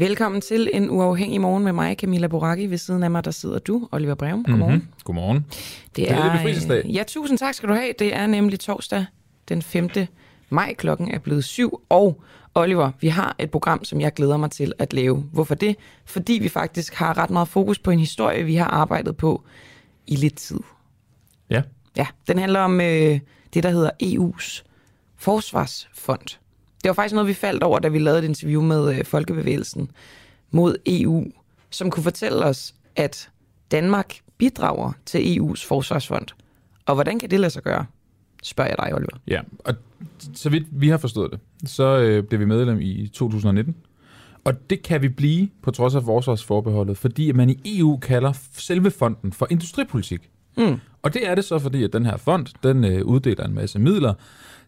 Velkommen til en uafhængig morgen med mig, Camilla Boracchi. Ved siden af mig, der sidder du, Oliver Breum. Godmorgen. Mm-hmm. Godmorgen. Det Det er er, befrielsesdag. øh, ja, tusind tak skal du have. Det er nemlig torsdag den 5. maj. Klokken er blevet syv. Og Oliver, vi har et program, som jeg glæder mig til at lave. Hvorfor det? Fordi vi faktisk har ret meget fokus på en historie, vi har arbejdet på i lidt tid. Ja. Ja, den handler om øh, det, der hedder EU's forsvarsfond. Det var faktisk noget, vi faldt over, da vi lavede et interview med øh, Folkebevægelsen mod EU, som kunne fortælle os, at Danmark bidrager til EU's forsvarsfond. Og hvordan kan det lade sig gøre? Spørger jeg dig, Oliver. Ja, og så vidt vi har forstået det, så øh, blev vi medlem i 2019. Og det kan vi blive på trods af forsvarsforbeholdet, fordi man i EU kalder selve fonden for industripolitik. Mm. Og det er det så, fordi at den her fond, den øh, uddeler en masse midler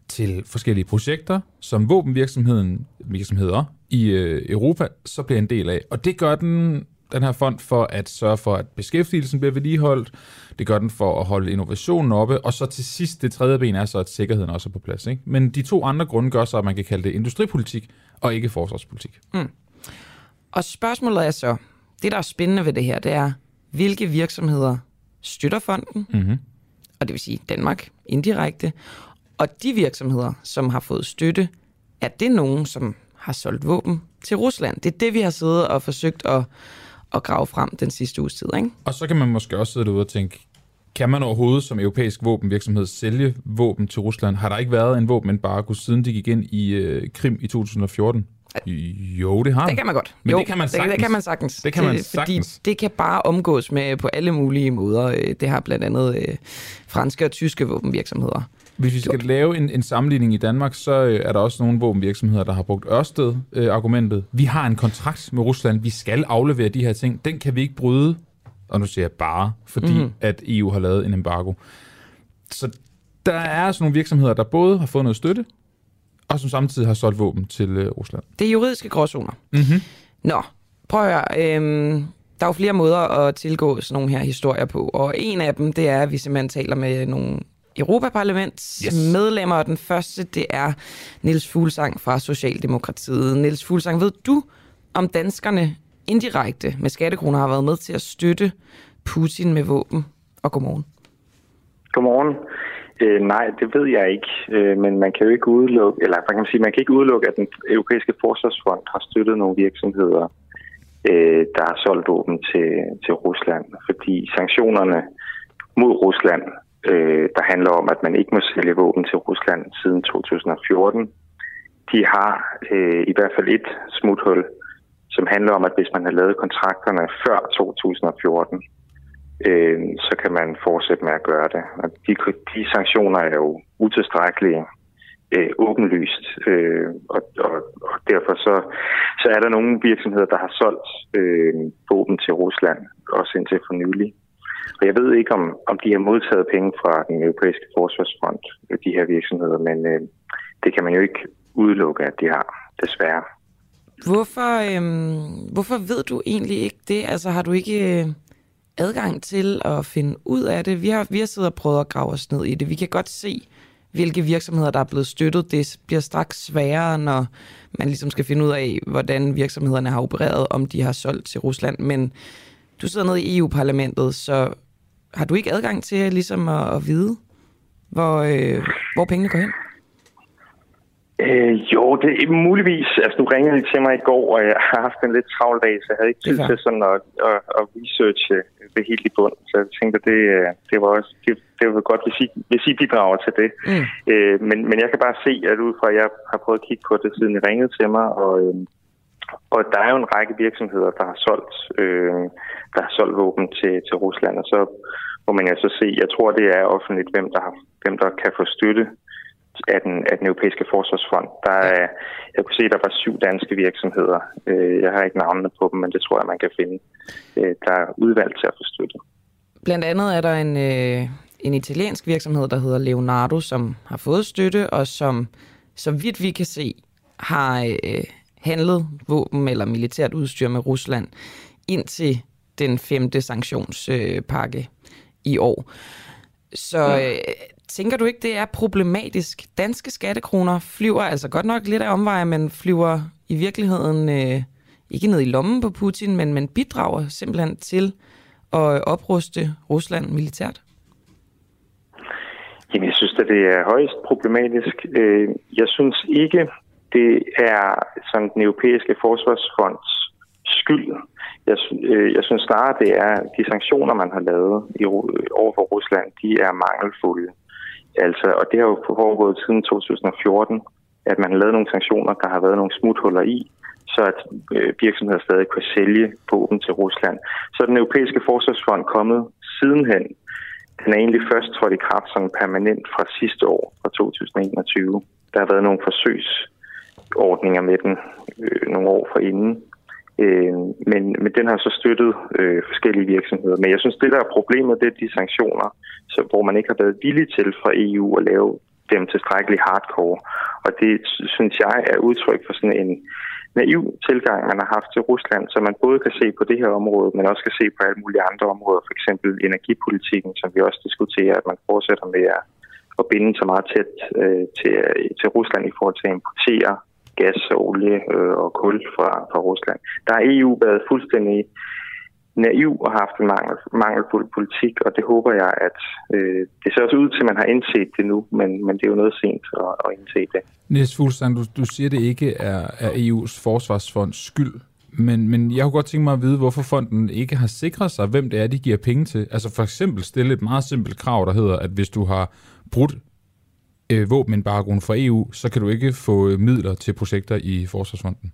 til forskellige projekter, som våbenvirksomheden virksomheder i øh, Europa så bliver en del af. Og det gør den, den her fond for at sørge for, at beskæftigelsen bliver vedligeholdt. Det gør den for at holde innovationen oppe. Og så til sidst, det tredje ben er så, at sikkerheden også er på plads. Ikke? Men de to andre grunde gør så, at man kan kalde det industripolitik og ikke forsvarspolitik. Og spørgsmålet er så, det der er spændende ved det her, det er, hvilke virksomheder støtter fonden, Mm-hmm. og det vil sige Danmark indirekte, og de virksomheder, som har fået støtte, er det nogen, som har solgt våben til Rusland? Det er det, vi har siddet og forsøgt at, at grave frem den sidste uges tid, ikke? Og så kan man måske også sidde derude og tænke, kan man overhovedet som europæisk våbenvirksomhed sælge våben til Rusland? Har der ikke været en våbenembargo, siden de gik ind i øh, Krim i 2014? Jo, det har Det kan man godt. Men det kan man Det, det sagtens. kan man sagtens. Det kan man Fordi sagtens. det kan bare omgås med på alle mulige måder. Øh, Det har blandt andet øh, franske og tyske våbenvirksomheder. Hvis vi skal lave en, en sammenligning i Danmark, så øh, er der også nogle våbenvirksomheder, der har brugt Ørsted-argumentet. vi har en kontrakt med Rusland, vi skal aflevere de her ting. Den kan vi ikke bryde, og nu siger jeg bare, fordi mm. at EU har lavet en embargo. Så der er altså nogle virksomheder, der både har fået noget støtte, og som samtidig har solgt våben til øh, Rusland. Det er juridiske gråzoner. Mm-hmm. Nå, prøv at høre. Øhm, der er jo flere måder at tilgå sådan nogle her historier på, og en af dem, det er, at vi simpelthen taler med nogle Europaparlaments Yes. og den første, det er Niels Fuglsang fra Socialdemokratiet. Niels Fuglsang, ved du, om danskerne indirekte med skattekroner har været med til at støtte Putin med våben? Og godmorgen. Godmorgen. Øh, nej, det ved jeg ikke, øh, men man kan jo ikke udelukke, eller man kan sige, man kan ikke udelukke, at den europæiske forsvarsfond har støttet nogle virksomheder, øh, der har solgt våben til, til Rusland, fordi sanktionerne mod Rusland, øh, der handler om, at man ikke må sælge våben til Rusland siden 2014, de har øh, i hvert fald et smuthul, som handler om, at hvis man har lavet kontrakterne før 2014, øh, så kan man fortsætte med at gøre det. Og de, de sanktioner er jo utilstrækkelige, øh, åbenlyst, øh, og, og, og derfor så, så er der nogle virksomheder, der har solgt øh, våben til Rusland, også indtil for nylig. Og jeg ved ikke, om, om de har modtaget penge fra den europæiske forsvarsfond, de her virksomheder, men øh, det kan man jo ikke udelukke, at de har, desværre. Hvorfor, øhm, hvorfor ved du egentlig ikke det? Altså har du ikke øh, adgang til at finde ud af det? Vi har, vi har siddet og prøvet at grave os ned i det. Vi kan godt se, hvilke virksomheder, der er blevet støttet. Det bliver straks sværere, når man ligesom skal finde ud af, hvordan virksomhederne har opereret, om de har solgt til Rusland. Men du sidder nede i EU-parlamentet, så har du ikke adgang til ligesom at, at vide, hvor, øh, hvor pengene går hen? Øh, jo, det er muligvis. Altså, du ringede til mig i går, og jeg har haft en lidt travl dag, så jeg havde ikke tid til sådan at, at, at researche det helt i bund. Så jeg tænkte, det, øh, det var også det, det var godt, hvis I, hvis I bidrager til det. Mm. Øh, men, men jeg kan bare se, at ud fra, at jeg har prøvet at kigge på det, siden I ringede til mig, og, øh, og der er jo en række virksomheder, der har solgt, øh, der har solgt våben til, til Rusland, og så må man jo så se, jeg tror, det er offentligt, hvem der, har, hvem der kan få støtte af den, af den europæiske forsvarsfond. Der er, jeg kunne se, at der var syv danske virksomheder. Øh, jeg har ikke navnene på dem, men det tror jeg, man kan finde. Øh, der er udvalgt til at få støtte. Blandt andet er der en, øh, en italiensk virksomhed, der hedder Leonardo, som har fået støtte, og som, så vidt vi kan se, har øh, handlet våben eller militært udstyr med Rusland indtil den femte sanktionspakke øh, i år. Så øh, tænker du ikke, det er problematisk? Danske skattekroner flyver altså godt nok lidt af omveje, men flyver i virkeligheden øh, ikke ned i lommen på Putin, men man bidrager simpelthen til at opruste Rusland militært? Jamen, jeg synes, at det er højst problematisk. Jeg synes ikke, det er sådan den europæiske forsvarsfonds skyld. Jeg, øh, jeg synes snarere, det er de sanktioner, man har lavet i, over for Rusland, de er mangelfulde. Altså, og det har jo foregået siden 2014, at man har lavet nogle sanktioner, der har været nogle smuthuller i, så at øh, virksomheder stadig kan sælge våben til Rusland. Så er den europæiske forsvarsfond kommet sidenhen. Den er egentlig først trådt i kraft som permanent fra sidste år, fra 2021. Der har været nogle ordninger med den øh, nogle år forinden. Øh, men, men den har så støttet øh, forskellige virksomheder. Men jeg synes, det der er problemet, det er de sanktioner, så, hvor man ikke har været villig til fra EU at lave dem tilstrækkeligt hardcore. Og det synes jeg er udtryk for sådan en naiv tilgang, man har haft til Rusland, så man både kan se på det her område, men også kan se på alle mulige andre områder, for eksempel energipolitikken, som vi også diskuterer, at man fortsætter med at, at binde så meget tæt øh, til, til Rusland i forhold til at importere gas og olie øh, og kul fra, fra Rusland. Der har EU været fuldstændig naiv og haft en mangel, mangelfuld politik, og det håber jeg, at øh, det ser også ud til, at man har indset det nu, men, men det er jo noget sent at, at indse det. Niels Fuglsang, du, du siger, det ikke er, er EU's forsvarsfonds skyld, men, men jeg kunne godt tænke mig at vide, hvorfor fonden ikke har sikret sig, hvem det er, de giver penge til. Altså for eksempel stille et meget simpelt krav, der hedder, at hvis du har brudt øh, våbenembargoen fra EU, så kan du ikke få øh, midler til projekter i Forsvarsfonden?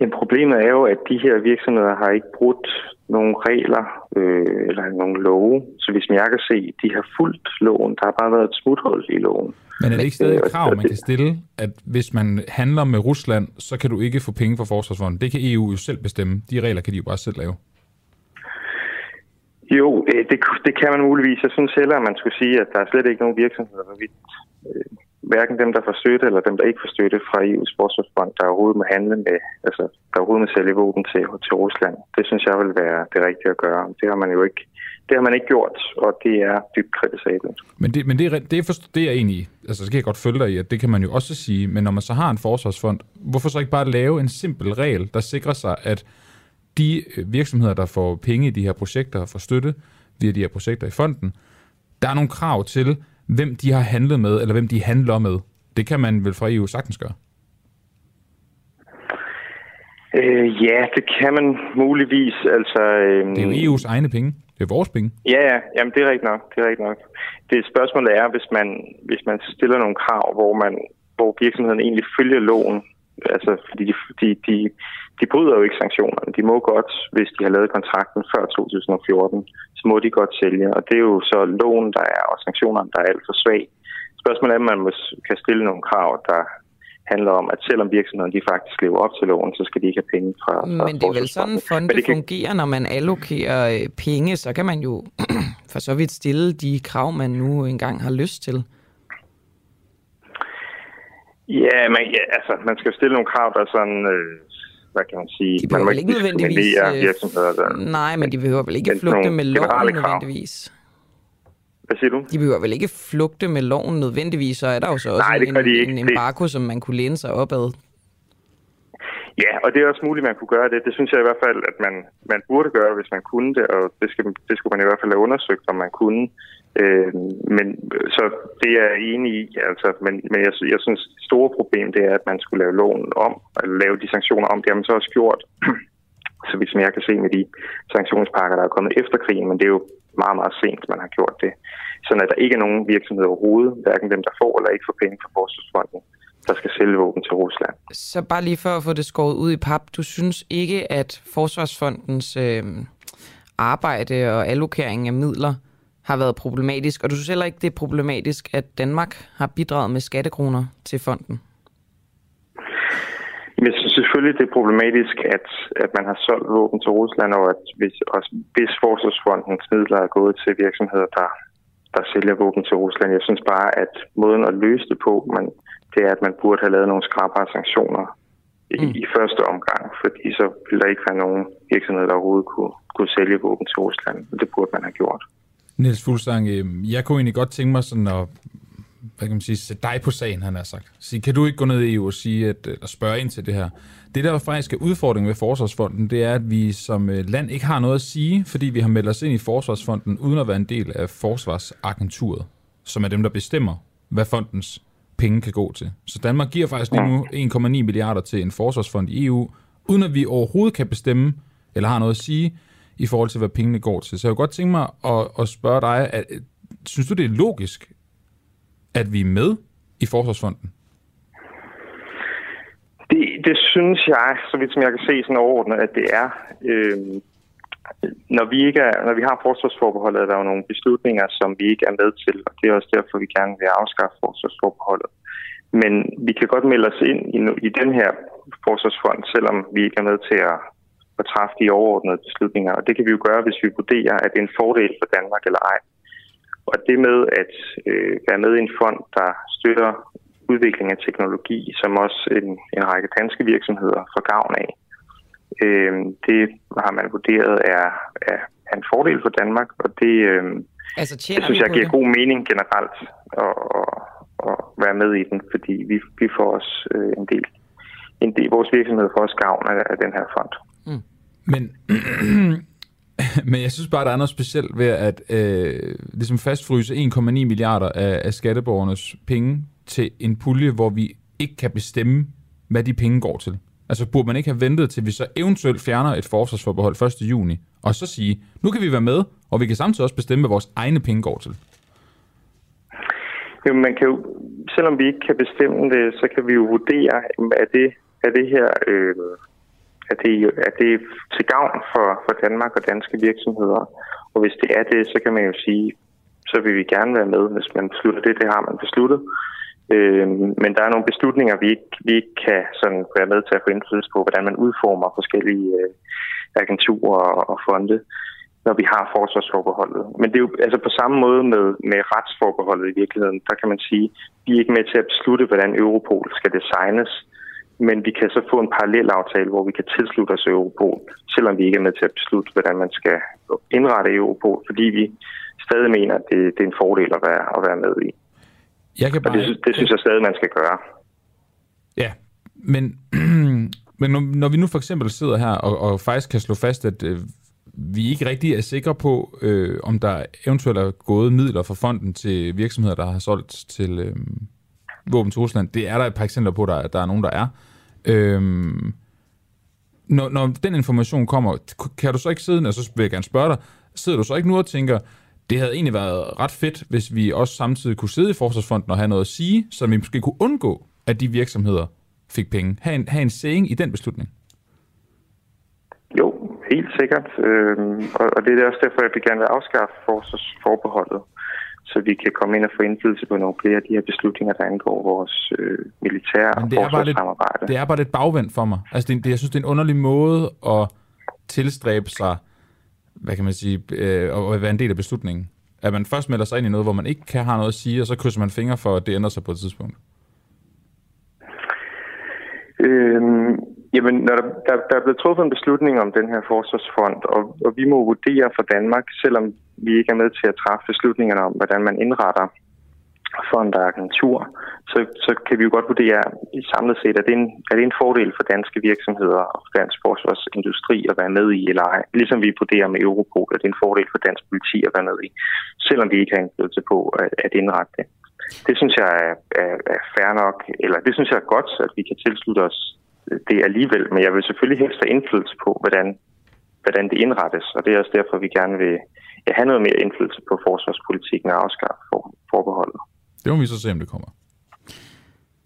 Jamen, problemet er jo, at de her virksomheder har ikke brudt nogle regler øh, eller nogle love. Så hvis jeg kan se, de har fulgt loven. Der har bare været et smuthul i loven. Men er det ikke stadig et krav, man kan stille, at hvis man handler med Rusland, så kan du ikke få penge fra Forsvarsfonden? Det kan EU jo selv bestemme. De regler kan de jo bare selv lave. Jo, øh, det, det kan man muligvis. Jeg synes heller, at man skulle sige, at der er slet ikke nogen virksomheder, der vidt, øh, hverken dem, der får støtte, eller dem, der ikke får støtte fra EU's forsvarsfond, der overhovedet må handle med, altså, der overhovedet må sælge våben til, til Rusland. Det synes jeg vil være det rigtige at gøre. Det har man jo ikke det har man ikke gjort, og det er dybt kritisabelt. Men det, men det, er, det, er, det er jeg. Altså, så kan jeg godt følge dig i, at det kan man jo også sige. Men når man så har en forsvarsfond, hvorfor så ikke bare lave en simpel regel, der sikrer sig, at de øh, virksomheder, der får penge i de her projekter, får støtte via de her projekter i fonden, der er nogle krav til, hvem de har handlet med, eller hvem de handler med. Det kan man vel fra EU sagtens gøre? Øh, ja, det kan man muligvis. Altså, øh, det er jo EU's egne penge. Det er vores penge. Ja, ja. Jamen, det er rigtigt nok. Det er rigtigt nok. Det spørgsmålet er, hvis man, hvis man stiller nogle krav, hvor, man, hvor virksomheden egentlig følger loven, altså fordi de, de, de, de bryder jo ikke sanktionerne. De må godt, hvis de har lavet kontrakten før 2014, så må de godt sælge. Og det er jo så loven, der er, og sanktionerne, der er alt for svag. Spørgsmålet er, om man kan stille nogle krav, der handler om, at selvom virksomheden de faktisk lever op til loven, så skal de ikke have penge fra, fra Men det er vel sådan, fonde det kan... fungerer, når man allokerer øh, penge, så kan man jo for så vidt stille de krav, man nu engang har lyst til. Ja, men ja, altså, man skal stille nogle krav, der er sådan, øh, hvad kan man sige, de man må ikke nødvendigvis, øh, virksomheder. Der, nej, men de behøver vel ikke flugte med loven nødvendigvis. Hvad siger du? De behøver vel ikke flugte med loven nødvendigvis, så er der jo så også Nej, det en, gør de ikke. en embargo, som man kunne læne sig op ad. Ja, og det er også muligt, at man kunne gøre det. Det synes jeg i hvert fald, at man, man burde gøre, hvis man kunne det, og det, skal, det skulle man i hvert fald have undersøgt, om man kunne. Øh, men øh, så det er jeg enig i, altså, men, men jeg, jeg synes, det store problem det er, at man skulle lave loven om, eller lave de sanktioner om. Det har man så også gjort, så vidt som jeg kan se med de sanktionspakker, der er kommet efter krigen, men det er jo meget, meget sent, man har gjort det. Sådan at der ikke er nogen virksomheder overhovedet, hverken dem, der får eller ikke får penge fra Forsvarsfonden, der skal sælge våben til Rusland. Så bare lige for at få det skåret ud i pap, du synes ikke, at Forsvarsfondens øh, arbejde og allokering af midler har været problematisk, og du synes heller ikke, det er problematisk, at Danmark har bidraget med skattekroner til fonden? Men jeg synes selvfølgelig, det er problematisk, at, at man har solgt våben til Rusland, og at hvis, også, hvis Forsvarsfondens midler er gået til virksomheder, der, der sælger våben til Rusland. Jeg synes bare, at måden at løse det på, man, det er, at man burde have lavet nogle skrabere sanktioner i, mm. i første omgang, fordi så ville der ikke være nogen virksomheder, der overhovedet kunne, kunne sælge våben til Rusland. Det burde man have gjort. Niels Fuglsang, øhm, jeg kunne egentlig godt tænke mig sådan at hvad kan man sige, sætte dig på sagen, han har sagt. Sige, kan du ikke gå ned i EU og sige, at, eller spørge ind til det her? Det, der faktisk er udfordringen ved Forsvarsfonden, det er, at vi som øh, land ikke har noget at sige, fordi vi har meldt os ind i Forsvarsfonden, uden at være en del af Forsvarsagenturet, som er dem, der bestemmer, hvad fondens penge kan gå til. Så Danmark giver faktisk lige nu 1,9 milliarder til en forsvarsfond i EU, uden at vi overhovedet kan bestemme, eller har noget at sige, i forhold til, hvad pengene går til. Så jeg kunne godt tænke mig at, at spørge dig, at, øh, synes du, det er logisk, at vi er med i Forsvarsfonden? Det, det synes jeg, så vidt som jeg kan se sådan overordnet, at det er. Øh, når vi ikke er, når vi har forsvarsforbeholdet, er der jo nogle beslutninger, som vi ikke er med til, og det er også derfor, vi gerne vil afskaffe forsvarsforbeholdet. Men vi kan godt melde os ind i, i den her forsvarsfond, selvom vi ikke er med til at, at træffe de overordnede beslutninger. Og det kan vi jo gøre, hvis vi vurderer, at det er en fordel for Danmark eller ej. Og det med at øh, være med i en fond, der støtter udvikling af teknologi, som også en, en række danske virksomheder får gavn af, øh, det har man vurderet er, er, er en fordel for Danmark, og det, øh, Altså, det synes jeg giver det? god mening generelt at, at, at være med i den, fordi vi, vi får også øh, en del, en del, vores virksomhed får også gavn af, af den her fond. Men, men jeg synes bare, der er noget specielt ved at øh, ligesom fastfryse 1,9 milliarder af, af skatteborgernes penge til en pulje, hvor vi ikke kan bestemme, hvad de penge går til. Altså burde man ikke have ventet til, vi så eventuelt fjerner et forsvarsforbehold 1. juni, og så sige, nu kan vi være med, og vi kan samtidig også bestemme, hvad vores egne penge går til. Jo, man kan jo, selvom vi ikke kan bestemme det, så kan vi jo vurdere, er det, er det her øh, er det, er det til gavn for, for Danmark og danske virksomheder. Og hvis det er det, så kan man jo sige, så vil vi gerne være med, hvis man beslutter det. Det har man besluttet. Øh, men der er nogle beslutninger, vi ikke, vi ikke kan sådan være med til at få indflydelse på, hvordan man udformer forskellige øh, agenturer og, og fonde når vi har forsvarsforbeholdet. Men det er jo altså på samme måde med, med retsforbeholdet i virkeligheden. Der kan man sige, vi er ikke med til at beslutte, hvordan Europol skal designes, men vi kan så få en parallel aftale, hvor vi kan tilslutte os Europol, selvom vi ikke er med til at beslutte, hvordan man skal indrette Europol, fordi vi stadig mener, at det, det er en fordel at være, at være med i. Jeg kan Og bare... det, sy- det synes jeg stadig, man skal gøre. Ja, men, men når, når vi nu for eksempel sidder her og, og faktisk kan slå fast, at øh, vi ikke rigtig er sikre på, øh, om der eventuelt er gået midler fra fonden til virksomheder, der har solgt til øh, våben til Rusland. Det er der et par eksempler på, der, der er nogen, der er. Øhm, når, når den information kommer, kan du så ikke sidde, og så vil jeg gerne spørge dig, sidder du så ikke nu og tænker, det havde egentlig været ret fedt, hvis vi også samtidig kunne sidde i Forsvarsfonden og have noget at sige, så vi måske kunne undgå, at de virksomheder fik penge. Ha' en, ha en saying i den beslutning. Jo, helt sikkert. Øhm, og, og det er også derfor, jeg vil gerne vil afskaffe forsvarsforbeholdet, så vi kan komme ind og få indflydelse på nogle flere af de her beslutninger, der angår vores øh, militære og Men det er, bare lidt, forsvarssamarbejde. det er bare lidt bagvendt for mig. Altså, det, det, jeg synes, det er en underlig måde at tilstræbe sig, hvad kan man sige, øh, at være en del af beslutningen. At man først melder sig ind i noget, hvor man ikke kan have noget at sige, og så krydser man fingre for, at det ændrer sig på et tidspunkt. Øhm, Jamen, når der, der, der er blevet truffet en beslutning om den her forsvarsfond, og, og vi må vurdere for Danmark, selvom vi ikke er med til at træffe beslutningerne om, hvordan man indretter fond og agentur, så, så kan vi jo godt vurdere i samlet set, at det, er en, det er en fordel for danske virksomheder og dansk forsvarsindustri at være med i eller ej. Ligesom vi vurderer med Europol, at det er en fordel for dansk politi at være med i, selvom vi ikke har indflydelse på at, at indrette det. Det synes jeg er, er, er fair nok, eller det synes jeg er godt, at vi kan tilslutte os det alligevel, men jeg vil selvfølgelig helst have indflydelse på, hvordan, hvordan det indrettes, og det er også derfor, vi gerne vil ja, have noget mere indflydelse på forsvarspolitikken og afskaffe for, forbeholdet. Det må vi så se, om det kommer.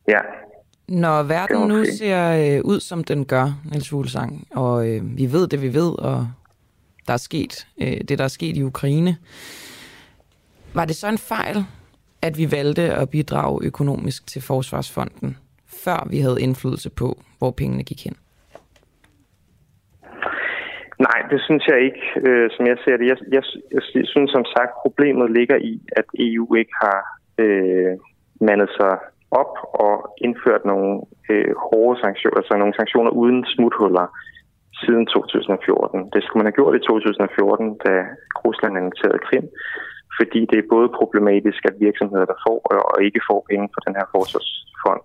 Ja. Når verden nu ser øh, ud, som den gør, Niels Fuglsang, og øh, vi ved det, vi ved, og der er sket øh, det, der er sket i Ukraine, var det så en fejl, at vi valgte at bidrage økonomisk til Forsvarsfonden, før vi havde indflydelse på, hvor pengene gik hen? Nej, det synes jeg ikke, øh, som jeg ser det. Jeg, jeg, jeg synes som sagt, problemet ligger i, at EU ikke har øh, mandet sig op og indført nogle øh, hårde sanktioner, altså nogle sanktioner uden smuthuller siden 2014. Det skulle man have gjort i 2014, da Rusland annekterede Krim, fordi det er både problematisk, at virksomheder, der får og ikke får penge fra den her forsvarsfond,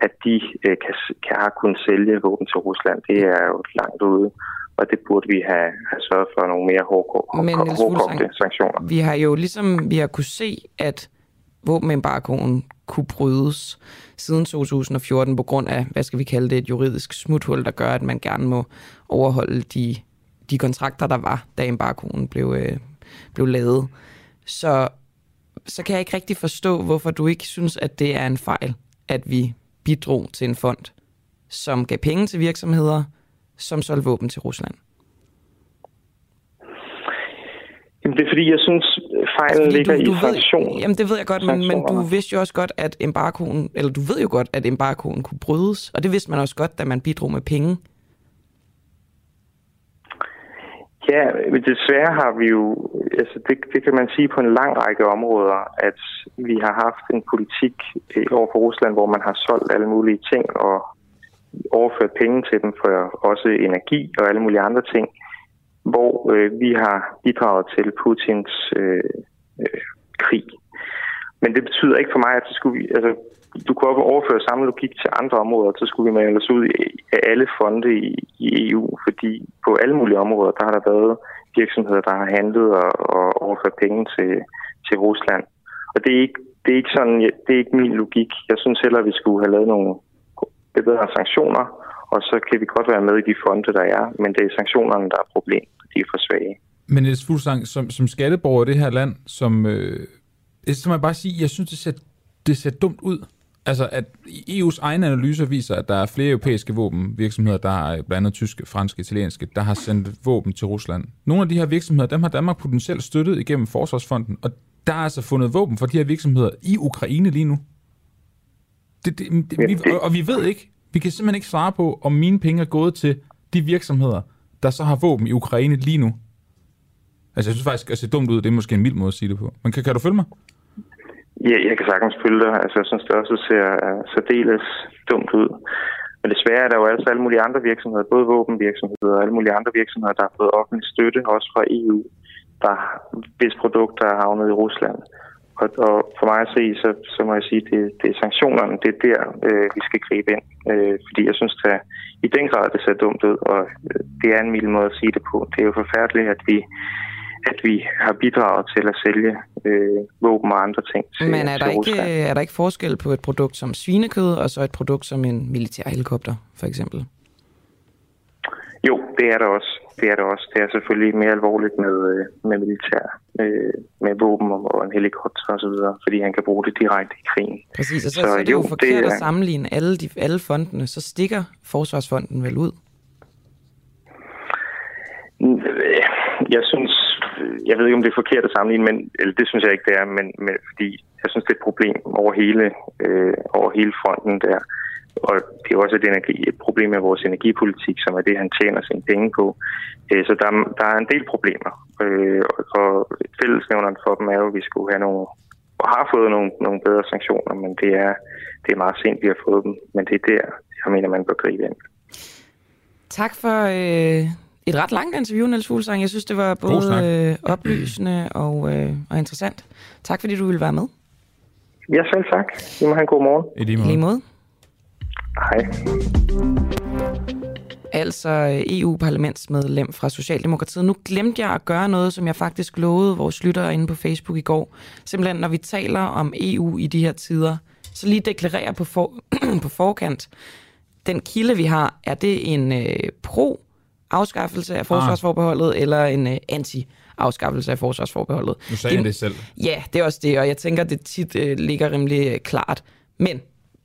at de øh, kan, kan have kunnet sælge våben til Rusland. Det er jo langt ude, og det burde vi have, have sørget for nogle mere hårdkogte sanktioner. Vi har jo ligesom vi har kunne se, at våbenembargoen kunne brydes siden 2014 på grund af, hvad skal vi kalde det, et juridisk smuthul, der gør, at man gerne må overholde de, de kontrakter, der var, da embargoen blev, øh, blev lavet. Så, så kan jeg ikke rigtig forstå, hvorfor du ikke synes, at det er en fejl, at vi bidrog til en fond, som gav penge til virksomheder, som solgte våben til Rusland. Jamen, det er fordi, jeg synes, fejlen altså, ligger du, du i sanktion. Jamen, det ved jeg godt, men, men du vidste jo også godt, at embargoen, eller du ved jo godt, at embargoen kunne brydes, og det vidste man også godt, da man bidrog med penge. Ja, desværre har vi jo, altså det, det kan man sige på en lang række områder, at vi har haft en politik eh, over for Rusland, hvor man har solgt alle mulige ting og overført penge til dem for også energi og alle mulige andre ting, hvor øh, vi har bidraget til Putins øh, øh, krig. Men det betyder ikke for mig, at det skulle, altså, du kunne også overføre samme logik til andre områder, så skulle vi melde os ud af alle fonde i, i EU, fordi på alle mulige områder, der har der været virksomheder, der har handlet og, og overført penge til, til Rusland. Og det er, ikke, det er ikke sådan, det er ikke min logik. Jeg synes heller, at vi skulle have lavet nogle bedre sanktioner, og så kan vi godt være med i de fonde, der er, men det er sanktionerne, der er problem. De er for svage. Men Niels Fuglsang, som, som skatteborger i det her land, som, øh, så må jeg bare sige, jeg synes, det ser, det ser dumt ud. Altså, at EU's egne analyser viser, at der er flere europæiske våbenvirksomheder, der er blandt andet tyske, franske, italienske, der har sendt våben til Rusland. Nogle af de her virksomheder, dem har Danmark potentielt støttet igennem Forsvarsfonden, og der er altså fundet våben for de her virksomheder i Ukraine lige nu. Det, det, det, vi, og, og vi ved ikke, vi kan simpelthen ikke svare på, om mine penge er gået til de virksomheder, der så har våben i Ukraine lige nu. Altså, jeg synes faktisk, at det ser dumt ud. Det er måske en mild måde at sige det på. Men kan, kan du følge mig? Ja, jeg kan sagtens følge dig. Altså, jeg synes, det også ser uh, særdeles dumt ud. Men desværre er der jo altså alle mulige andre virksomheder, både våbenvirksomheder og alle mulige andre virksomheder, der har fået offentlig støtte, også fra EU, der, hvis produkter er havnet i Rusland. Og, og for mig at se, så, så må jeg sige, at det, det er sanktionerne, det er der, øh, vi skal gribe ind. Øh, fordi jeg synes, at i den grad, det ser dumt ud, og øh, det er en mild måde at sige det på. Det er jo forfærdeligt, at vi at vi har bidraget til at sælge øh, våben og andre ting til Men er der, til ikke, er der ikke forskel på et produkt som svinekød, og så et produkt som en militær helikopter, for eksempel? Jo, det er der også. Det er der også. Det er selvfølgelig mere alvorligt med, øh, med militær, øh, med våben og en helikopter videre, fordi han kan bruge det direkte i krigen. Præcis, og så, så, så er det jo, jo forkert det er... at sammenligne alle, de, alle fondene, så stikker Forsvarsfonden vel ud? Jeg synes, jeg ved ikke, om det er forkert at sammenligne, men eller det synes jeg ikke, det er, men, men fordi jeg synes, det er et problem over hele, øh, over hele fronten der. Og det er også et, energi, et problem med vores energipolitik, som er det, han tjener sine penge på. Øh, så der, der er en del problemer. Øh, og fællesnævneren for dem er jo, at vi skulle have nogle, og har fået nogle, nogle bedre sanktioner, men det er, det er meget sent, vi har fået dem. Men det er der, jeg mener, man bør gribe ind. Tak for øh, et ret langt interview, Niels Fuglsang. Jeg synes, det var både øh, oplysende og, øh, og interessant. Tak fordi du ville være med. Ja, selv tak. I må have en god morgen. I lige I lige måde. måde. Hej. Altså EU-parlamentsmedlem fra Socialdemokratiet. Nu glemte jeg at gøre noget, som jeg faktisk lovede vores lyttere inde på Facebook i går. Simpelthen, når vi taler om EU i de her tider, så lige deklarere på, for, på forkant, den kilde, vi har, er det en øh, pro-afskaffelse af forsvarsforbeholdet, ah. eller en øh, anti-afskaffelse af forsvarsforbeholdet? Nu sagde jeg det selv. Ja, det er også det, og jeg tænker, det tit øh, ligger rimelig øh, klart. Men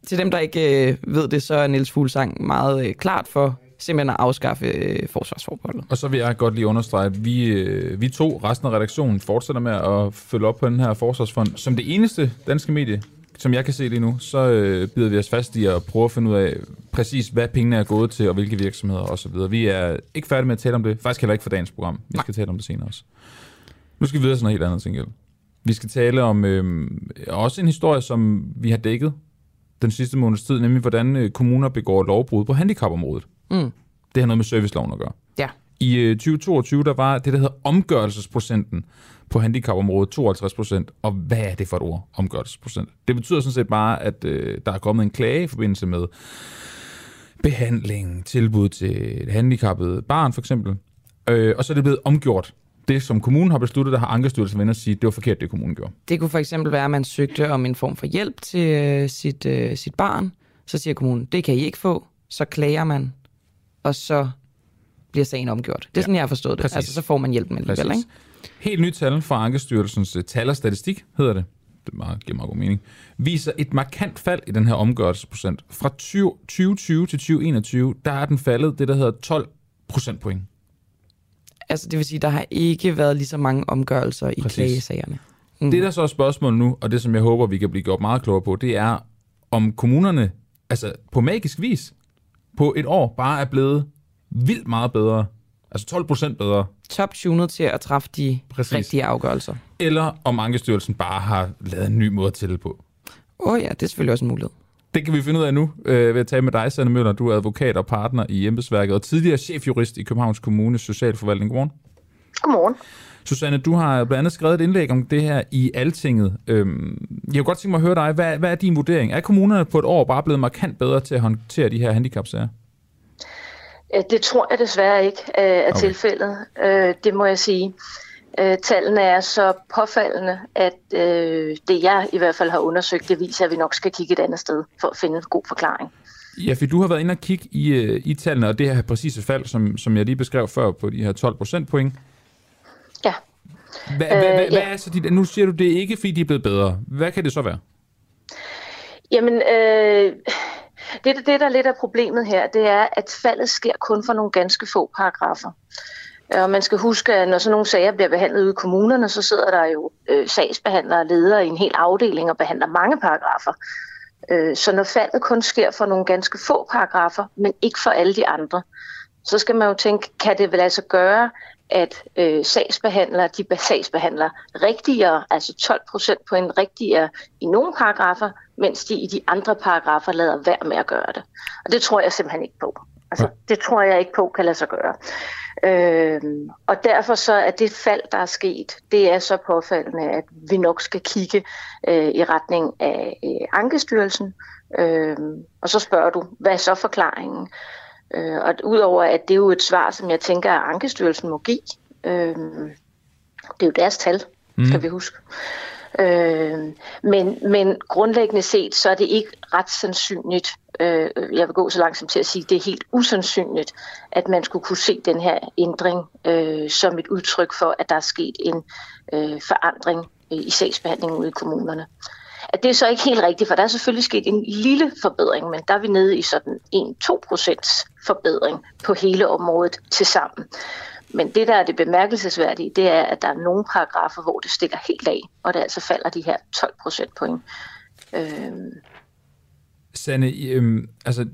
til dem, der ikke øh, ved det, så er Niels Fuglsang meget øh, klart for simpelthen at afskaffe øh, forsvarsforbeholdet. Og så vil jeg godt lige understrege, at vi, øh, vi to, resten af redaktionen, fortsætter med at følge op på den her forsvarsfond. Som det eneste danske medie, som jeg kan se lige nu, så øh, bider vi os fast i at prøve at finde ud af præcis, hvad pengene er gået til, og hvilke virksomheder osv. Vi er ikke færdige med at tale om det. Faktisk heller ikke for dagens program. Vi skal tale om det senere også. Nu skal vi videre til noget helt andet, gengæld. Vi skal tale om øh, også en historie, som vi har dækket den sidste måneds tid, nemlig hvordan øh, kommuner begår lovbrud på handicapområdet. Mm. Det har noget med serviceloven at gøre. Ja. I øh, 2022, der var det, der hedder omgørelsesprocenten på handicapområdet 52 procent. Og hvad er det for et ord, omgørelsesprocent? Det betyder sådan set bare, at øh, der er kommet en klage i forbindelse med behandling, tilbud til et handicappet barn for eksempel. Øh, og så er det blevet omgjort. Det, som kommunen har besluttet, der har Ankestyrelsen inde og sige, det var forkert, det kommunen gjorde. Det kunne for eksempel være, at man søgte om en form for hjælp til øh, sit, øh, sit barn. Så siger kommunen, det kan I ikke få. Så klager man, og så bliver sagen omgjort. Det er sådan, jeg har forstået det. Præcis. Altså, så får man hjælpen alligevel, Præcis. ikke? Helt nyt tal fra Ankestyrelsens øh, tal og statistik, hedder det. Det meget, giver meget god mening. Viser et markant fald i den her omgørelsesprocent. Fra 20, 2020 til 2021, der er den faldet det, der hedder 12 procentpoint. Altså, det vil sige, der har ikke været lige så mange omgørelser i Præcis. klagesagerne. Mm. Det, der så er spørgsmålet nu, og det, som jeg håber, vi kan blive gjort meget klogere på, det er, om kommunerne, altså på magisk vis, på et år bare er blevet vildt meget bedre. Altså 12 procent bedre. Top-tunet til at træffe de Præcis. rigtige afgørelser. Eller om Ankestyrelsen bare har lavet en ny måde at tælle på. Åh oh ja, det er selvfølgelig også en mulighed. Det kan vi finde ud af nu øh, ved at tale med dig, Sanne Møller. Du er advokat og partner i embedsværket og tidligere chefjurist i Københavns Kommunes Socialforvaltning. Godmorgen. Godmorgen. Susanne, du har blandt andet skrevet et indlæg om det her i Altinget. Øhm, jeg kunne godt tænke mig at høre dig. Hvad, hvad er din vurdering? Er kommunerne på et år bare blevet markant bedre til at håndtere de her handicapsager? Øh, Det tror jeg desværre ikke øh, er Okay. tilfældet. Øh, Det må jeg sige. Øh, Tallene er så påfaldende, at øh, det jeg i hvert fald har undersøgt, det viser, at vi nok skal kigge et andet sted for at finde en god forklaring. Ja, for du har været inde og kigge i, øh, i tallene, og det her præcise fald, som, som jeg lige beskrev før på de her 12 procentpoint. Ja. Hvad, Øh, hvad, hvad, ja. hvad er så dit, nu siger du, det er ikke, fordi de er blevet bedre. Hvad kan det så være? Jamen, øh, det, det, der lidt er problemet her, det er, at faldet sker kun for nogle ganske få paragrafer. Og man skal huske, at når sådan nogle sager bliver behandlet ude i kommunerne, så sidder der jo øh, sagsbehandlere og ledere i en hel afdeling og behandler mange paragrafer. Øh, så når faldet kun sker for nogle ganske få paragrafer, men ikke for alle de andre, så skal man jo tænke, kan det vel altså gøre, at øh, sagsbehandlere, de be- sagsbehandler rigtigere, altså 12 procent på en rigtigere i nogle paragrafer, mens de i de andre paragrafer lader være med at gøre det. Og det tror jeg simpelthen ikke på. Altså, det tror jeg ikke på kan lade sig gøre. Øhm, og derfor så er det fald, der er sket, det er så påfaldende, at vi nok skal kigge øh, i retning af øh, Ankestyrelsen. Øhm, og så spørger du, hvad er så forklaringen? Øh, og udover at det er jo et svar, som jeg tænker, at Ankestyrelsen må give. Øhm, det er jo deres tal, skal vi huske. Øh, men, men grundlæggende set, så er det ikke ret sandsynligt, øh, jeg vil gå så langt som til at sige, det er helt usandsynligt, at man skulle kunne se den her ændring øh, som et udtryk for, at der er sket en øh, forandring øh, i sagsbehandlingen ude i kommunerne. At det er så ikke helt rigtigt, for der er selvfølgelig sket en lille forbedring, men der er vi nede i sådan 1-2 procents forbedring på hele området til sammen. Men det, der er det bemærkelsesværdige, det er, at der er nogle paragrafer, hvor det stikker helt af, og det altså falder de her 12 procentpoint. Øhm, Sanne, i, øhm, altså,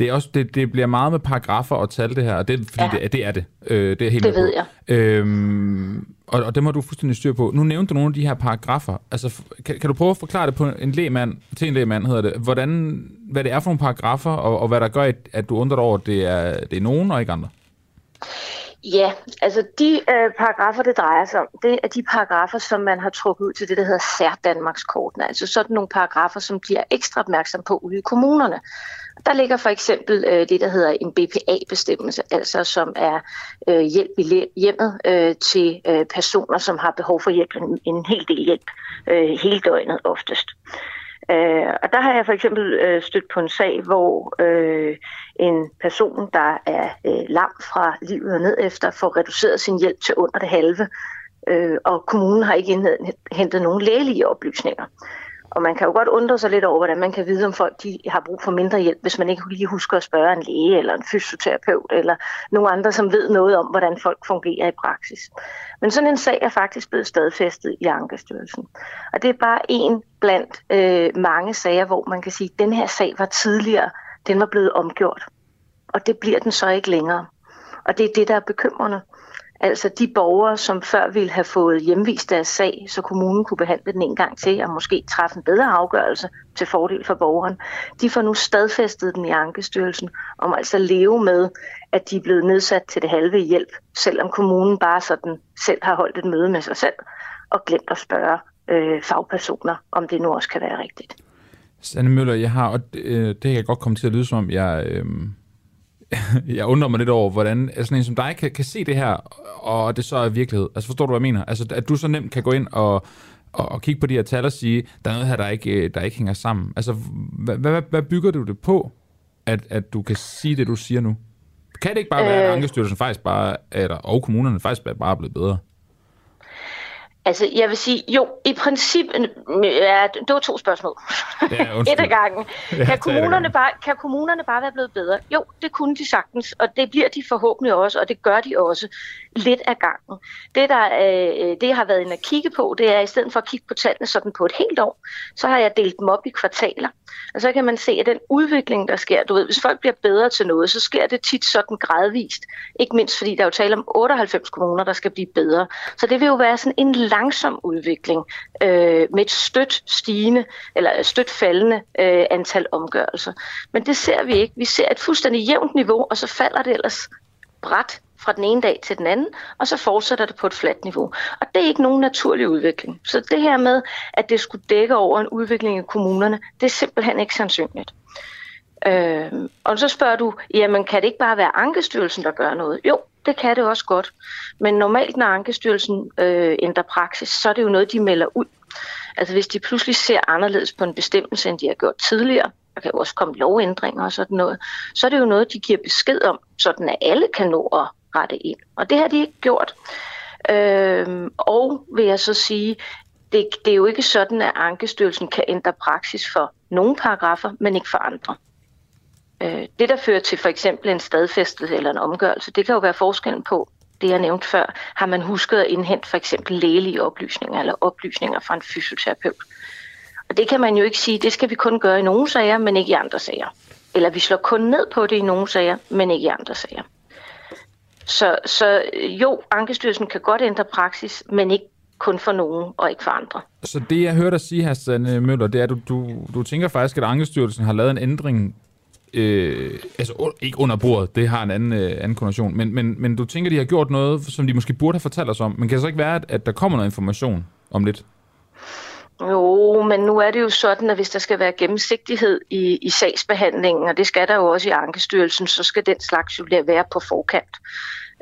det, er også, det, det bliver meget med paragrafer og tal, det her, og det, fordi ja. det, det er det. Øh, det er helt Det ved jeg. Øhm, og, og det må du fuldstændig styr på. Nu nævnte du nogle af de her paragrafer. Altså, kan, kan du prøve at forklare det på en lægmand, til en lægmand hedder det, hvordan, hvad det er for nogle paragrafer, og, og hvad der gør, at du undrer dig over, at det er, det er nogen og ikke andre? Ja, altså de øh, paragrafer, det drejer sig om, det er de paragrafer, som man har trukket ud til det, der hedder sær Danmarkskortene. Altså sådan nogle paragrafer, som bliver ekstra opmærksom på ude i kommunerne. Der ligger for eksempel øh, det, der hedder en BPA-bestemmelse, altså som er øh, hjælp i hjemmet øh, til øh, personer, som har behov for hjælp, en, en hel del hjælp, øh, hele døgnet oftest. Øh, og der har jeg for eksempel øh, stødt på en sag, hvor øh, en person, der er øh, lam fra livet og ned efter, får reduceret sin hjælp til under det halve, øh, og kommunen har ikke hentet nogen lægelige oplysninger. Og man kan jo godt undre sig lidt over, hvordan man kan vide, om folk de har brug for mindre hjælp, hvis man ikke lige husker at spørge en læge eller en fysioterapeut eller nogen andre, som ved noget om, hvordan folk fungerer i praksis. Men sådan en sag er faktisk blevet stadfæstet i Ankestyrelsen. Og det er bare en blandt øh, mange sager, hvor man kan sige, at den her sag var tidligere, den var blevet omgjort. Og det bliver den så ikke længere. Og det er det, der er bekymrende. Altså de borgere, som før ville have fået hjemvist deres sag, så kommunen kunne behandle den en gang til og måske træffe en bedre afgørelse til fordel for borgeren, de får nu stadfæstet den i Ankestyrelsen om altså at leve med, at de er blevet nedsat til det halve hjælp, selvom kommunen bare sådan selv har holdt et møde med sig selv og glemt at spørge øh, fagpersoner, om det nu også kan være rigtigt. Sanne Møller, jeg har, og det, det kan godt komme til at lyde som om, jeg... Øh jeg undrer mig lidt over, hvordan sådan en som dig kan, kan se det her, og det så er virkelighed. Altså forstår du, hvad jeg mener? Altså, at du så nemt kan gå ind og, og, og kigge på de her tal og sige, der er noget her, der ikke, der ikke hænger sammen. Altså, hvad, hvad, hvad bygger du det på, at, at du kan sige det, du siger nu? Kan det ikke bare være, at øh. Ankestyrelsen faktisk bare, eller, og kommunerne faktisk bare er blevet bedre? Altså, jeg vil sige, jo, i princippet, ja, det var to spørgsmål. Ja, Et af gangen. Ja, kan, kommunerne bare, kan kommunerne bare være blevet bedre? Jo, det kunne de sagtens, og det bliver de forhåbentlig også, og det gør de også lidt af gangen. Det, der, øh, det jeg har været inde at kigge på, det er, i stedet for at kigge på tallene sådan på et helt år, så har jeg delt dem op i kvartaler. Og så kan man se, at den udvikling, der sker, du ved, hvis folk bliver bedre til noget, så sker det tit sådan gradvist. Ikke mindst fordi der er jo tale om 98 kommuner, der skal blive bedre. Så det vil jo være sådan en langsom udvikling øh, med et stødt stigende, eller stødt faldende øh, antal omgørelser. Men det ser vi ikke. Vi ser et fuldstændig jævnt niveau, og så falder det ellers bræt fra den ene dag til den anden, og så fortsætter det på et fladt niveau. Og det er ikke nogen naturlig udvikling. Så det her med, at det skulle dække over en udvikling i kommunerne, det er simpelthen ikke sandsynligt. Øh, og så spørger du, jamen kan det ikke bare være Ankestyrelsen, der gør noget? Jo, det kan det også godt. Men normalt, når Ankestyrelsen øh, ændrer praksis, så er det jo noget, de melder ud. Altså hvis de pludselig ser anderledes på en bestemmelse, end de har gjort tidligere, der kan jo også komme lovændringer og sådan noget, så er det jo noget, de giver besked om, sådan at alle kan nå at rette ind. Og det har de ikke gjort. Øh, og vil jeg så sige, det, det er jo ikke sådan, at Ankestyrelsen kan ændre praksis for nogle paragrafer, men ikke for andre. Øh, det, der fører til for eksempel en stadfæstelse eller en omgørelse, det kan jo være forskellen på, det jeg nævnte før, har man husket at indhente for eksempel lægelige oplysninger eller oplysninger fra en fysioterapeut. Og det kan man jo ikke sige, det skal vi kun gøre i nogle sager, men ikke i andre sager. Eller vi slår kun ned på det i nogle sager, men ikke i andre sager. Så, så øh, jo, Ankestyrelsen kan godt ændre praksis, men ikke kun for nogen og ikke for andre. Så det, jeg hørte dig sige, Hassan øh, Møller, det er, at du, du, du tænker faktisk, at Ankestyrelsen har lavet en ændring, øh, altså ikke under bordet, det har en anden, øh, anden konnotation, men, men, men du tænker, de har gjort noget, som de måske burde have fortalt os om. Men kan det så ikke være, at, at der kommer noget information om lidt? Jo, men nu er det jo sådan, at hvis der skal være gennemsigtighed i, i sagsbehandlingen, og det skal der jo også i Ankestyrelsen, så skal den slags jo være på forkant.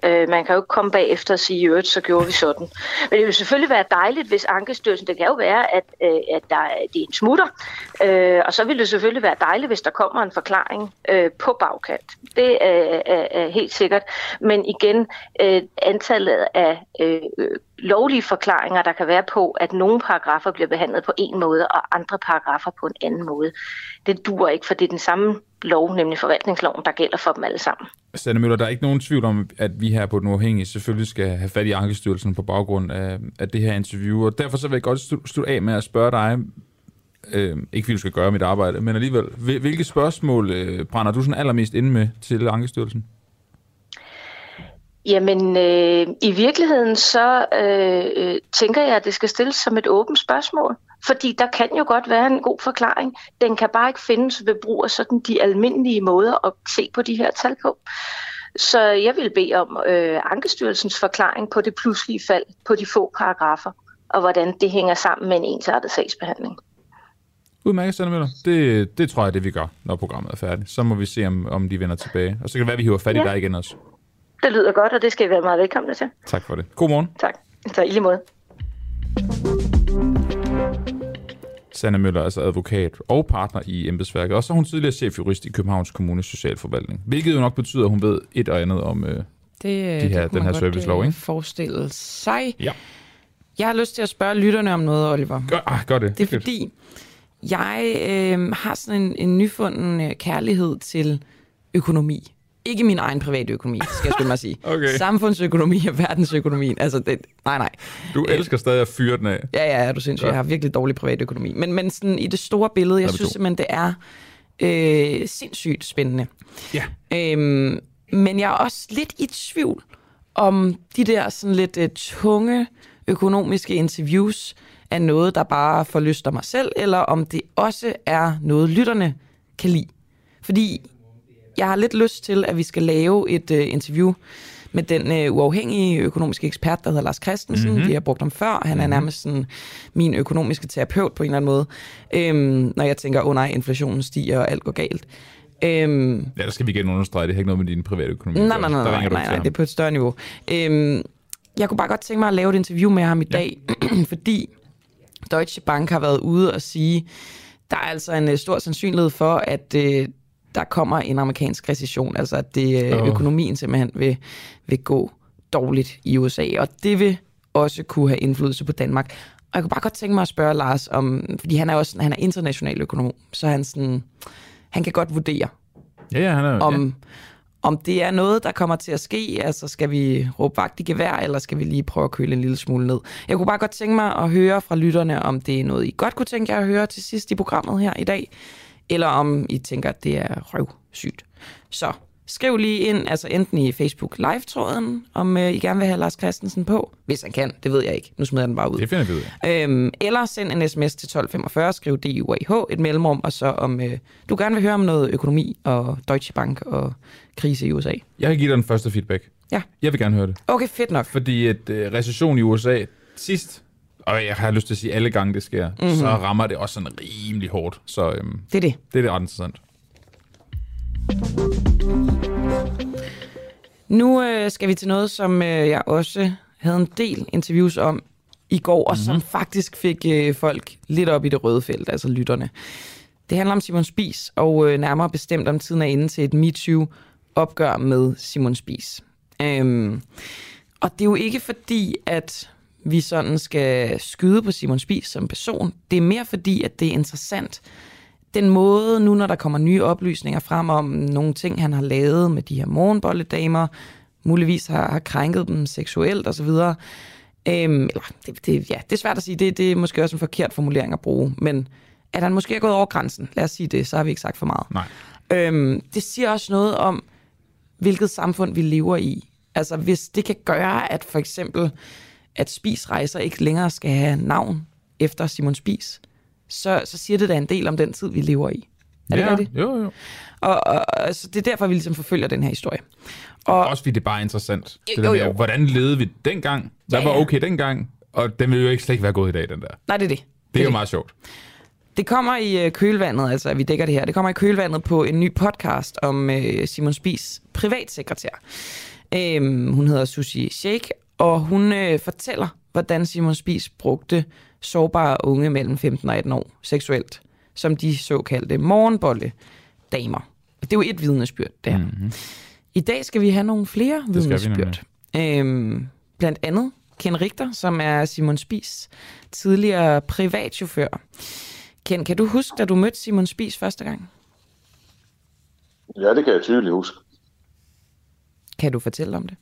Øh, man kan jo ikke komme bagefter og sige, at så gjorde vi sådan. Men det vil selvfølgelig være dejligt, hvis Ankestyrelsen, det kan jo være, at, øh, at der, det er en smutter, øh, og så vil det selvfølgelig være dejligt, hvis der kommer en forklaring øh, på bagkant. Det er, er, er helt sikkert. Men igen, øh, antallet af øh, lovlige forklaringer, der kan være på, at nogle paragrafer bliver behandlet på en måde, og andre paragrafer på en anden måde. Det dur ikke, for det er den samme lov, nemlig forvaltningsloven, der gælder for dem alle sammen. Sanne Møller, der er ikke nogen tvivl om, at vi her på Den Uafhængige selvfølgelig skal have fat i Ankestyrelsen på baggrund af, af det her interview, og derfor så vil jeg godt slutte af med at spørge dig, Øh, ikke fordi du skal gøre mit arbejde, men alligevel. Hvil- Hvilke spørgsmål øh, brænder du sådan allermest inde med til Ankestyrelsen? Jamen, øh, i virkeligheden så øh, øh, tænker jeg, at det skal stilles som et åbent spørgsmål. Fordi der kan jo godt være en god forklaring. Den kan bare ikke findes ved brug af sådan de almindelige måder at se på de her tal på. Så jeg vil bede om øh, Ankestyrelsens forklaring på det pludselige fald på de få paragrafer, og hvordan det hænger sammen med en ensartet sagsbehandling. Udmærket, Sanne Møller. Det, det tror jeg, det vi gør, når programmet er færdigt. Så må vi se, om, om de vender tilbage. Og så kan det være, at vi hiver fat i Ja. dig igen også. Det lyder godt, og det skal I være meget velkomne til. Tak for det. God morgen. Tak. Så i lige måde. Sanne Møller er altså advokat og partner i embedsværket. Og så er hun tidligere chefjurist i Københavns Kommunes Socialforvaltning. Hvilket jo nok betyder, at hun ved et og andet om... Øh, Det, De her- det den her servicelov, øh, ikke? forestille sig. Ja. Jeg har lyst til at spørge lytterne om noget, Oliver. gør, ah, gør det. Det er fordi, jeg øh, har sådan en, en nyfunden øh, kærlighed til økonomi. Ikke min egen private økonomi, skal jeg skynde mig sige. Okay. Samfundsøkonomi og verdensøkonomien. Altså, det, nej, nej. Du elsker stadig at fyre den af. Ja, ja, du sindssyg. Ja. Jeg har virkelig dårlig privatøkonomi. Men, men sådan, i det store billede, jeg synes simpelthen, det er øh, sindssygt spændende. Ja. Øhm, men jeg er også lidt i tvivl om de der sådan lidt uh, tunge økonomiske interviews er noget, der bare forlyster mig selv, eller om det også er noget, lytterne kan lide. Fordi jeg har lidt lyst til, at vi skal lave et uh, interview med den uh, uafhængige økonomiske ekspert, der hedder Lars Christensen. Mm-hmm. Vi har brugt ham før. Han er nærmest sådan min økonomiske terapeut på en eller anden måde. Øhm, når jeg tænker, åh oh, nej, inflationen stiger, og alt går galt. Øhm, Ja, der skal vi igen understrege, det har ikke noget med din private økonomi. Nej, nej, nej, nej, nej, nej, ham. det er på et større niveau. Øhm, jeg kunne bare godt tænke mig at lave et interview med ham i dag, fordi Deutsche Bank har været ude og sige, der er altså en øh, stor sandsynlighed for, at øh, der kommer en amerikansk recession, altså at det, Åh. økonomien simpelthen vil, vil gå dårligt i USA, og det vil også kunne have indflydelse på Danmark. Og jeg kunne bare godt tænke mig at spørge Lars om, fordi han er også han er international økonom, så han sådan, han kan godt vurdere, Ja, ja, han er... om, ja. om det er noget, der kommer til at ske. Altså, skal vi råbe vagt i gevær, eller skal vi lige prøve at køle en lille smule ned? Jeg kunne bare godt tænke mig at høre fra lytterne, om det er noget, I godt kunne tænke jer at høre til sidst i programmet her i dag, eller om I tænker, at det er røvsygt. Så skriv lige ind, altså enten i Facebook Live-tråden, om øh, I gerne vil have Lars Christensen på. Hvis han kan, det ved jeg ikke. Nu smider jeg den bare ud. Det finder vi ud af. Øhm, eller send en sms til 1245, skriv DUAH, et mellemrum, og så om øh, du gerne vil høre om noget økonomi og Deutsche Bank og krise i USA. Jeg kan give dig den første feedback. Ja. Jeg vil gerne høre det. Okay, fedt nok. Fordi at øh, recession i USA sidst, og jeg har lyst til at sige alle gange det sker, mm-hmm. så rammer det også sådan rimelig hårdt. Så øhm, Det er det. det er det ret interessant. Nu øh, skal vi til noget, som øh, jeg også havde en del interviews om i går, og mm-hmm. som faktisk fik øh, folk lidt op i det røde felt, altså lytterne. Det handler om Simon Spies, og øh, nærmere bestemt om tiden er inde til et MeToo-opgør med Simon Spies. Øhm, og det er jo ikke fordi, at vi sådan skal skyde på Simon Spies som person. Det er mere fordi, at det er interessant, den måde, nu når der kommer nye oplysninger frem om nogle ting, han har lavet med de her morgenbolledamer, muligvis har, har krænket dem seksuelt osv., Øhm, eller, det, det, ja, det er svært at sige, det, det er måske også en forkert formulering at bruge, men at han måske er gået over grænsen, lad os sige det, så har vi ikke sagt for meget. Nej. Øhm, det siger også noget om, hvilket samfund vi lever i. Altså hvis det kan gøre, at for eksempel, at Spis Rejser ikke længere skal have navn efter Simon Spis, så, så siger det da en del om den tid, vi lever i. Er det ja, rigtigt? Jo, jo. Og, og, og så det er derfor, vi ligesom forfølger den her historie. Og, Også fordi det er bare interessant. Det Jo, der med, jo. hvordan levede vi dengang? Hvad Ja, var ja. okay dengang? Og den ville jo ikke slet ikke være gået i dag, den der. nej, det er det. Det er jo det. meget sjovt. Det kommer i øh, kølvandet, altså vi dækker det her. Det kommer i kølvandet på en ny podcast om øh, Simon Spies privatsekretær. Øhm, hun hedder Susie Sheikh, og hun øh, fortæller, hvordan Simon Spies brugte sårbare unge mellem 15 og 18 år seksuelt, som de såkaldte morgenbolle damer. Det er jo et vidnesbyrd, det her. Mm-hmm. I dag skal vi have nogle flere vidnesbyrd. Øhm, blandt andet Ken Richter, som er Simon Spies tidligere privatchauffør. Ken, kan du huske, da du mødte Simon Spies første gang? Ja, det kan jeg tydeligt huske. Kan du fortælle om det?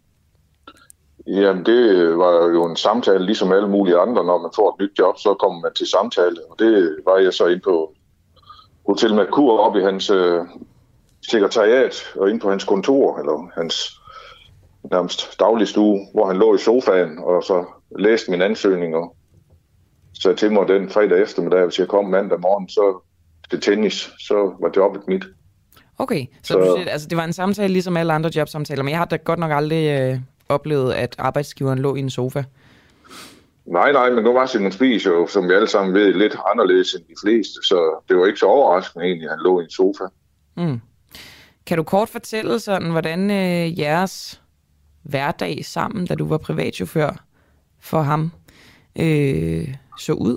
Jamen, det var jo en samtale, ligesom alle mulige andre. Når man får et nyt job, så kommer man til samtale. Og det var jeg så ind på Hotel Merkur op i hans øh, sekretariat og ind på hans kontor, eller hans nærmest dagligstue, hvor han lå i sofaen og så læste min ansøgning og sagde til mig den fredag eftermiddag, hvis jeg kom mandag morgen, så til tennis, så var jobbet mit. Okay, så, så du siger, altså, det var en samtale ligesom alle andre jobsamtaler, men jeg har da godt nok aldrig øh, oplevet, at arbejdsgiveren lå i en sofa. Nej, nej, men nu var Simon Spies jo, som vi alle sammen ved, lidt anderledes end de fleste, så det var ikke så overraskende egentlig, at han lå i en sofa. Mm. Kan du kort fortælle sådan, hvordan øh, jeres hverdag sammen, da du var privatchauffør for ham, øh, så ud?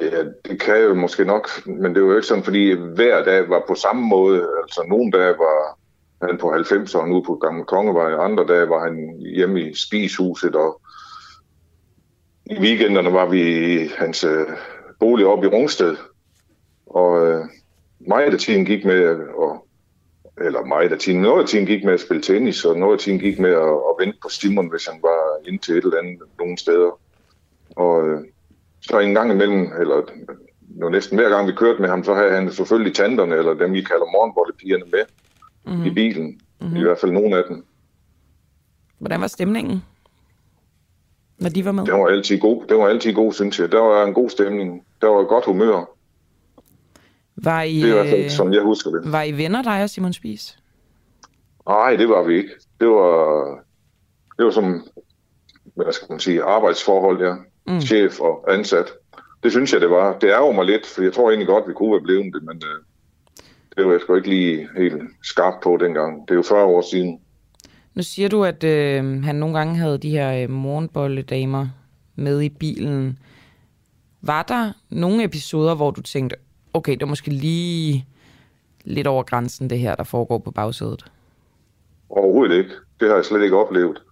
Ja, det kan jeg jo måske nok, men det var jo ikke sådan, fordi hver dag var på samme måde. Altså nogle dage var han på 90'erne ude på Gamle Kongevej, andre dage var han hjemme i spishuset, og i weekenderne var vi i hans øh, bolig oppe i Rungsted. Og øh, mig af tiden gik med at, eller mig af tiden, noget af tiden gik med at spille tennis, og noget af tiden gik med at, at vente på Simon, hvis han var ind til et eller andet nogle steder. Og øh, så en gang imellem, eller øh, jo næsten hver gang vi kørte med ham, så havde han selvfølgelig tanterne, eller dem vi kalder morgenbollepigerne med mm-hmm. i bilen. Mm-hmm. I hvert fald nogle af dem. Hvordan var stemningen, når de var med? Det var altid god, det var altid god synes jeg. Der var en god stemning. Der var godt humør. Var I, det er i hvert fald, som jeg husker det. Var I venner, dig og Simon Spies? Nej, det var vi ikke. Det var, det var som, hvad skal man sige, arbejdsforhold, ja. Mm. Chef og ansat. Det synes jeg, det var. Det ærger mig lidt, for jeg tror egentlig godt, vi kunne være blevet det, men øh, det var jeg sgu ikke lige helt skarp på dengang. Det er jo 40 år siden. Nu siger du, at øh, han nogle gange havde de her øh, morgenbolledamer med i bilen. Var der nogle episoder, hvor du tænkte, okay, det er måske lige lidt over grænsen, det her, der foregår på bagsædet? Overhovedet ikke. Det har jeg slet ikke oplevet.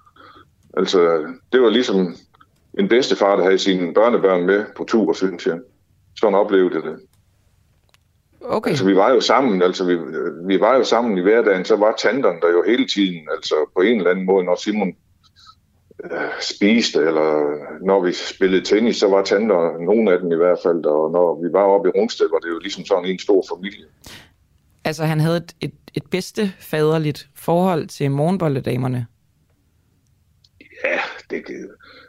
Altså, det var ligesom en bedstefar, der havde sine børnebørn med på tur, synes jeg. Sådan oplevede det. Okay. Altså, vi var jo sammen, altså, vi, vi var jo sammen i hverdagen, så var tanterne der jo hele tiden, altså på en eller anden måde, når Simon øh, spiste, eller når vi spillede tennis, så var tanter, nogle af dem i hvert fald, og når vi var oppe i Rungsted, var det jo ligesom sådan en stor familie. Altså, han havde et, et, et bedste faderligt forhold til morgenbolledamerne? Ja, det,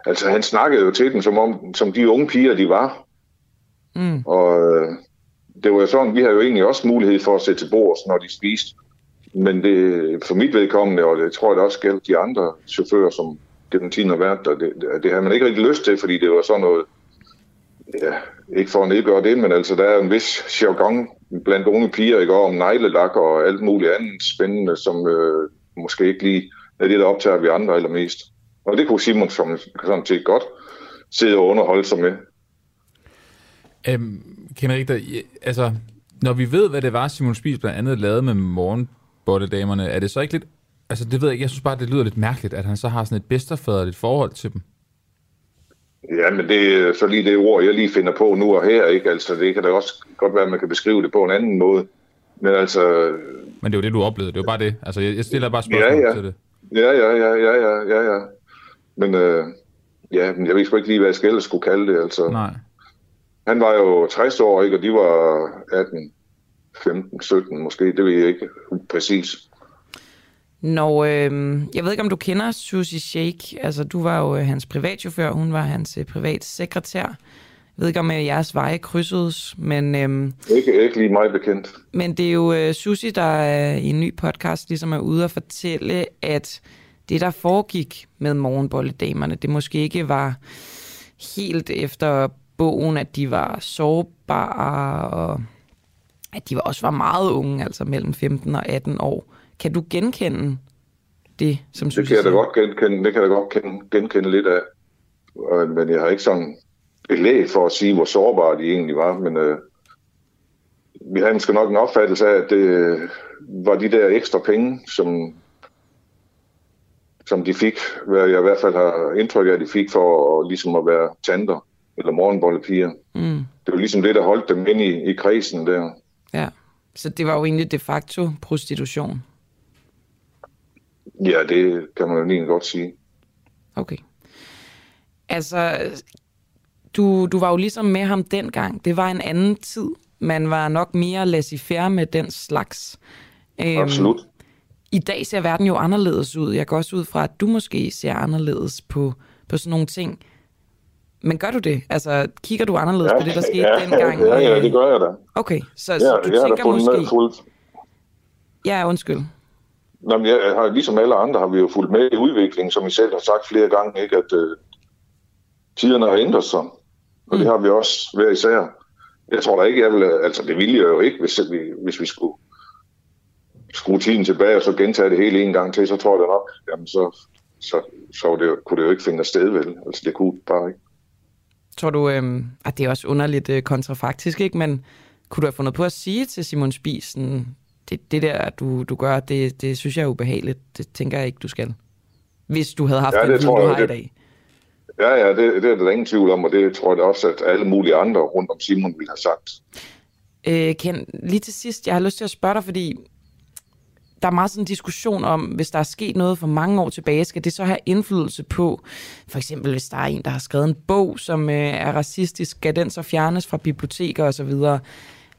altså han snakkede jo til dem, som, om, som de unge piger, de var. Mm. Og øh, det var jo sådan, vi har jo egentlig også mulighed for at sætte til bords, når de spiste. Men det, for mit vedkommende, og det tror jeg det også gælder de andre chauffører, som gennem tiden har været der, det, det, havde har man ikke rigtig lyst til, fordi det var sådan noget, ja, ikke for at nedgøre det, men altså der er en vis jargon blandt unge piger i går om neglelak og alt muligt andet spændende, som øh, måske ikke lige er det, der optager vi andre eller mest. Og det kunne Simon som, sådan set godt sidde og underholde sig med. Øhm, Henrik, der, altså, når vi ved, hvad det var, Simon Spies blandt andet lavede med morgenbottedamerne, er det så ikke lidt... Altså, det ved jeg ikke. Jeg synes bare, det lyder lidt mærkeligt, at han så har sådan et bedsterfaderligt forhold til dem. Ja, men det er så lige det ord, jeg lige finder på nu og her, ikke? Altså, det kan da også godt være, at man kan beskrive det på en anden måde. Men altså... Men det er jo det, du oplevede. Det er jo bare det. Altså, jeg stiller bare spørgsmål ja, ja. til det. Ja, ja, ja, ja, ja, ja, ja. Men øh, ja, jeg ved sgu ikke lige, hvad jeg skal skulle kalde det, altså. Nej. Han var jo 60 år, ikke? Og de var 18, 15, 17 måske. Det ved jeg ikke præcis. Når, øh, jeg ved ikke, om du kender Susie Shake. Altså, du var jo øh, hans privatchauffør, hun var hans øh, privat sekretær. Jeg ved ikke, om øh, jeres veje krydsedes, men... Øh, ikke, ikke lige mig bekendt. Men det er jo øh, Susie, der øh, i en ny podcast ligesom er ude og fortælle, at det, der foregik med morgenbolledamerne, det måske ikke var helt efter bogen, at de var sårbare, og at de også var meget unge, altså mellem 15 og 18 år. Kan du genkende det, som Det kan jeg da godt genkende, det kan jeg da godt genkende lidt af. Men jeg har ikke sådan belæg for at sige, hvor sårbare de egentlig var, men øh, vi havde måske nok en opfattelse af, at det var de der ekstra penge, som, som de fik, hvad jeg i hvert fald har indtryk af, at de fik for at, ligesom at være tanter eller morgenbollepiger. Mm. Det var ligesom det, der holdt dem ind i, i kredsen der. Ja, så det var jo egentlig de facto prostitution. Ja, det kan man jo lige godt sige. Okay. Altså, du, du var jo ligesom med ham dengang. Det var en anden tid. Man var nok mere laissez-faire med den slags. Øhm, Absolut. I dag ser verden jo anderledes ud. Jeg går også ud fra, at du måske ser anderledes på, på sådan nogle ting. Men gør du det? Altså, kigger du anderledes ja, på det, der skete ja, dengang? Ja, ja, det gør jeg da. Okay, så, ja, så du jeg tænker måske... Med fuldt. Ja, undskyld. Nå, men jeg har, ligesom alle andre har vi jo fulgt med i udviklingen, som I selv har sagt flere gange, ikke, at uh, tiderne har ændret sig. Og mm. det har vi også hver især. Jeg tror da ikke, jeg vil, altså det ville jeg jo ikke, hvis vi, hvis vi skulle skrue tiden tilbage og så gentage det hele en gang til, så tror jeg nok, jamen så, så, så det, kunne det jo ikke finde sted, vel? Altså det kunne bare ikke. Tror du, øh, at det er også underligt øh, kontrafaktisk, ikke? Men kunne du have fundet på at sige til Simon Spisen, det, det der, du, du gør, det, det synes jeg er ubehageligt. Det tænker jeg ikke, du skal. Hvis du havde haft ja, den viden, du har det, i dag. Ja, ja, det, det er der ingen tvivl om, og det tror jeg også, at alle mulige andre rundt om Simon ville have sagt. Øh, Ken, lige til sidst, jeg har lyst til at spørge dig, fordi der er meget sådan en diskussion om, hvis der er sket noget for mange år tilbage, skal det så have indflydelse på, for eksempel hvis der er en, der har skrevet en bog, som øh, er racistisk, skal den så fjernes fra biblioteker osv.,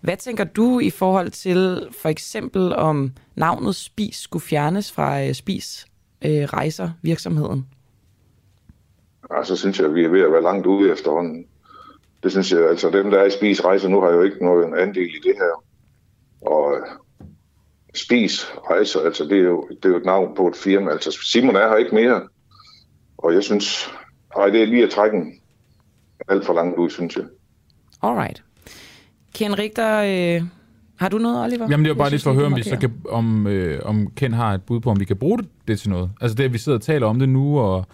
hvad tænker du i forhold til for eksempel om navnet Spis skulle fjernes fra øh, Spis øh, rejser virksomheden? Altså, så synes jeg, at vi er ved at være langt ude efterhånden. Det synes jeg, altså dem, der er i Spis rejser nu, har jo ikke noget andel i det her. Og Spis rejser, altså det er, jo, det er jo et navn på et firma. Altså Simon er her ikke mere. Og jeg synes, ej, det er lige at trække en alt for langt ud, synes jeg. Alright. Ken Richter, øh, har du noget, Oliver? Jamen det er jo bare lige for at høre, om, vi så kan, om, øh, om Ken har et bud på, om vi kan bruge det til noget. Altså det, at vi sidder og taler om det nu, og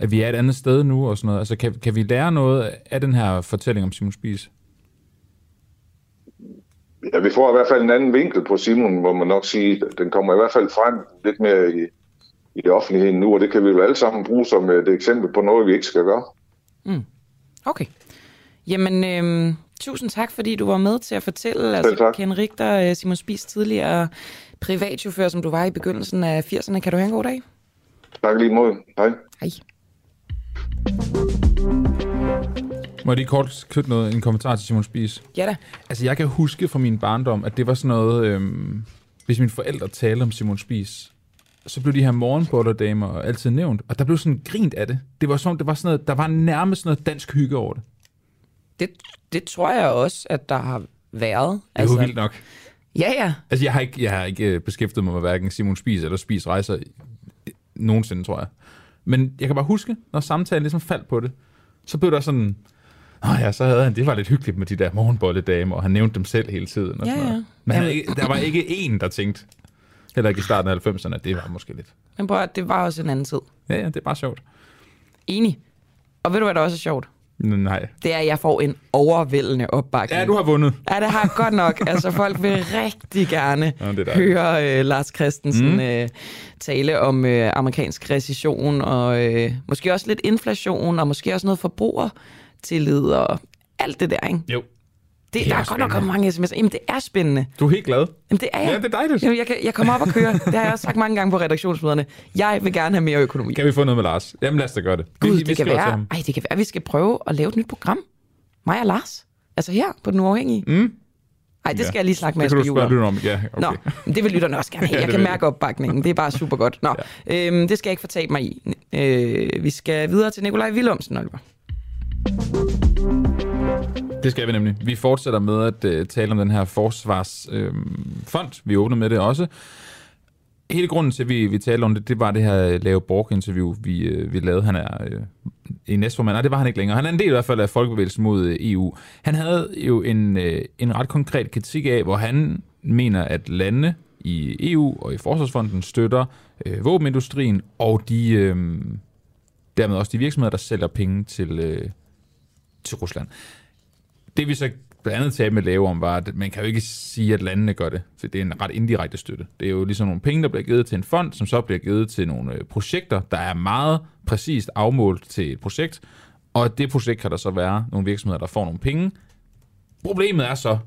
at vi er et andet sted nu og sådan noget. Altså kan, kan vi lære noget af den her fortælling om Simon Spies? Ja, vi får i hvert fald en anden vinkel på Simon, må man nok sige. Den kommer i hvert fald frem lidt mere i, i det offentlige nu, og det kan vi jo alle sammen bruge som et eksempel på noget, vi ikke skal gøre. Mm. Okay. Jamen, øh, tusind tak, fordi du var med til at fortælle. Altså, Ken Richter, øh, Simon Spies tidligere privatchauffør, som du var i begyndelsen af 80'erne. Kan du have en god dag? Tak lige måde. Hej. Hej. Må jeg lige kort knytte noget, en kommentar til Simon Spies? Ja da. Altså, jeg kan huske fra min barndom, at det var sådan noget, øhm, hvis mine forældre talte om Simon Spies, så blev de her morgenbollerdamer altid nævnt, og der blev sådan grint af det. Det var sådan, det var sådan noget, der var nærmest noget dansk hygge over det. Det, det tror jeg også, at der har været. Det er altså, vildt nok. Ja, ja. Altså, jeg har ikke, jeg har ikke øh, beskæftiget mig med hverken Simon Spies eller Spies Rejser nogensinde, tror jeg. Men jeg kan bare huske, når samtalen ligesom faldt på det, så blev der sådan, Nå ja, så havde han, det var lidt hyggeligt med de der morgenbolledamer, og han nævnte dem selv hele tiden. Og ja, sådan noget. ja. Men han, der var ikke en, der tænkte, heller ikke i starten af 90'erne, at det var måske lidt. Men prøv at det var også en anden tid. Ja, ja, det er bare sjovt. Enig. Og ved du, hvad der også er sjovt? Nej. Det er, at jeg får en overvældende opbakning. Ja, du har vundet. Ja, det har jeg godt nok. Altså, folk vil rigtig gerne ja, høre uh, Lars Christensen mm. uh, tale om uh, amerikansk recession, og uh, måske også lidt inflation, og måske også noget forbrugertillid, og alt det der, ikke? Jo. Det, det der er godt nok kommet mange sms'er. Jamen, det er spændende. Du er helt glad. Jamen, det er jeg. Ja, det er dejligt. Jamen, jeg, kan, jeg kommer op og kører. Det har jeg også sagt mange gange på redaktionsmøderne. Jeg vil gerne have mere økonomi. Kan vi få noget med Lars? Jamen, lad os da gøre det. Gud, vi, det, vi kan være, ej, det kan være, vi skal prøve at lave et nyt program. Mig og Lars. Altså her på Den Uafhængige. Mm. Ej, det skal ja. jeg lige snakke med Asger Juhl om. om. Ja, okay. Nå, det vil lytterne også gerne have. Jeg kan mærke opbakningen. Det er bare super godt. Nå, ja. øhm, det skal jeg ikke fortabe mig i. Øh, vi skal videre til Nikolaj Willumsen, Oliver. Det skal vi nemlig. Vi fortsætter med at øh, tale om den her forsvarsfond. Øh, vi åbner med det også. Hele grunden til, at vi, vi talte om det, det var det her øh, Lave Borg-interview, vi, øh, vi lavede. Han er øh, i næstformand, og det var han ikke længere. Han er en del i hvert fald af folkebevægelsen mod øh, EU. Han havde jo en, øh, en ret konkret kritik af, hvor han mener, at landene i EU og i Forsvarsfonden støtter øh, våbenindustrien og de, øh, dermed også de virksomheder, der sælger penge til, øh, til Rusland. Det vi så blandt andet talte med Lave om, var, at man kan jo ikke sige, at landene gør det. for det er en ret indirekte støtte. Det er jo ligesom nogle penge, der bliver givet til en fond, som så bliver givet til nogle øh, projekter, der er meget præcist afmålt til et projekt. Og det projekt kan der så være nogle virksomheder, der får nogle penge. Problemet er så,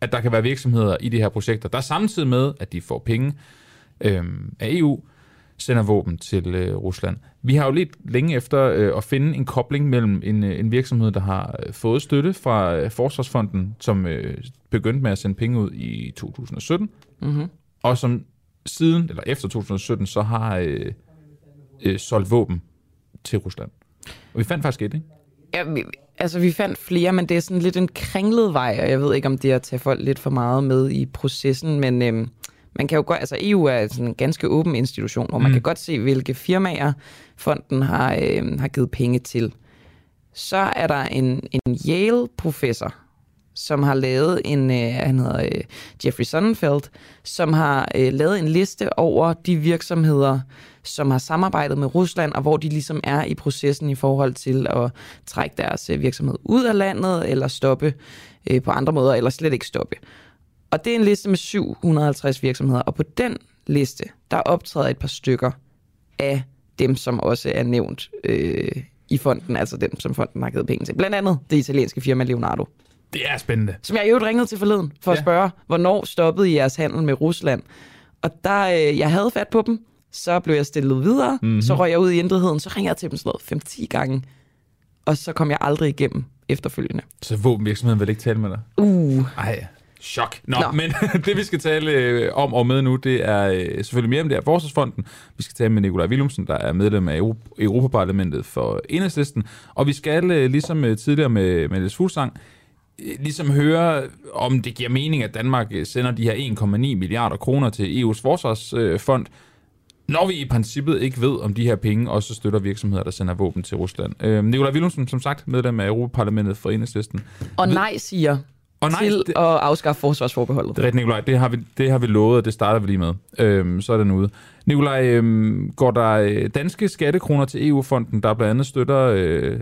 at der kan være virksomheder i de her projekter, der samtidig med, at de får penge øhm, af EU, sender våben til øh, Rusland. Vi har jo lidt længe efter øh, at finde en kobling mellem en, øh, en virksomhed, der har øh, fået støtte fra øh, Forsvarsfonden, som øh, begyndte med at sende penge ud i 2017, Mm-hmm. og som siden, eller efter 2017, så har øh, øh, solgt våben til Rusland. Og vi fandt faktisk et, ikke? Ja, vi, altså, vi fandt flere, men det er sådan lidt en kringlet vej, og jeg ved ikke, om det er at tage folk lidt for meget med i processen, men øhm, man kan jo godt, altså EU er sådan en ganske åben institution, hvor man Mm. kan godt se, hvilke firmaer fonden har, øhm, har givet penge til. Så er der en, en Yale-professor, som har lavet en, øh, han hedder øh, Jeffrey Sonnenfeld, som har øh, lavet en liste over de virksomheder, som har samarbejdet med Rusland, og hvor de ligesom er i processen i forhold til at trække deres øh, virksomhed ud af landet, eller stoppe øh, på andre måder, eller slet ikke stoppe. Og det er en liste med 750 virksomheder, og på den liste, der optræder et par stykker af dem, som også er nævnt øh, i fonden, altså dem, som fonden har givet penge til. Blandt andet det italienske firma Leonardo, Det er spændende. som jeg i øvrigt ringede til forleden for at Ja. spørge, hvornår stoppede I jeres handel med Rusland? Og der, øh, jeg havde fat på dem, så blev jeg stillet videre, Mhm. mm-hmm. så røg jeg ud i intetheden, så ringede jeg til dem sådan noget 5-10 gange, og så kom jeg aldrig igennem efterfølgende. Så våbenvirksomheden vil ikke tale med dig? Uh, Ej, chok. Nå, Nå. men det vi skal tale øh, om og med nu, det er øh, selvfølgelig mere om det her Forsvarsfonden. Vi skal tale med Nikolaj Willumsen, der er medlem af Euro- Europaparlamentet for Enhedslisten. Og vi skal, øh, ligesom øh, tidligere med, med Niels Fuglsang, ligesom høre, om det giver mening, at Danmark sender de her 1,9 milliarder kroner til EU's forsvarsfond, når vi i princippet ikke ved, om de her penge også støtter virksomheder, der sender våben til Rusland. Øh, Nikolaj Willumsen, som sagt, medlem af Europaparlamentet for Enhedslisten. og nej siger Og nej, til det- at afskaffe forsvarsforbeholdet. det er rigtigt, Nikolaj. Det har vi, det har vi lovet, og det starter vi lige med. Øhm, så er den ude. Nikolaj, øhm, går der øh, danske skattekroner til EU-fonden, der blandt andet støtter øh,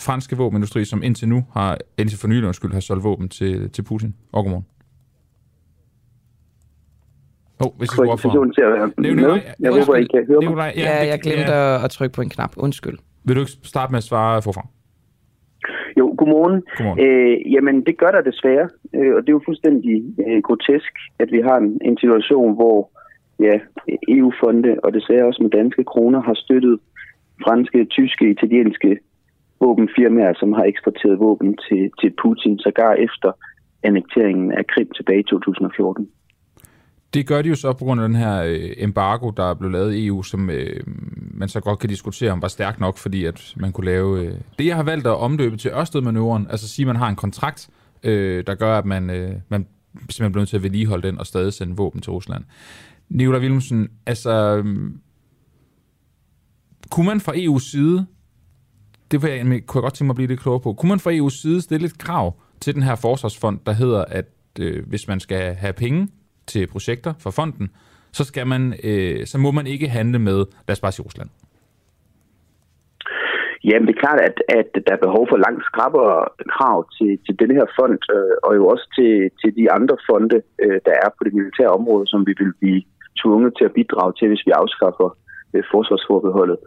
franske våbenindustri, som indtil nu har, indtil for nylig undskyld, har solgt våben til, til Putin? Og godmorgen. Åh, oh, hvis for... Kvalifikation til at være Nikolaj, med. Nikolaj, Jeg håber, I kan høre mig. Nikolaj, Ja, jeg glemte ja. at trykke på en knap. Undskyld. Vil du ikke starte med at svare forfra? Jo, godmorgen. Godmorgen. Øh, jamen, det gør der desværre, øh, og det er jo fuldstændig øh, grotesk, at vi har en, en situation, hvor ja, EU-fonde og desværre også med danske kroner har støttet franske, tyske, italienske våbenfirmaer, som har eksporteret våben til, til Putin, sågar efter annekteringen af Krim tilbage i 2014. Det gør de jo så på grund af den her øh, embargo, der er blevet lavet i EU, som øh, man så godt kan diskutere om var stærk nok, fordi at man kunne lave... Øh, det, jeg har valgt at omdøbe til Ørsted-manøvren, altså sige, at man har en kontrakt, øh, der gør, at man, øh, man simpelthen bliver nødt til at vedligeholde den og stadig sende våben til Rusland. Nicola Wilhelmsen, altså... Øh, kunne man fra EU's side, det vil jeg, kunne jeg godt tænke mig at blive lidt klogere på, kunne man fra EU's side stille et krav til den her forsvarsfond, der hedder, at øh, hvis man skal have penge til projekter fra fonden, så, skal man, øh, så må man ikke handle med, lad os bare sige Rusland. Jamen, det er klart, at, at der er behov for langt skrappere krav til, til denne her fond, øh, og jo også til, til de andre fonde, øh, der er på det militære område, som vi vil blive tvunget til at bidrage til, hvis vi afskaffer øh, forsvarsforbeholdet.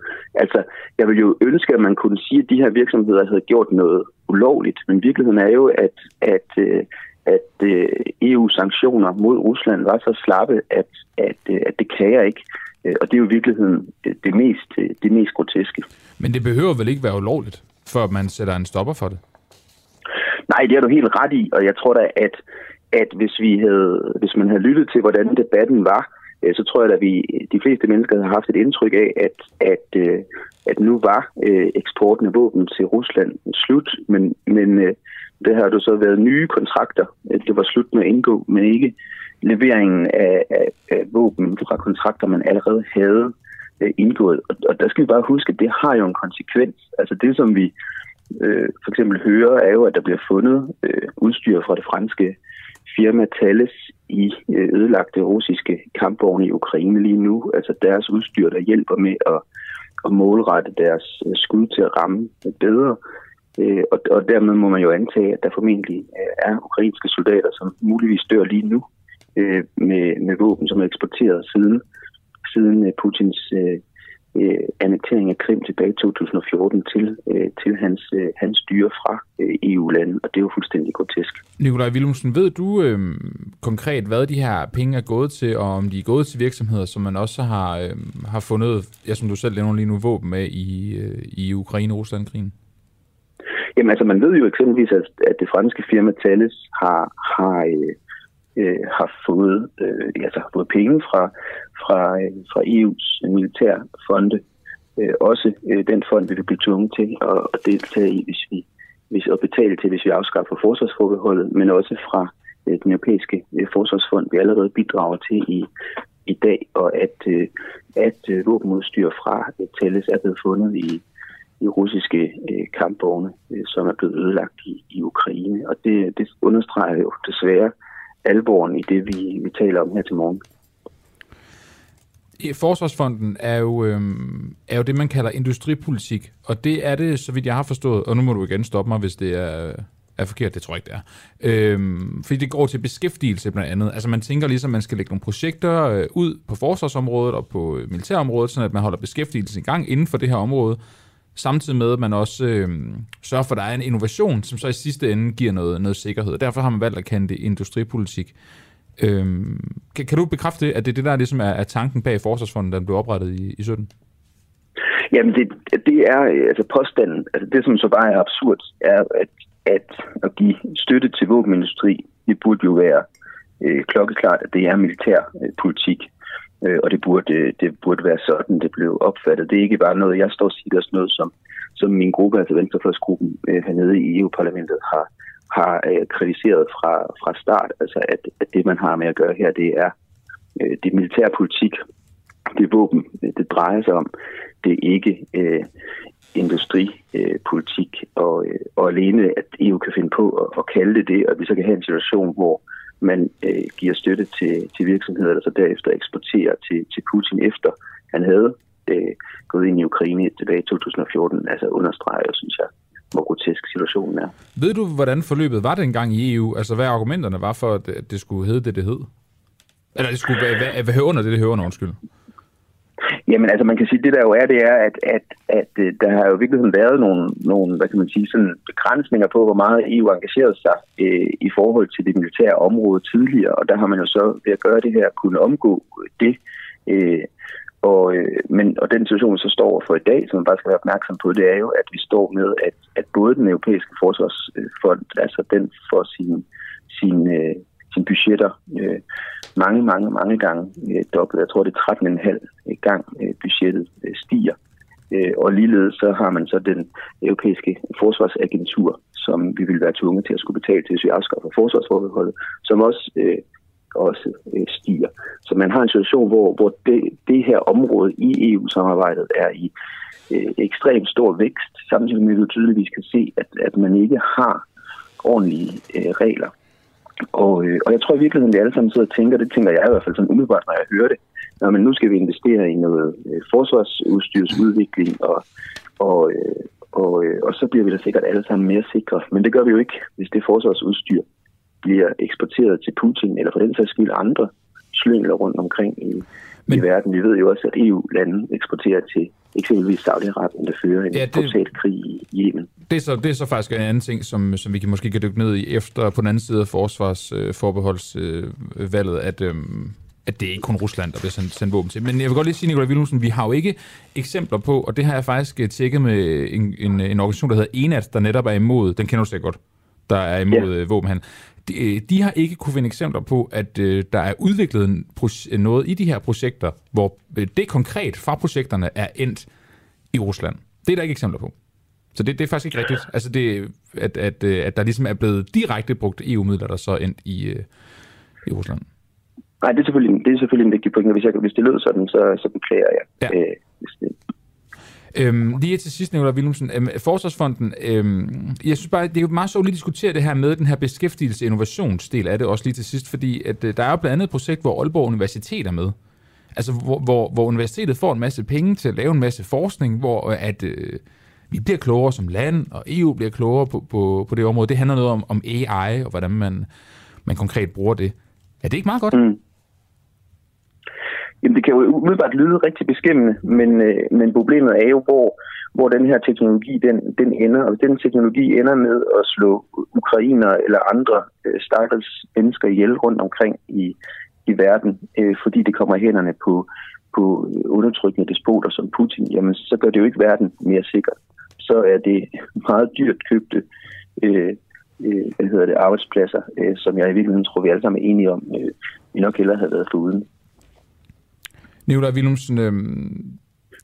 Altså, jeg vil jo ønske, at man kunne sige, at de her virksomheder havde gjort noget ulovligt, men virkeligheden er jo, at, at, øh, at øh, EU-sanktioner mod Rusland var så slappe, at, at, øh, at det kan jeg ikke. Øh, Og det er jo i virkeligheden det, mest, det mest groteske. Men det behøver vel ikke være ulovligt, før man sætter en stopper for det? Nej, det er du helt ret i, og jeg tror da, at, at hvis, vi havde, hvis man havde lyttet til, hvordan debatten var, så tror jeg, at vi, de fleste mennesker havde haft et indtryk af, at, at, at nu var eksporten af våben til Rusland slut, men, men det har jo så været nye kontrakter. Øh, det var slut med at indgå, men ikke leveringen af, af, af våben fra kontrakter, man allerede havde øh, indgået. Og, og der skal vi bare huske, at det har jo en konsekvens. Altså det, som vi øh, for eksempel hører, er jo, at der bliver fundet øh, udstyr fra det franske firma Thales i øh, ødelagte russiske kampvogne i Ukraine lige nu. Altså deres udstyr, der hjælper med at, at målrette deres øh, skud til at ramme bedre. Øh, og, og dermed må man jo antage, at der formentlig øh, er ukrainske soldater, som muligvis dør lige nu øh, med, med våben, som er eksporteret siden, siden øh, Putins øh, øh, annektering af Krim tilbage i 2014 til, øh, til hans, øh, hans styre fra øh, EU-landet, og det er jo fuldstændig grotesk. Nikolaj Willumsen, ved du øh, konkret, hvad de her penge er gået til, og om de er gået til virksomheder, som man også har, øh, har fundet, ja, som du selv nævner lige nu, våben med i, øh, i Ukraine-Rusland-krigen? Jamen altså, man ved jo eksempelvis, at, at det franske firma Thales har, har, øh, øh, har fået, øh, altså, fået penge fra, fra, øh, fra EU's militærfonde. Øh, også øh, den fond vil vi blive tvunget til at, at deltage i, hvis vi, hvis, at betale til, hvis vi afskaffer forsvarsforbeholdet, men også fra øh, den europæiske øh, forsvarsfond, vi allerede bidrager til i, i dag, og at, øh, at øh, våbenudstyr fra øh, Thales er blevet fundet i, i russiske øh, kampvogne, øh, som er blevet ødelagt i, i Ukraine. Og det, det understreger jo desværre alvoren i det, vi, vi taler om her til morgen. Forsvarsfonden er jo, øh, er jo det, man kalder industripolitik, og det er det, så vidt jeg har forstået, og nu må du igen stoppe mig, hvis det er, er forkert, det tror jeg ikke, det er. Øhm, fordi det går til beskæftigelse blandt andet. Altså man tænker ligesom, at man skal lægge nogle projekter øh, ud på forsvarsområdet og på øh, militærområdet, så at man holder beskæftigelsen i gang inden for det her område, samtidig med, at man også øh, sørger for, at der er en innovation, som så i sidste ende giver noget, noget sikkerhed. Derfor har man valgt at kende det industripolitik. Øh, kan, kan du bekræfte, at det er det, der ligesom er, er tanken bag Forsvarsfonden, der blev oprettet i, i 17? Jamen, det, det er altså påstanden. Altså det, som så bare er absurd, er, at, at at give støtte til våbenindustri, det burde jo være øh, klokkeklart, at det er militærpolitik. øh, politik. Øh, og det burde, det burde være sådan, det blev opfattet. Det er ikke bare noget, jeg står og siger, det er noget, som, som min gruppe, altså Venstrefløjsgruppen øh, hernede i EU-parlamentet, har, har øh, kritiseret fra, fra start. Altså, at, at det, man har med at gøre her, det er øh, det militære politik, det våben, det drejer sig om. Det er ikke øh, industripolitik, øh, og, øh, og alene, at EU kan finde på at, at kalde det det, og vi så kan have en situation, hvor man øh, giver støtte til, til virksomheder, der så derefter eksporterer til, til Putin efter han havde øh, gået ind i Ukraine tilbage i 2014, altså understreger, synes jeg, hvor grotesk situationen er. Ved du, hvordan forløbet var dengang i EU? Altså, hvad argumenterne var for, at det skulle hedde det, det hed? Eller det skulle være, hører under det, det hører under, undskyld. Jamen altså man kan sige, det der jo er, det er, at, at, at øh, der har jo virkelig været nogle, nogle hvad kan man sige, sådan begrænsninger på, hvor meget EU engagerede sig øh, i forhold til det militære område tidligere, og der har man jo så ved at gøre det her kunne omgå det. Øh, og, øh, men, og den situation, vi så står for i dag, som man bare skal være opmærksom på, det er jo, at vi står med, at, at både den europæiske forsvarsfond, altså den for sin, sin øh, sine budgetter øh, mange, mange, mange gange øh, dobbelt. Jeg tror, det er 13,5 øh, gang øh, budgettet øh, stiger. Øh, og ligeledes så har man så den europæiske forsvarsagentur, som vi vil være tvunget til at skulle betale til, hvis vi afskaffer forsvarsforbeholdet, som også øh, også øh, stiger. Så man har en situation, hvor, hvor det, det her område i EU-samarbejdet er i øh, ekstremt stor vækst, samtidig med at vi tydeligvis kan se, at, at man ikke har ordentlige øh, regler og, øh, og jeg tror i virkeligheden, at vi alle sammen sidder og tænker, det tænker jeg i hvert fald sådan umiddelbart, når jeg hører det, når men nu skal vi investere i noget øh, forsvarsudstyrsudvikling, og, og, øh, og, øh, og så bliver vi da sikkert alle sammen mere sikre. Men det gør vi jo ikke, hvis det forsvarsudstyr bliver eksporteret til Putin, eller for den sags skyld andre slyngler rundt omkring i, men, i verden. Vi ved jo også, at EU-lande eksporterer til eksempelvis Saudi-Arabien, der fører en ja, det, krig i Yemen. Det er, så, det er så faktisk en anden ting, som, som vi kan måske kan dykke ned i efter på den anden side af forsvarsforbeholdsvalget, øh, at, øh, at det er ikke kun Rusland, der bliver sendt, sendt våben til. Men jeg vil godt lige sige, Nikolaj Willumsen, vi har jo ikke eksempler på, og det har jeg faktisk øh, tjekket med en, en, en organisation, der hedder ENAT, der netop er imod, den kender du sikkert godt, der er imod ja. Øh, våbenhandel de, øh, de har ikke kunne finde eksempler på, at øh, der er udviklet en noget i de her projekter, hvor øh, det konkret fra projekterne er endt i Rusland. Det er der ikke eksempler på. Så det, det er faktisk ikke rigtigt. Altså det, at, at, øh, at der ligesom er blevet direkte brugt EU-midler, der så endt i, øh, i Rusland. Nej, det er selvfølgelig, det er selvfølgelig en vigtig point. Hvis, jeg, hvis det lød sådan, så, så beklager jeg. Ja. Øh, hvis det, Øhm, lige til sidst, Nicolai Willumsen, øhm, Forsvarsfonden, øhm, jeg synes bare, det er jo meget sjovt at diskutere det her med den her beskæftigelse innovationsdel af det også lige til sidst, fordi at, øh, der er jo blandt andet et projekt, hvor Aalborg Universitet er med. Altså, hvor, hvor, hvor universitetet får en masse penge til at lave en masse forskning, hvor øh, at, øh, vi bliver klogere som land, og EU bliver klogere på, på, på det område. Det handler noget om, om AI, og hvordan man, man konkret bruger det. Er det ikke meget godt? Mm. Jamen, det kan jo umiddelbart lyde rigtig beskæmmende, men, øh, men problemet er jo, hvor, hvor den her teknologi den, den ender. Og hvis den teknologi ender med at slå ukrainer eller andre øh, stakkels mennesker ihjel rundt omkring i, i verden, øh, fordi det kommer i hænderne på, på undertrykkende despoter som Putin, jamen så gør det jo ikke verden mere sikker. Så er det meget dyrt købte øh, øh, hvad hedder det, arbejdspladser, øh, som jeg i virkeligheden tror, vi alle sammen er enige om, øh, vi nok hellere havde været foruden. Nicolai Willumsen, øh,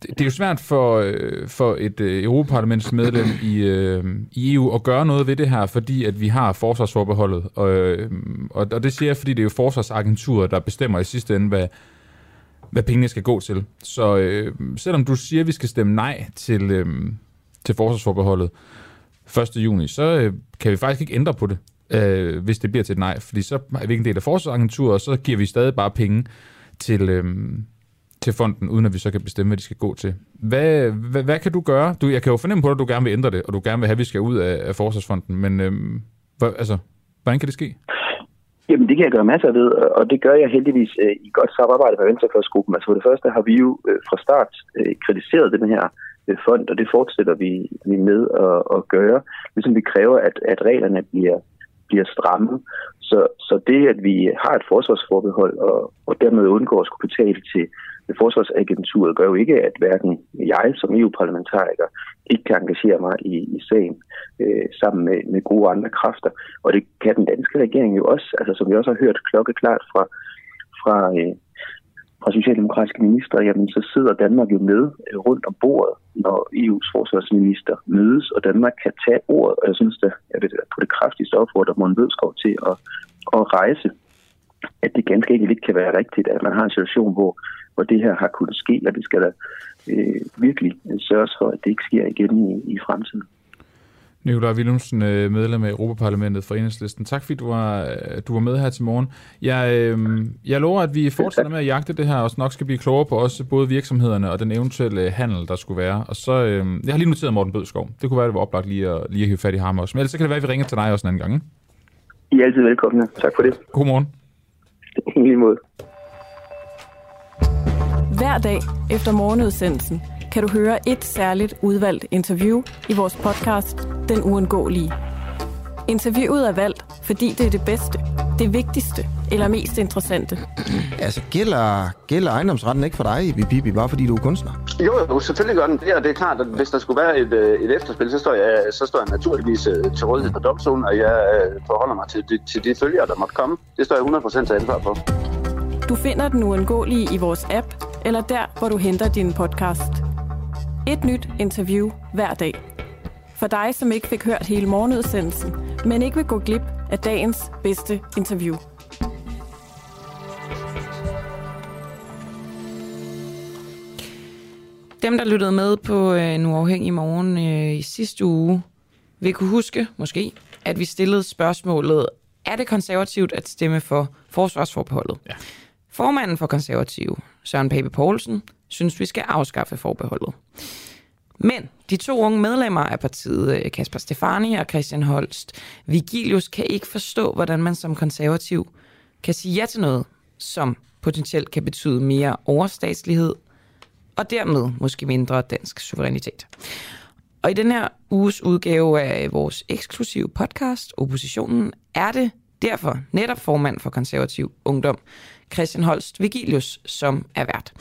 det er jo svært for, øh, for et øh, Europaparlamentsmedlem i, øh, i EU at gøre noget ved det her, fordi at vi har forsvarsforbeholdet. Og, øh, og, og det siger jeg, fordi det er jo forsvarsagenturet, der bestemmer i sidste ende, hvad, hvad pengene skal gå til. Så øh, selvom du siger, at vi skal stemme nej til, øh, til forsvarsforbeholdet 1. juni, så øh, kan vi faktisk ikke ændre på det, øh, hvis det bliver til et nej. Fordi så er vi ikke en del af forsvarsagenturet, og så giver vi stadig bare penge til... Øh, til fonden, uden at vi så kan bestemme, hvad de skal gå til. Hvad, hvad, hvad kan du gøre? Du, jeg kan jo fornemme på dig, at du gerne vil ændre det, og du gerne vil have, at vi skal ud af, af Forsvarsfonden, men øhm, hvad, altså, hvordan kan det ske? Jamen, det kan jeg gøre masser ved, og det gør jeg heldigvis øh, i godt samarbejde med Venstrefløjsgruppen. Altså for det første har vi jo øh, fra start øh, kritiseret den her øh, fond, og det fortsætter vi, vi med at, at gøre. Ligesom vi kræver, at, at reglerne bliver, bliver stramme. Så, så det, at vi har et forsvarsforbehold, og, og dermed undgår at skulle betale til Forsvarsagenturet gør jo ikke, at hverken jeg som EU-parlamentariker ikke kan engagere mig i, i sagen øh, sammen med, med gode andre kræfter. Og det kan den danske regering jo også, altså som vi også har hørt klokkeklart fra, fra, øh, fra socialdemokratiske minister, jamen så sidder Danmark jo med øh, rundt om bordet, når EU's forsvarsminister mødes, og Danmark kan tage ordet, og jeg synes, at jeg vil på det kraftigste opfordre Morten Bødskov til at, at rejse, at det ganske enkelt ikke kan være rigtigt, at man har en situation, hvor hvor det her har kunnet ske, og det skal der øh, virkelig sørges for, at det ikke sker igen i, i fremtiden. Nikolaj Willumsen, øh, medlem af Europaparlamentet for Enhedslisten. Tak fordi du var, øh, du var med her til morgen. Jeg, øh, jeg lover, at vi fortsætter med at jagte det her, og nok skal blive klogere på også både virksomhederne og den eventuelle handel, der skulle være. Og så, øh, jeg har lige noteret Morten Bødskov. Det kunne være, det var oplagt lige at, lige at hive fat i ham også. Men ellers så kan det være, at vi ringer til dig også en anden gang. Ikke? I er altid velkomne. Tak for det. God morgen. I lige måde. Hver dag efter morgenudsendelsen kan du høre et særligt udvalgt interview i vores podcast Den Uundgåelige. Interviewet er valgt, fordi det er det bedste, det vigtigste eller mest interessante. Altså, gælder, gælder ejendomsretten ikke for dig, Bibi, bare fordi du er kunstner? Jo, jo, selvfølgelig gør den det, og det er klart, at hvis der skulle være et, øh, et efterspil, så står, jeg, så står jeg naturligvis øh, til rådighed for domstolen, og jeg øh, forholder mig til de, til de følgere, der måtte komme. Det står jeg 100% til ansvar for. Du finder den uundgåelige i vores app, eller der, hvor du henter din podcast. Et nyt interview hver dag. For dig, som ikke fik hørt hele morgenudsendelsen, men ikke vil gå glip af dagens bedste interview. Dem, der lyttede med på øh, en uafhængig morgen øh, i sidste uge, vil kunne huske, måske, at vi stillede spørgsmålet, er det konservativt at stemme for forsvarsforbeholdet? Ja. Formanden for konservative, Søren Pape Poulsen, synes, vi skal afskaffe forbeholdet. Men de to unge medlemmer af partiet, øh, Kasper Stefani og Christian Holst, Vigilius, kan ikke forstå, hvordan man som konservativ kan sige ja til noget, som potentielt kan betyde mere overstatslighed, og dermed måske mindre dansk suverænitet. Og i den her uges udgave af vores eksklusive podcast, Oppositionen, er det derfor netop formand for konservativ ungdom, Christian Holst Vigilius, som er vært.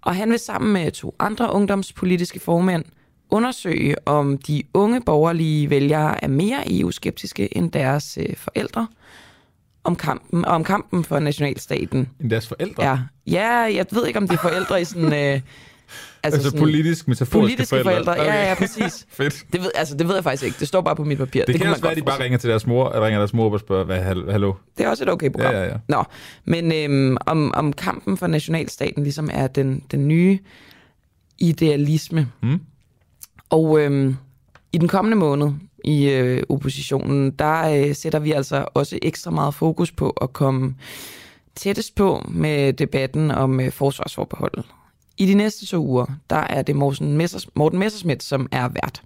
Og han vil sammen med to andre ungdomspolitiske formænd undersøge, om de unge borgerlige vælgere er mere EU-skeptiske end deres øh, forældre, om kampen, om kampen for nationalstaten. End deres forældre? Ja, ja jeg ved ikke, om de er forældre i sådan... Øh, Altså, altså sådan, politisk, metaforiske politiske forældre. forældre. Okay. Ja, ja, præcis. Fedt. Det ved, altså, det ved jeg faktisk ikke. Det står bare på mit papir. Det, det kan også være, at de bare ringer til deres mor, eller ringer deres mor op og spørger, hvad, hallo? Det er også et okay program. Ja, ja, ja. Nå, men øhm, om, om kampen for nationalstaten ligesom er den, den nye idealisme. Hmm? Og øhm, i den kommende måned i øh, oppositionen, der øh, sætter vi altså også ekstra meget fokus på at komme tættest på med debatten om øh, forsvarsforbeholdet. I de næste to uger, der er det Morten, Messers, Morten Messersmith, som er vært.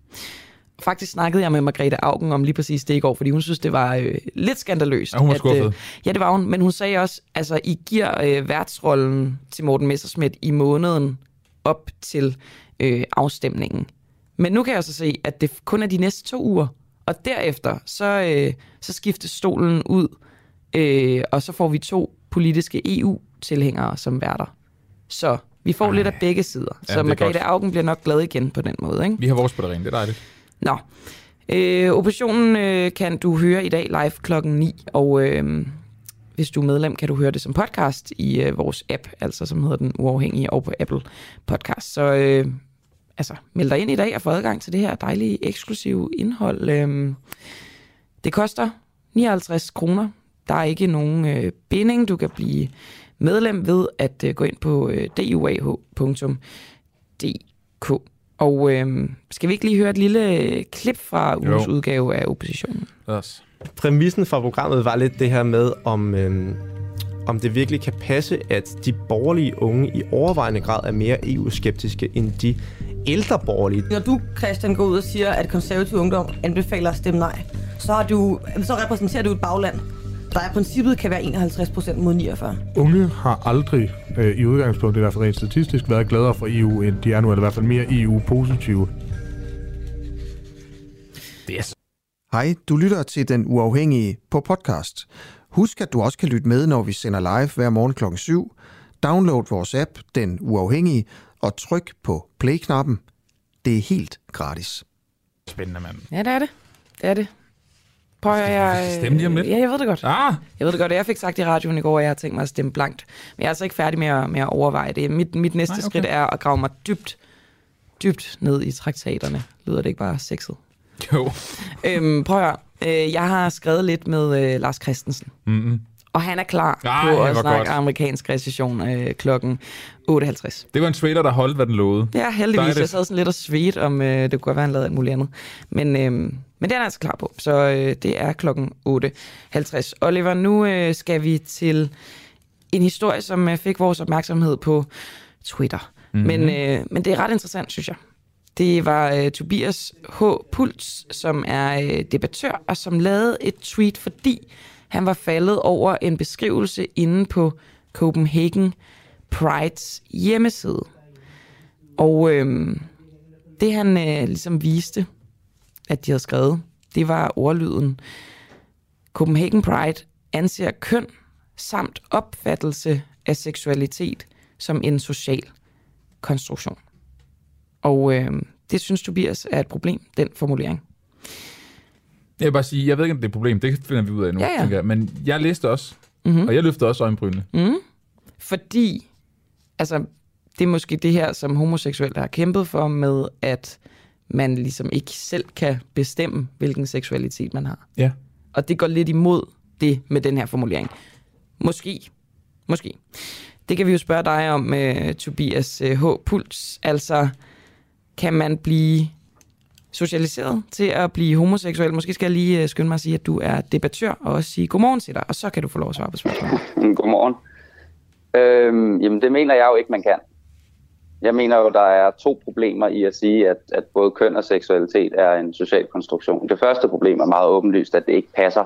faktisk snakkede jeg med Margrethe Augen om lige præcis det i går, fordi hun synes, det var øh, lidt skandaløst. Ja, hun var at, skuffet. øh, ja, det var hun, men hun sagde også, altså I giver øh, værtsrollen til Morten Messerschmidt i måneden op til øh, afstemningen. Men nu kan jeg så se, at det kun er de næste to uger, og derefter så, øh, så skiftes stolen ud, øh, og så får vi to politiske EU-tilhængere som værter. Så vi får Ej. lidt af begge sider. Ja, så Margrethe. Augen bliver nok glad igen på den måde, ikke? Vi har vores på det rene, det er dejligt. Nå. Øh, oppositionen øh, kan du høre i dag live klokken 9, og øh, hvis du er medlem, kan du høre det som podcast i øh, vores app, altså som hedder Den Uafhængige, og på Apple Podcast. Så øh, altså, meld dig ind i dag og få adgang til det her dejlige, eksklusive indhold. Øh, det koster 59 kroner. Der er ikke nogen øh, binding. Du kan blive medlem ved at øh, gå ind på øh, duah.dk. Og øh, skal vi ikke lige høre et lille øh, klip fra ugens Jo. udgave af oppositionen? Os. Præmissen for programmet var lidt det her med, om, øhm, om det virkelig kan passe, at de borgerlige unge i overvejende grad er mere EU-skeptiske end de ældre borgerlige. Når du, Christian, går ud og siger, at konservativ ungdom anbefaler at stemme nej, så, har du, så repræsenterer du et bagland, der i princippet kan være 51 procent mod 49. Unge har aldrig, øh, i udgangspunktet i hvert fald rent statistisk, været gladere for EU, end de er nu, eller i hvert fald mere EU-positive. Så Hej, du lytter til Den Uafhængige på podcast. Husk, at du også kan lytte med, når vi sender live hver morgen klokken 7. Download vores app, Den Uafhængige, og tryk på play-knappen. Det er helt gratis. spændende, mand. Ja, det er det. Det er det. Prøv jeg... skal stemme lige om lidt. Ja, jeg ved det godt. Ah, Jeg ved det godt, jeg fik sagt i radioen i går, at jeg har tænkt mig at stemme blankt. Men jeg er altså ikke færdig med at, med at overveje det. Mit, mit næste Nej, okay. skridt er at grave mig dybt, dybt ned i traktaterne. Lyder det ikke bare sexet? jo. Øhm, prøv at høre. Øh, jeg har skrevet lidt med øh, Lars Christensen. Mm-hmm. Og han er klar Ej, på at snakke godt. amerikansk recession øh, klokken 8.50. Det var en trailer, der holdt, hvad den lovede. Ja, heldigvis. Jeg sad sådan lidt og svedt, om øh, det kunne godt være, han lavede alt muligt andet. Men, øh, men det er altså klar på. Så øh, det er klokken 8.50. Oliver, nu øh, skal vi til en historie, som øh, fik vores opmærksomhed på Twitter. Mhm. Mm-hmm. Men, øh, men det er ret interessant, synes jeg. Det var øh, Tobias H. Puls, som er øh, debattør, og som lavede et tweet, fordi han var faldet over en beskrivelse inde på Copenhagen Prides hjemmeside. Og øh, det han øh, ligesom viste, at de havde skrevet, det var ordlyden. Copenhagen Pride anser køn samt opfattelse af seksualitet som en social konstruktion. Og øh, det synes Tobias er et problem, den formulering. Jeg vil bare sige, jeg ved ikke, om det er et problem. Det finder vi ud af nu, Ja, ja. tænker jeg. Men jeg læste også, Mm-hmm. og jeg løftede også øjenbrynene. Mm. Fordi, altså, det er måske det her, som homoseksuelle har kæmpet for med, at man ligesom ikke selv kan bestemme, hvilken seksualitet man har. Ja. Og det går lidt imod det med den her formulering. Måske. Måske. Det kan vi jo spørge dig om, uh, Tobias uh, H. Puls. Altså, kan man blive socialiseret til at blive homoseksuel? Måske skal jeg lige uh, skynde mig at sige, at du er debattør, og også sige godmorgen til dig, og så kan du få lov at svare på spørgsmålet. Godmorgen. Øhm, jamen, det mener jeg jo ikke, man kan. Jeg mener jo, der er to problemer i at sige, at, at både køn og seksualitet er en social konstruktion. Det første problem er meget åbenlyst, at det ikke passer.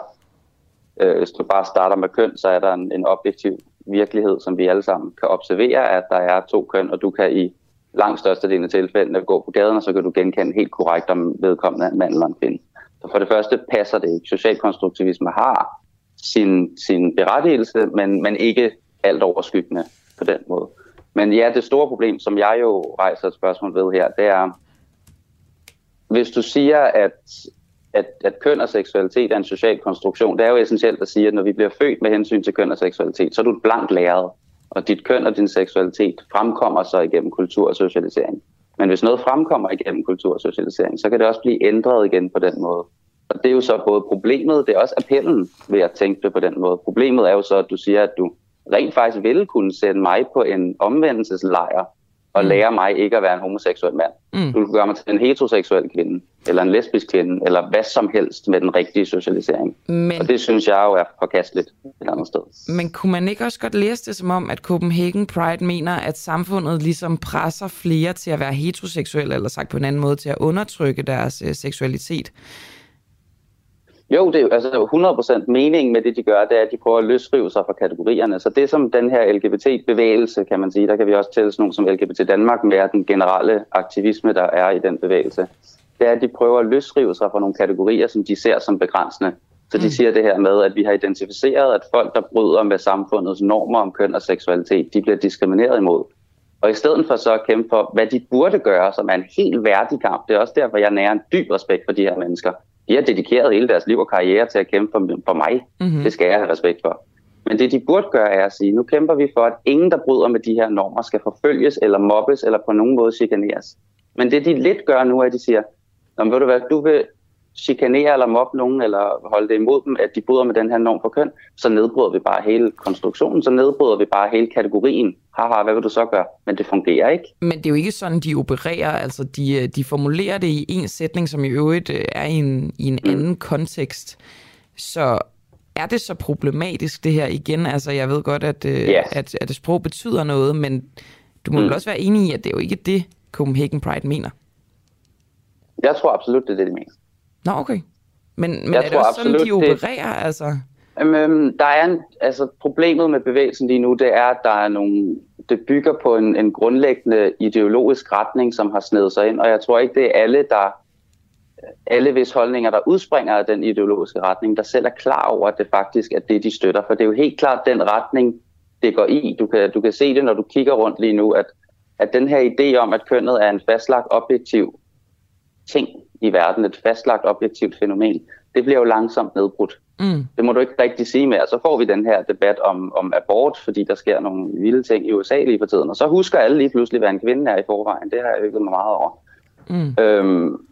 Øh, hvis du bare starter med køn, så er der en, en objektiv virkelighed, som vi alle sammen kan observere, at der er to køn, og du kan i langt størstedelen af tilfældene gå på gaden, og så kan du genkende helt korrekt, om vedkommende er en mand eller en kvinde. Så for det første passer det ikke. Socialkonstruktivisme har sin, sin berettigelse, men, men ikke alt overskyggende på den måde. Men ja, det store problem, som jeg jo rejser et spørgsmål ved her, det er, hvis du siger, at, at, at køn og seksualitet er en social konstruktion, det er jo essentielt at sige, at når vi bliver født med hensyn til køn og seksualitet, så er du et blankt læret, og dit køn og din seksualitet fremkommer så igennem kultur og socialisering. Men hvis noget fremkommer igennem kultur og socialisering, så kan det også blive ændret igen på den måde. Og det er jo så både problemet, det er også appellen ved at tænke det på den måde. Problemet er jo så, at du siger, at du rent faktisk ville kunne sende mig på en omvendelseslejr, og lære mig ikke at være en homoseksuel mand. Mm. Du kan gøre mig til en heteroseksuel kvinde, eller en lesbisk kvinde, eller hvad som helst med den rigtige socialisering. Men- Og det synes jeg jo er forkasteligt et andet sted. Men kunne man ikke også godt læse det som om, at Copenhagen Pride mener, at samfundet ligesom presser flere til at være heteroseksuelle, eller sagt på en anden måde, til at undertrykke deres øh, seksualitet? Jo, det er jo altså 100% meningen med det, de gør, det er, at de prøver at løsrive sig fra kategorierne. Så det som den her LGBT-bevægelse, kan man sige, der kan vi også tælle sådan nogle som LGBT Danmark med den generelle aktivisme, der er i den bevægelse, det er, at de prøver at løsrive sig fra nogle kategorier, som de ser som begrænsende. Så de Mm. siger det her med, at vi har identificeret, at folk, der bryder med samfundets normer om køn og seksualitet, de bliver diskrimineret imod. Og i stedet for så at kæmpe for, hvad de burde gøre, som er en helt værdig kamp, det er også derfor, jeg nærer en dyb respekt for de her mennesker. De har dedikeret hele deres liv og karriere til at kæmpe for, for mig. Mhm. Det skal jeg have respekt for. Men det, de burde gøre, er at sige, nu kæmper vi for, at ingen, der bryder med de her normer, skal forfølges eller mobbes eller på nogen måde chikaneres. Men det, de lidt gør nu, er, at de siger, Nå, ved du hvad, du vil chikanere eller mobbe nogen, eller holde det imod dem, at de bryder med den her norm for køn, så nedbryder vi bare hele konstruktionen, så nedbryder vi bare hele kategorien. Haha, hvad vil du så gøre? Men det fungerer ikke. Men det er jo ikke sådan, de opererer. Altså, de, øh, de formulerer det i en sætning, som i øvrigt øh, er i en, i en anden kontekst. Så er det så problematisk, det her igen? Altså, jeg ved godt, at, øh, Ja. at, at sprog betyder noget, men du må mm. vel også være enig i, at det er jo ikke det, Copenhagen Pride mener. Jeg tror absolut, det er det, de mener. Nå, okay. Men, men Jeg er det tror også sådan, de absolut, det- opererer? Altså? Øhm, der er en, altså problemet med bevægelsen lige nu, det er, at der er nogle, det bygger på en, en grundlæggende ideologisk retning, som har snedet sig ind, og jeg tror ikke, det er alle, der alle hvis holdninger, der udspringer af den ideologiske retning, der selv er klar over, at det faktisk er det, de støtter. For det er jo helt klart den retning, det går i. Du kan, du kan se det, når du kigger rundt lige nu, at, at den her idé om, at kønnet er en fastlagt objektiv ting i verden, et fastlagt objektivt fænomen, det bliver jo langsomt nedbrudt. Mm. Det må du ikke rigtig sige mere. Så får vi den her debat om, om abort, fordi der sker nogle vilde ting i USA lige for tiden. Og så husker alle lige pludselig, hvad en kvinde er i forvejen. Det har jeg øvet mig meget over. Mm. Øhm,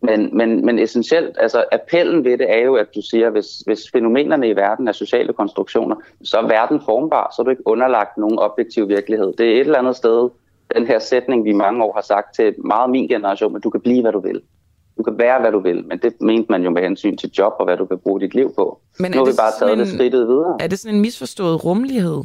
men, men, men essentielt, altså appellen ved det er jo, at du siger, hvis, hvis fænomenerne i verden er sociale konstruktioner, så er verden formbar, så er du ikke underlagt nogen objektiv virkelighed. Det er et eller andet sted, den her sætning, vi mange år har sagt til meget min generation, at du kan blive, hvad du vil. Du kan være, hvad du vil, men det mente man jo med hensyn til job og hvad du kan bruge dit liv på. Men nu har vi bare taget sådan det en- skridtet videre. Er det sådan en misforstået rummelighed?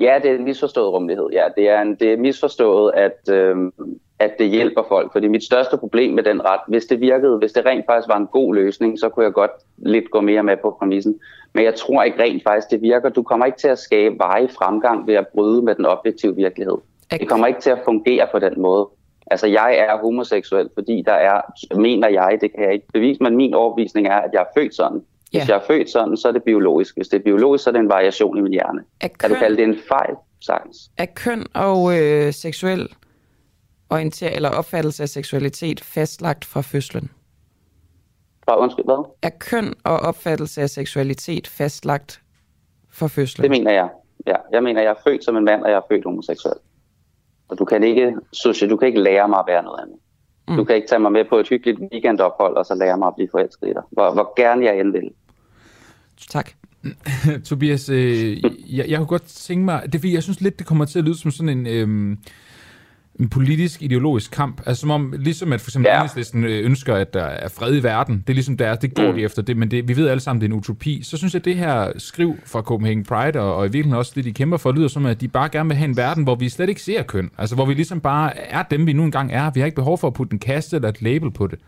Ja, det er en misforstået rummelighed. Ja, det er, en, det er misforstået, at, øhm, at det hjælper folk. Fordi mit største problem med den ret, hvis det virkede, hvis det rent faktisk var en god løsning, så kunne jeg godt lidt gå mere med på præmissen. Men jeg tror ikke rent faktisk, det virker. Du kommer ikke til at skabe veje fremgang ved at bryde med den objektive virkelighed. Det kommer ikke til at fungere på den måde. Altså, jeg er homoseksuel, fordi der er, mener jeg, det kan jeg ikke bevise, men min overbevisning er, at jeg er født sådan. Hvis Ja. jeg er født sådan, så er det biologisk. Hvis det er biologisk, så er det en variation i min hjerne. Er Kan du køn- kalde det en fejl? Sagtens. Er køn og øh, seksuel orientering eller opfattelse af seksualitet fastlagt fra fødslen? Fra, undskyld, hvad? Er køn og opfattelse af seksualitet fastlagt fra fødslen? Det mener jeg. Ja, jeg mener, jeg er født som en mand, og jeg er født homoseksuel. Og du kan ikke, Susie, du kan ikke lære mig at være noget andet. Mm. Du kan ikke tage mig med på et hyggeligt weekendophold, og så lære mig at blive forelsket i dig. Hvor, hvor gerne jeg end vil. Tak. Tobias, øh, jeg, jeg kunne godt tænke mig, det er fordi, jeg synes lidt, det kommer til at lyde som sådan en, øh, en politisk, ideologisk kamp. Altså som om, ligesom at for eksempel ja. Enhedslisten øh, ønsker, at der er fred i verden, det er ligesom der, det går mm. de efter det, men det, vi ved alle sammen, det er en utopi. Så synes jeg, at det her skriv fra Copenhagen Pride, og, og i virkeligheden også det, de kæmper for, lyder som, at de bare gerne vil have en verden, hvor vi slet ikke ser køn. Altså hvor vi ligesom bare er dem, vi nu engang er. Vi har ikke behov for at putte en kaste eller et label på det.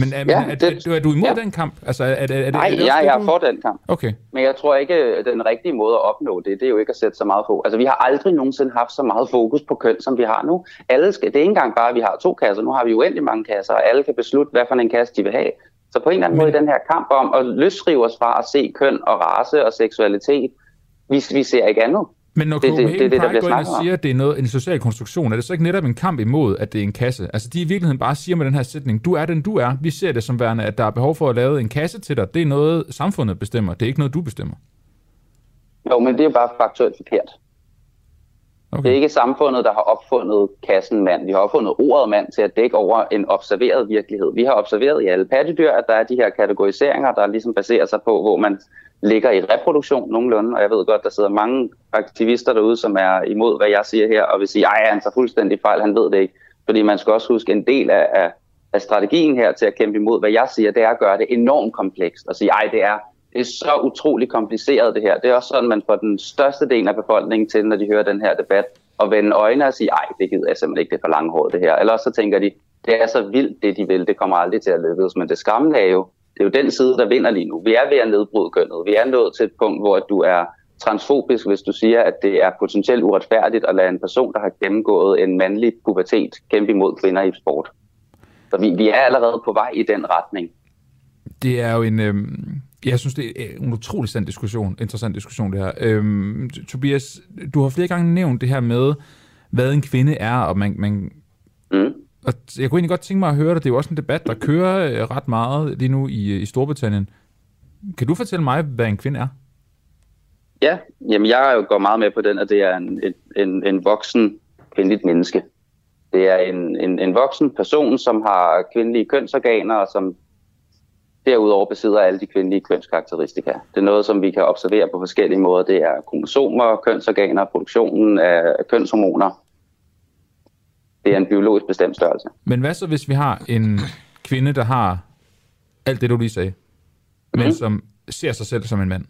Men er, Ja, men er, det- er, er du imod ja. den kamp? Altså, er, er, er, Nej, er det jeg, jeg er for den kamp. Okay. Men jeg tror ikke, at den rigtige måde at opnå det, det er jo ikke at sætte så meget fokus. Altså, vi har aldrig nogensinde haft så meget fokus på køn, som vi har nu. Alle skal, det er ikke engang bare, at vi har to kasser. Nu har vi uendelig mange kasser, og alle kan beslutte, hvad for en kasse de vil have. Så på en eller anden måde i den her kamp om at løsrive os fra at se køn og race og seksualitet, vi, vi ser ikke andet. Men når Det- det- Copenhagen det det, Pride bliver går ind og siger, at det er noget, en social konstruktion, er det så ikke netop en kamp imod, at det er en kasse? Altså de i virkeligheden bare siger med den her sætning, du er den du er. Vi ser det som værende, at der er behov for at lave en kasse til dig. Det er noget, samfundet bestemmer. Det er ikke noget, du bestemmer. Jo, men det er bare faktuelt forkert. Okay. Det er ikke samfundet, der har opfundet kassen mand. Vi har opfundet ordet mand til at dække over en observeret virkelighed. Vi har observeret i alle pattedyr, at der er de her kategoriseringer, der ligesom baserer sig på, hvor man ligger i reproduktion nogenlunde. Og jeg ved godt, der sidder mange aktivister derude, som er imod, hvad jeg siger her, og vil sige, ej, han tager fuldstændig fejl, han ved det ikke. Fordi man skal også huske, en del af, af, af strategien her til at kæmpe imod, hvad jeg siger, det er at gøre det enormt komplekst. Og sige, ej, det er det er så utrolig kompliceret det her. Det er også sådan, man får den største del af befolkningen til, når de hører den her debat, og vende øjnene og sige, ej, det gider jeg simpelthen ikke, det er for langhåret det her. Eller så tænker de, det er så vildt, det de vil, det kommer aldrig til at lykkes. Men det skræmmende er jo, det er jo den side, der vinder lige nu. Vi er ved at nedbryde kønnet. Vi er nået til et punkt, hvor du er transfobisk, hvis du siger, at det er potentielt uretfærdigt at lade en person, der har gennemgået en mandlig pubertet, kæmpe imod kvinder i sport. Så vi, vi er allerede på vej i den retning. Det er jo en, Øh jeg synes, det er en utrolig interessant diskussion, interessant diskussion det her. Øhm, Tobias, du har flere gange nævnt det her med, hvad en kvinde er, og man, man mm. Og jeg kunne egentlig godt tænke mig at høre det. Det er jo også en debat, der kører øh, ret meget lige nu i, i Storbritannien. Kan du fortælle mig, hvad en kvinde er? Ja, jamen jeg går meget med på den, at det er en, en, en voksen kvindeligt menneske. Det er en, en, en voksen person, som har kvindelige kønsorganer, og som derudover besidder alle de kvindelige kønskarakteristika. Det er noget, som vi kan observere på forskellige måder. Det er kromosomer, kønsorganer, produktionen af kønshormoner. Det er en biologisk bestemt størrelse. Men hvad så, hvis vi har en kvinde, der har alt det, du lige sagde, mm-hmm. men mhm. som ser sig selv som en mand?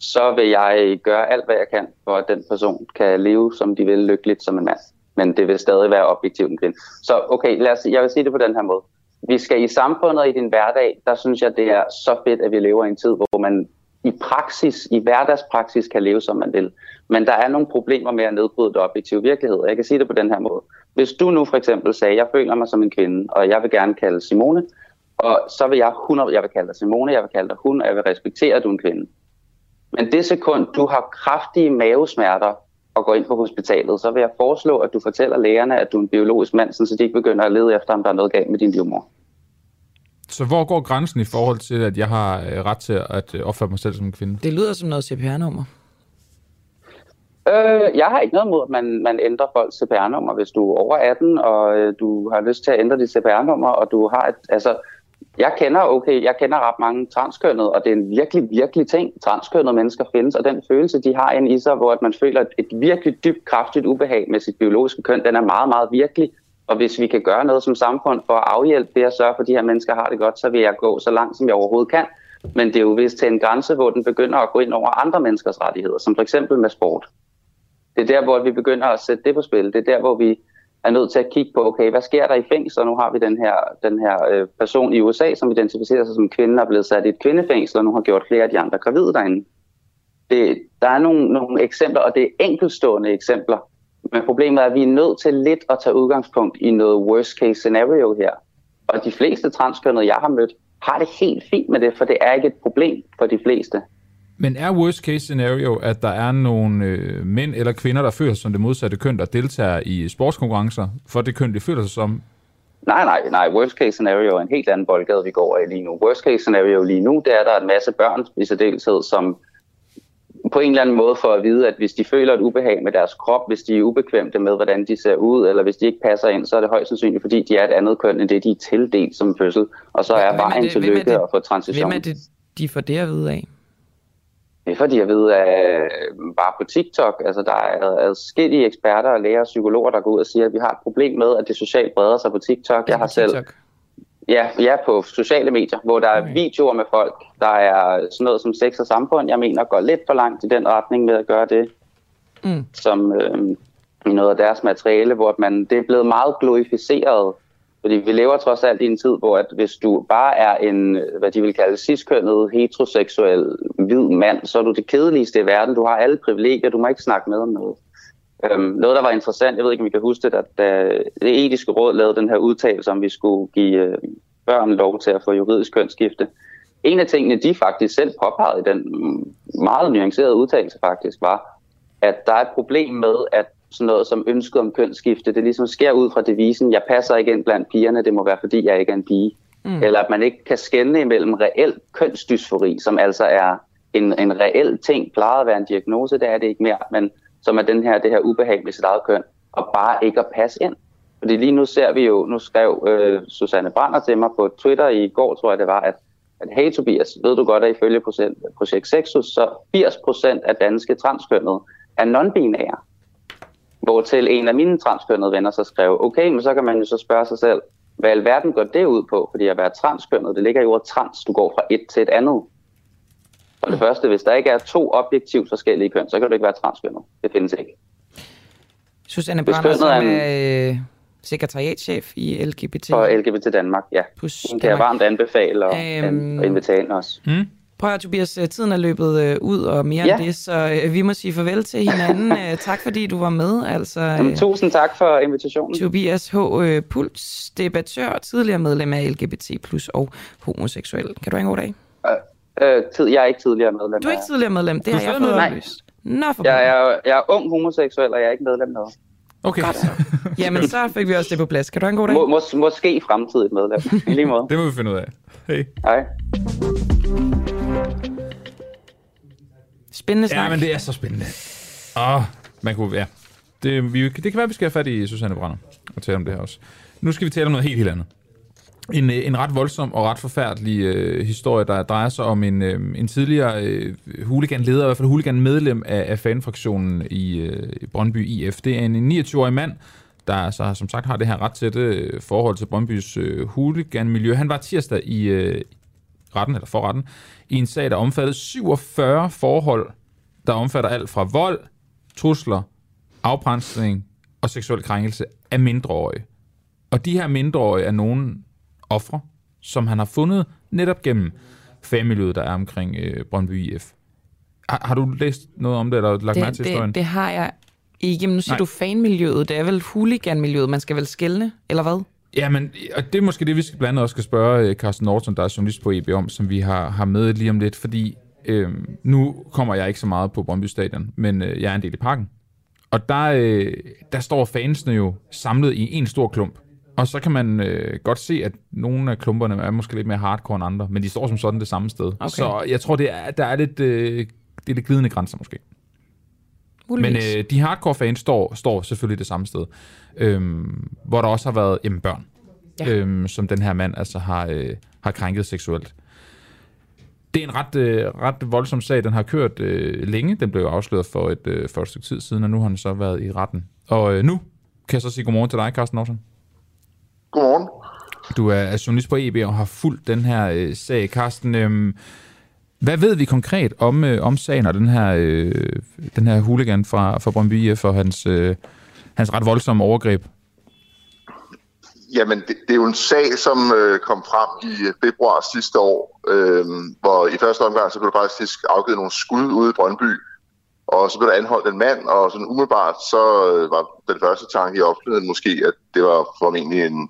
Så vil jeg gøre alt, hvad jeg kan, for at den person kan leve, som de vil, lykkeligt som en mand. Men det vil stadig være objektivt en kvinde. Så okay, lad os, jeg vil sige det på den her måde vi skal i samfundet og i din hverdag, der synes jeg, det er så fedt, at vi lever i en tid, hvor man i praksis, i hverdagspraksis kan leve, som man vil. Men der er nogle problemer med at nedbryde det objektive virkelighed. Jeg kan sige det på den her måde. Hvis du nu for eksempel sagde, jeg føler mig som en kvinde, og jeg vil gerne kalde Simone, og så vil jeg 100, jeg vil kalde dig Simone, jeg vil kalde dig hun, og jeg vil respektere, at du er en kvinde. Men det sekund, du har kraftige mavesmerter og går ind på hospitalet, så vil jeg foreslå, at du fortæller lægerne, at du er en biologisk mand, så de ikke begynder at lede efter, om der er noget galt med din livmor. Så hvor går grænsen i forhold til, at jeg har øh, ret til at øh, opføre mig selv som en kvinde? Det lyder som noget CPR-nummer. Øh, jeg har ikke noget mod, at man, man ændrer folks CPR-nummer, hvis du er over 18, og øh, du har lyst til at ændre dit CPR-nummer, og du har et, altså, jeg kender, okay, jeg kender ret mange transkønnede, og det er en virkelig, virkelig ting. Transkønnede mennesker findes, og den følelse, de har ind i sig, hvor at man føler et, et virkelig dybt, kraftigt ubehag med sit biologiske køn, den er meget, meget virkelig. Og hvis vi kan gøre noget som samfund for at afhjælpe det og sørge for, at de her mennesker har det godt, så vil jeg gå så langt, som jeg overhovedet kan. Men det er jo vist til en grænse, hvor den begynder at gå ind over andre menneskers rettigheder, som for eksempel med sport. Det er der, hvor vi begynder at sætte det på spil. Det er der, hvor vi er nødt til at kigge på, okay, hvad sker der i fængsel? Nu har vi den her, den her øh, person i USA, som identificerer sig som kvinde, er blevet sat i et kvindefængsel, og nu har gjort flere af de andre gravide derinde. Det, der er nogle, nogle eksempler, og det er enkeltstående eksempler, men problemet er, at vi er nødt til lidt at tage udgangspunkt i noget worst case scenario her. Og de fleste transkønnede, jeg har mødt, har det helt fint med det, for det er ikke et problem for de fleste. Men er worst case scenario, at der er nogle øh, mænd eller kvinder, der føler sig som det modsatte køn, der deltager i sportskonkurrencer for det køn, de føler sig som? Nej, nej, nej. Worst case scenario er en helt anden boldgade, vi går af lige nu. Worst case scenario lige nu, det er, at der er en masse børn i særdeleshed, som på en eller anden måde for at vide, at hvis de føler et ubehag med deres krop, hvis de er ubekvemte med, hvordan de ser ud, eller hvis de ikke passer ind, så er det højst sandsynligt, fordi de er et andet køn, end det, de er tildelt som fødsel. Og så er vejen til lykke og få transition. Hvem er det, de får det at vide af? Det er fordi, jeg ved, at bare på TikTok, altså der er adskillige eksperter og læger og psykologer, der går ud og siger, at vi har et problem med, at det socialt breder sig på TikTok. Jeg har selv Ja, ja, på sociale medier, hvor der er videoer med folk. Der er sådan noget som sex og samfund, jeg mener går lidt for langt i den retning med at gøre det. Mm. Som øh, i noget af deres materiale, hvor man, det er blevet meget glorificeret. Fordi vi lever trods alt i en tid, hvor at hvis du bare er en, hvad de vil kalde ciskønnet, heteroseksuel, hvid mand, så er du det kedeligste i verden. Du har alle privilegier, du må ikke snakke med om noget. Øhm, noget, der var interessant, jeg ved ikke, om I kan huske det, at da det etiske råd lavede den her udtalelse, om vi skulle give øh, børn lov til at få juridisk kønsskifte. En af tingene, de faktisk selv påpegede i den meget nuancerede udtalelse faktisk, var, at der er et problem med, at sådan noget som ønsket om kønsskifte, det ligesom sker ud fra devisen, jeg passer ikke ind blandt pigerne, det må være fordi, jeg ikke er en pige. Mm. Eller at man ikke kan skelne imellem reel kønsdysfori, som altså er en, en reel ting, plejer at være en diagnose, det er det ikke mere, men som er den her, det her ubehag med sit eget køn, og bare ikke at passe ind. Fordi lige nu ser vi jo, nu skrev øh, Susanne Brander til mig på Twitter i går, tror jeg det var, at, at hey Tobias, ved du godt, at ifølge projekt, projekt Sexus, så 80% af danske transkønnede er non-binære. Hvor til en af mine transkønnede venner så skrev, okay, men så kan man jo så spørge sig selv, hvad i alverden går det ud på? Fordi at være transkønnet, det ligger i ordet trans, du går fra et til et andet. For det første, hvis der ikke er to objektivt forskellige køn, så kan du ikke være transkønnet. Det findes ikke. Susanne Hvis Brander, som kønnet er er øh, sekretariatchef i LGBT. For LGBT Danmark, ja. Plus Den kan jeg varmt anbefale og, Øhm, og invitere ind også. Mm. Prøv at Tobias, øh, tiden er løbet øh, ud og mere Ja. end det, så øh, vi må sige farvel til hinanden. Tak fordi du var med. Altså, Jamen, tusind tak for invitationen. Tobias H. Puls, debattør, tidligere medlem af LGBT plus og homoseksuel. Kan du have en god dag? Øh, tid, jeg er ikke tidligere medlem. Du er ikke tidligere medlem, det Du har er jeg fået oplyst. Nå, for Jeg er, jeg er ung homoseksuel, og jeg er ikke medlem noget. Okay. Jamen, så fik vi også det på plads. Kan du have en god dag? Må, mås, måske fremtidigt medlem. I lige måde. Det må vi finde ud af. Hej. Hej. Spændende snak. Ja, men det er så spændende. Åh, man kunne, ja. Det, vi, det kan være, vi skal have fat i Susanne Brander og tale om det her også. Nu skal vi tale om noget helt, helt andet. En, øh, en ret voldsom og ret forfærdelig øh, historie, der drejer sig om en, øh, en tidligere øh, huliganleder, i hvert fald huligan-medlem af, af fanfraktionen i, øh, Brøndby IF. Det er en 29-årig mand, der altså, som sagt har det her ret tætte øh, forhold til Brøndbys øh, huligan-miljø. Han var tirsdag i øh, retten, eller forretten, i en sag, der omfattede 47 forhold, der omfatter alt fra vold, trusler, afprænsning og seksuel krænkelse af mindreårige. Og de her mindreårige er nogle ofre, som han har fundet netop gennem fagmiljøet, der er omkring øh, Brøndby IF. Har, har du læst noget om det, eller lagt mærke det, til historien? det, det har jeg ikke. Men nu siger Nej. du fanmiljøet. Det er vel huliganmiljøet, man skal vel skælne, eller hvad? Ja, men og det er måske det, vi skal blandt andet også skal spørge øh, Carsten Norton, der er journalist på EB om, som vi har, har med lige om lidt, fordi øh, nu kommer jeg ikke så meget på Brøndby Stadion, men øh, jeg er en del i parken. Og der, øh, der står fansene jo samlet i en stor klump. Og så kan man øh, godt se, at nogle af klumperne er måske lidt mere hardcore end andre, men de står som sådan det samme sted. Okay. Så jeg tror, det er, der er lidt, øh, det er lidt glidende grænser måske. Men Muligvis. øh, de hardcore fans står, står selvfølgelig det samme sted, øhm, hvor der også har været jamen, børn, Ja. øhm, som den her mand altså har, øh, har krænket seksuelt. Det er en ret, øh, ret voldsom sag. Den har kørt øh, længe. Den blev jo afsløret for et, øh, for et stykke tid siden, og nu har den så været i retten. Og øh, nu kan jeg så sige godmorgen til dig, Carsten Norton. Godmorgen. Du er, er journalist på EB og har fulgt den her øh, sag. Carsten, øh, hvad ved vi konkret om, øh, om sagen og den her, øh, den her hooligan fra, fra Brøndby IF og hans, øh, hans ret voldsomme overgreb? Jamen, det, det er jo en sag, som øh, kom frem i øh, februar sidste år, øh, hvor i første omgang så blev der faktisk afgivet nogle skud ude i Brøndby, og så blev der anholdt en mand, og sådan umiddelbart så øh, var den første tanke i offentligheden måske, at det var formentlig en,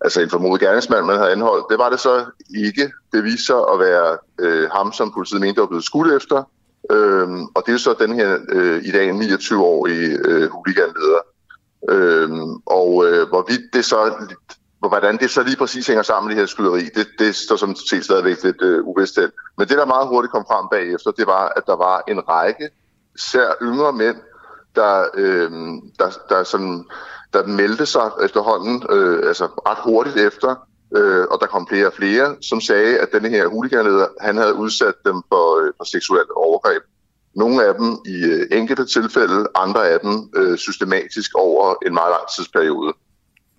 altså en formodet gerningsmand, man havde anholdt. Det var det så ikke. Det viste sig at være øh, ham, som politiet mente var blevet skudt efter, Øhm, og det er så den her øh, i dag 29-årige øh, huliganleder. Øhm, og øh, hvorvidt det så, hvordan det så lige præcis hænger sammen, det her skyderi, det, det står som set stadigvæk lidt øh, uvist. Men det, der meget hurtigt kom frem bagefter, det var, at der var en række, især yngre mænd, der, øh, der, der, sådan, der meldte sig efterhånden, øh, altså ret hurtigt efter, øh, og der kom flere og flere, som sagde, at denne her huliganleder, han havde udsat dem for, øh, for seksuelt overgreb. Nogle af dem i øh, enkelte tilfælde, andre af dem øh, systematisk over en meget lang tidsperiode.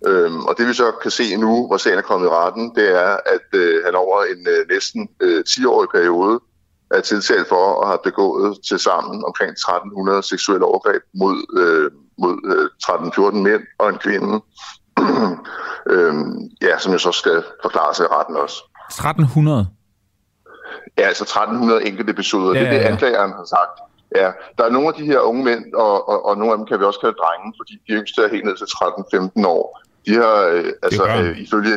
Øhm, og det vi så kan se nu, hvor sagen er kommet i retten, det er, at øh, han over en øh, næsten øh, 10-årig periode er tiltalt for at have begået til sammen omkring 1300 seksuelle overgreb mod, øh, mod øh, 13-14 mænd og en kvinde. øhm, ja, som jo så skal forklare sig i retten også. 1300? Ja, altså 1300 enkelte episoder. Ja, det er det, ja, ja. anklageren har sagt. Ja, der er nogle af de her unge mænd, og, og, og nogle af dem kan vi også kalde drenge, fordi de yngste er helt ned til 13-15 år. De har, øh, altså, børn. øh, ifølge...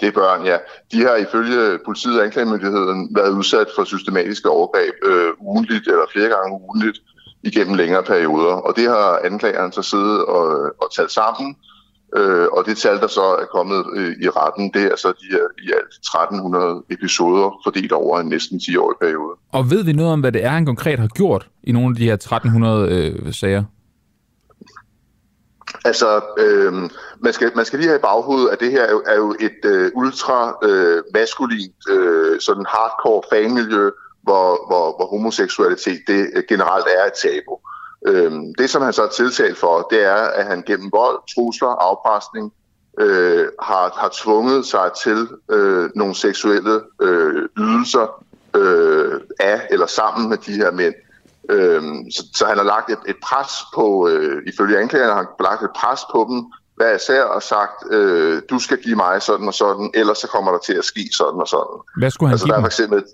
Det er børn, ja. De har ifølge politiet og anklagemyndigheden været udsat for systematiske overgreb øh, ugenligt eller flere gange ugenligt igennem længere perioder. Og det har anklageren så siddet og, og talt sammen Øh, og det tal, der så er kommet øh, i retten, det er så de her i alt 1300 episoder fordelt over en næsten 10-årig periode. Og ved vi noget om, hvad det er, han konkret har gjort i nogle af de her 1300 øh, sager? Altså, øh, man, skal, man skal lige have i baghovedet, at det her er jo, er jo et øh, ultra øh, maskulint, øh, sådan hardcore fanmiljø, hvor, hvor, hvor homoseksualitet det øh, generelt er et tabu. Øh, det, som han så er tiltalt for, det er, at han gennem vold, trusler, afpresning øh, har, har tvunget sig til øh, nogle seksuelle øh, ydelser øh, af eller sammen med de her mænd. Øhm, så, så han har lagt et, et pres på, øh, ifølge anklagerne har han lagt et pres på dem, hvad jeg ser og sagt, øh, du skal give mig sådan og sådan, ellers så kommer der til at ske sådan og sådan. Hvad skulle han altså, give der er dem? for eksempel,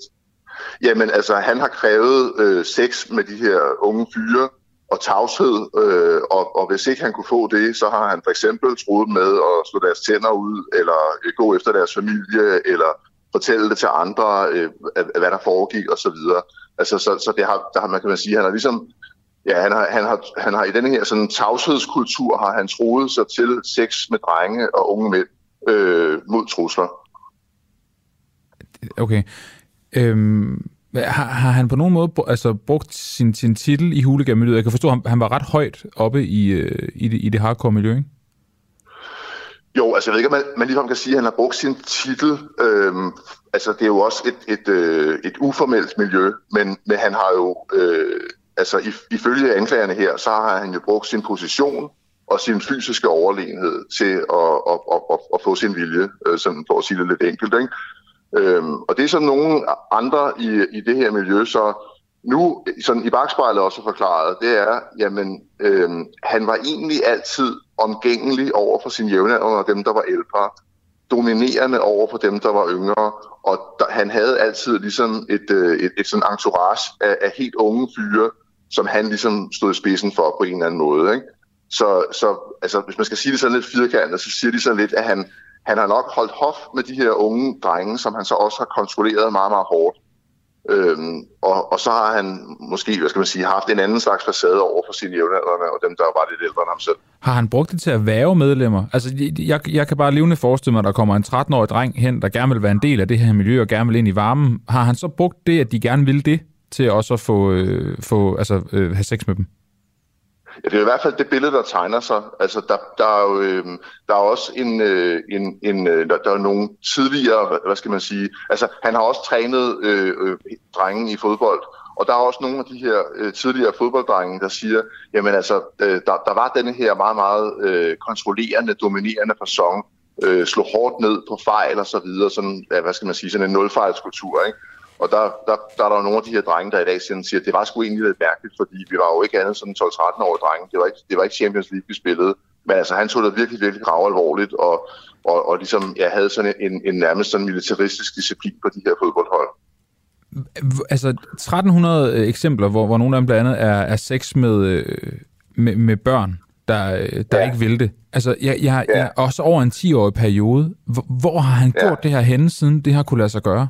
jamen altså, han har krævet øh, sex med de her unge fyre og tavshed, øh, og, og hvis ikke han kunne få det, så har han for eksempel troet med at slå deres tænder ud, eller øh, gå efter deres familie, eller fortælle det til andre, øh, hvad der foregik og så videre. Altså, så, så det har, der har man kan man sige, han har ligesom, ja, han har, han har, han har i den her sådan tavshedskultur, har han troet sig til sex med drenge og unge mænd øh, mod trusler. Okay. Øhm, har, har han på nogen måde altså, brugt sin, sin titel i huliganmiljøet? Jeg kan forstå, at han, han var ret højt oppe i, øh, i, det, i det hardcore miljø, ikke? Jo, altså jeg ved ikke, om man, man ligefrem kan sige, at han har brugt sin titel. Øhm, altså det er jo også et, et, øh, et uformelt miljø, men, men han har jo, øh, altså if, ifølge anklagerne her, så har han jo brugt sin position og sin fysiske overlegenhed til at, at, at, at, at få sin vilje, øh, sådan for at sige det lidt enkelt. Ikke? Øhm, og det er sådan nogle andre i, i det her miljø, så nu sådan i bagspejlet også forklaret, det er, jamen, øhm, han var egentlig altid omgængelig over for sine jævnaldrende og dem, der var ældre, dominerende over for dem, der var yngre, og der, han havde altid ligesom et, øh, et, et sådan entourage af, af helt unge fyre, som han ligesom stod i spidsen for på en eller anden måde. Ikke? Så, så altså, hvis man skal sige det sådan lidt firkantet, så siger de sådan lidt, at han, han har nok holdt hof med de her unge drenge, som han så også har kontrolleret meget, meget hårdt. Øhm, og, og så har han måske, hvad skal man sige, haft en anden slags facade over for sine jævnaldrende og dem, der var lidt ældre end ham selv. Har han brugt det til at væve medlemmer? Altså, jeg, jeg kan bare levende forestille mig, at der kommer en 13-årig dreng hen, der gerne vil være en del af det her miljø og gerne vil ind i varmen. Har han så brugt det, at de gerne vil det, til også at få, øh, få altså, øh, have sex med dem? Ja, det er i hvert fald det billede, der tegner sig. Altså, der, der, er, jo, øh, der er også en, øh, en, en øh, der, der er nogle tidligere, hvad, skal man sige, altså han har også trænet øh, øh, drengen i fodbold, og der er også nogle af de her øh, tidligere fodbolddrenge, der siger, jamen altså, øh, der, der var denne her meget, meget øh, kontrollerende, dominerende fasong, øh, slå hårdt ned på fejl og så videre, sådan, ja, hvad skal man sige, sådan en nulfejlskultur, ikke? Og der, der, der er der jo nogle af de her drenge, der i dag siger, at det var sgu egentlig lidt mærkeligt, fordi vi var jo ikke andet sådan 12-13-årige drenge. Det var, ikke, det var ikke Champions League, vi spillede. Men altså, han tog det virkelig, virkelig grav alvorligt, og, og, og ligesom, jeg havde sådan en, en nærmest sådan militaristisk disciplin på de her fodboldhold. Altså 1300 øh, eksempler, hvor, hvor nogle af dem blandt andet er, er sex med, øh, med, med børn, der, øh, der ja. ikke vil det. Altså, jeg, jeg, ja. jeg, også over en 10-årig periode. Hvor, hvor har han ja. gjort det her henne, siden det har kunne lade sig gøre?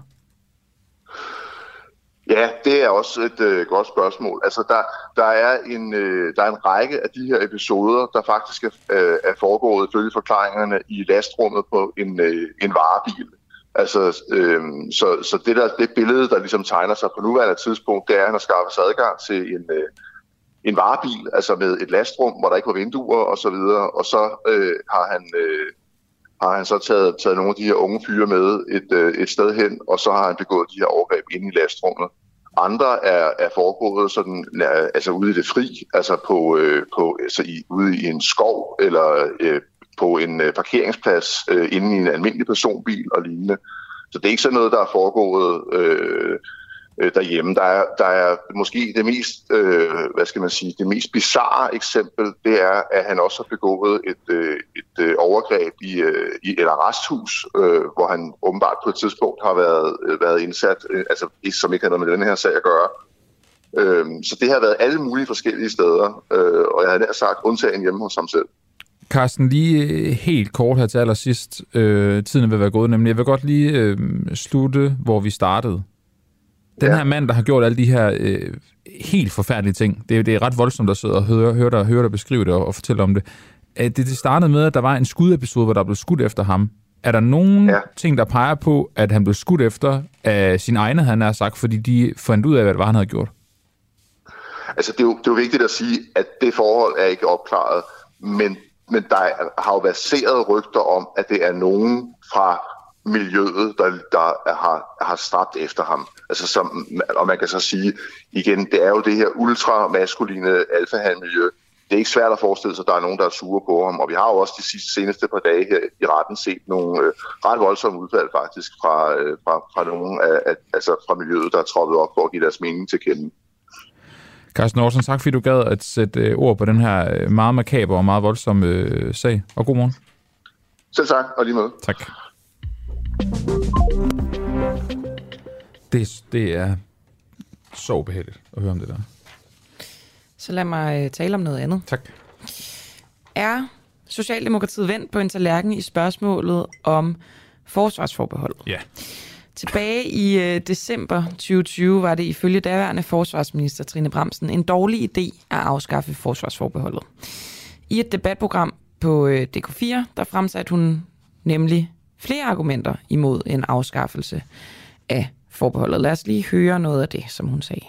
Ja, det er også et øh, godt spørgsmål. Altså, der, der, er en, øh, der er en række af de her episoder, der faktisk er, øh, er foregået ifølge forklaringerne i lastrummet på en, øh, en varebil. Altså, øh, så, så det, der, det billede, der ligesom tegner sig på nuværende tidspunkt, det er, at han har skaffet sig adgang til en, øh, en varebil, altså med et lastrum, hvor der ikke var vinduer og så videre, og så øh, har han... Øh, har han så taget, taget nogle af de her unge fyre med et, øh, et sted hen, og så har han begået de her overgreb inde i lastrummet. Andre er, er foregået sådan, altså ude i det fri, altså på, øh, på altså i, ude i en skov eller øh, på en øh, parkeringsplads øh, inde i en almindelig personbil og lignende. Så det er ikke sådan noget, der er foregået øh, øh, derhjemme. Der er, der er måske det mest, øh, hvad skal man sige, det mest bizarre eksempel, det er, at han også har begået et, øh, et øh, overgreb i, øh, i et arresthus, øh, hvor han åbenbart på et tidspunkt har været, øh, været indsat, øh, altså som ikke har noget med den her sag at gøre. Øh, så det har været alle mulige forskellige steder, øh, og jeg har nær sagt undtagen hjemme hos ham selv. Carsten, lige øh, helt kort her til allersidst. Øh, tiden vil være gået, nemlig. Jeg vil godt lige øh, slutte, hvor vi startede. Den ja. her mand, der har gjort alle de her øh, helt forfærdelige ting, det, det er ret voldsomt at sidde og høre, høre, dig, høre dig beskrive det og, og fortælle om det. at det, det startede med, at der var en skudepisode, hvor der blev skudt efter ham. Er der nogen ja. ting, der peger på, at han blev skudt efter af sin egne, han har sagt, fordi de fandt ud af, hvad det var, han havde gjort? Altså, det er, jo, det er jo vigtigt at sige, at det forhold er ikke opklaret, men, men der har jo været seret rygter om, at det er nogen fra miljøet, der, der har, har stræbt efter ham. Altså som, og man kan så sige, igen, det er jo det her ultramaskuline alfahandmiljø. Det er ikke svært at forestille sig, at der er nogen, der er sure på ham. Og vi har jo også de sidste, seneste par dage her i retten set nogle øh, ret voldsomme udfald faktisk fra, øh, fra, fra nogen af, af, altså fra miljøet, der er troppet op for at give deres mening til kende. Carsten Aarhusen, tak fordi du gad at sætte øh, ord på den her øh, meget makaber og meget voldsomme øh, sag. Og god morgen. Selv tak, og lige med. Tak. Det, det er så ubehageligt at høre om det der. Så lad mig øh, tale om noget andet. Tak. Er Socialdemokratiet vendt på en tallerken i spørgsmålet om forsvarsforbeholdet? Ja. Tilbage i øh, december 2020 var det ifølge daværende forsvarsminister Trine Bremsen en dårlig idé at afskaffe forsvarsforbeholdet. I et debatprogram på øh, DK4, der fremsatte hun nemlig flere argumenter imod en afskaffelse af forbeholdet. Lad os lige høre noget af det, som hun sagde.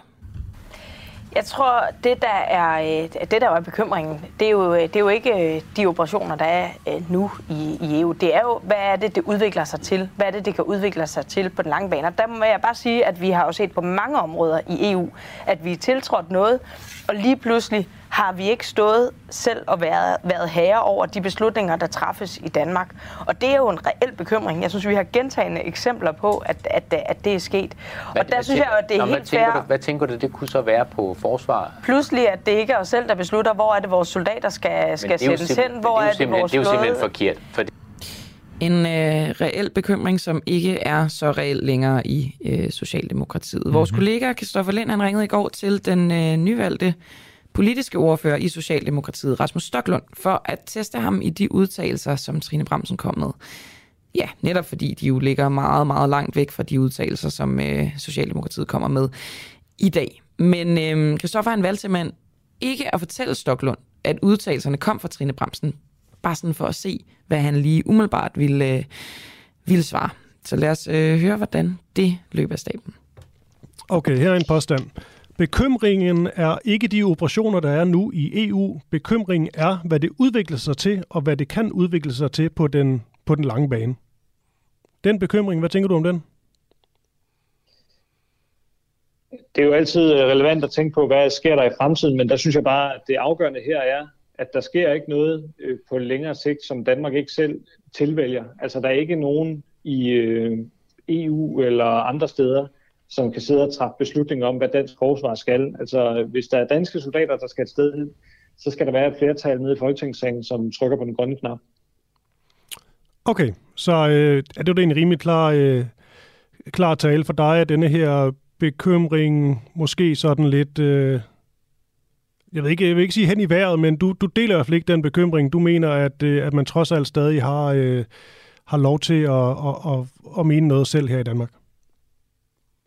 Jeg tror, det der er, øh, det der er bekymringen, det er, jo, øh, det er jo ikke øh, de operationer, der er nu i, i EU. Det er jo, hvad er det, det udvikler sig til? Hvad er det, det kan udvikle sig til på den lange bane? Og der må jeg bare sige, at vi har jo set på mange områder i EU, at vi er tiltrådt noget, og lige pludselig har vi ikke stået selv og været, været herre over de beslutninger, der træffes i Danmark. Og det er jo en reel bekymring. Jeg synes, vi har gentagende eksempler på, at, at, at det er sket. Hvad, og der synes jeg, at det er Nå, helt fair. Du, hvad tænker du, det kunne så være på forsvar? Pludselig, at det ikke er os selv, der beslutter, hvor er det, vores soldater skal, skal sættes hen, hvor det er, det, vores Det er jo simpelthen forkert. Fordi En øh, reel bekymring, som ikke er så reel længere i øh, Socialdemokratiet. Mm-hmm. Vores kollega Kristoffer Lind, han ringede i går til den øh, nyvalgte politiske ordfører i Socialdemokratiet, Rasmus Stoklund, for at teste ham i de udtalelser, som Trine Bremsen kom med. Ja, netop fordi de jo ligger meget, meget langt væk fra de udtalelser, som øh, Socialdemokratiet kommer med i dag. Men øh, Kristoffer han valgte simpelthen ikke at fortælle Stoklund, at udtalelserne kom fra Trine Bremsen, bare sådan for at se, hvad han lige umiddelbart ville, øh, ville svare. Så lad os øh, høre, hvordan det løber af staben. Okay, her er en påstand. Bekymringen er ikke de operationer, der er nu i EU. Bekymringen er, hvad det udvikler sig til, og hvad det kan udvikle sig til på den, på den lange bane. Den bekymring, hvad tænker du om den? det er jo altid øh, relevant at tænke på, hvad sker der i fremtiden, men der synes jeg bare, at det afgørende her er, at der sker ikke noget øh, på længere sigt, som Danmark ikke selv tilvælger. Altså der er ikke nogen i øh, EU eller andre steder, som kan sidde og træffe beslutninger om, hvad dansk forsvar skal. Altså hvis der er danske soldater, der skal et sted hen, så skal der være et flertal nede i Folketingssalen, som trykker på den grønne knap. Okay, så øh, er det jo en rimelig klar, øh, klar tale for dig, at denne her bekymring måske sådan lidt... Øh, jeg, ved ikke, jeg vil ikke sige hen i vejret, men du, du deler i hvert fald ikke den bekymring. Du mener, at, øh, at man trods alt stadig har, øh, har lov til at, at, at, at mene noget selv her i Danmark.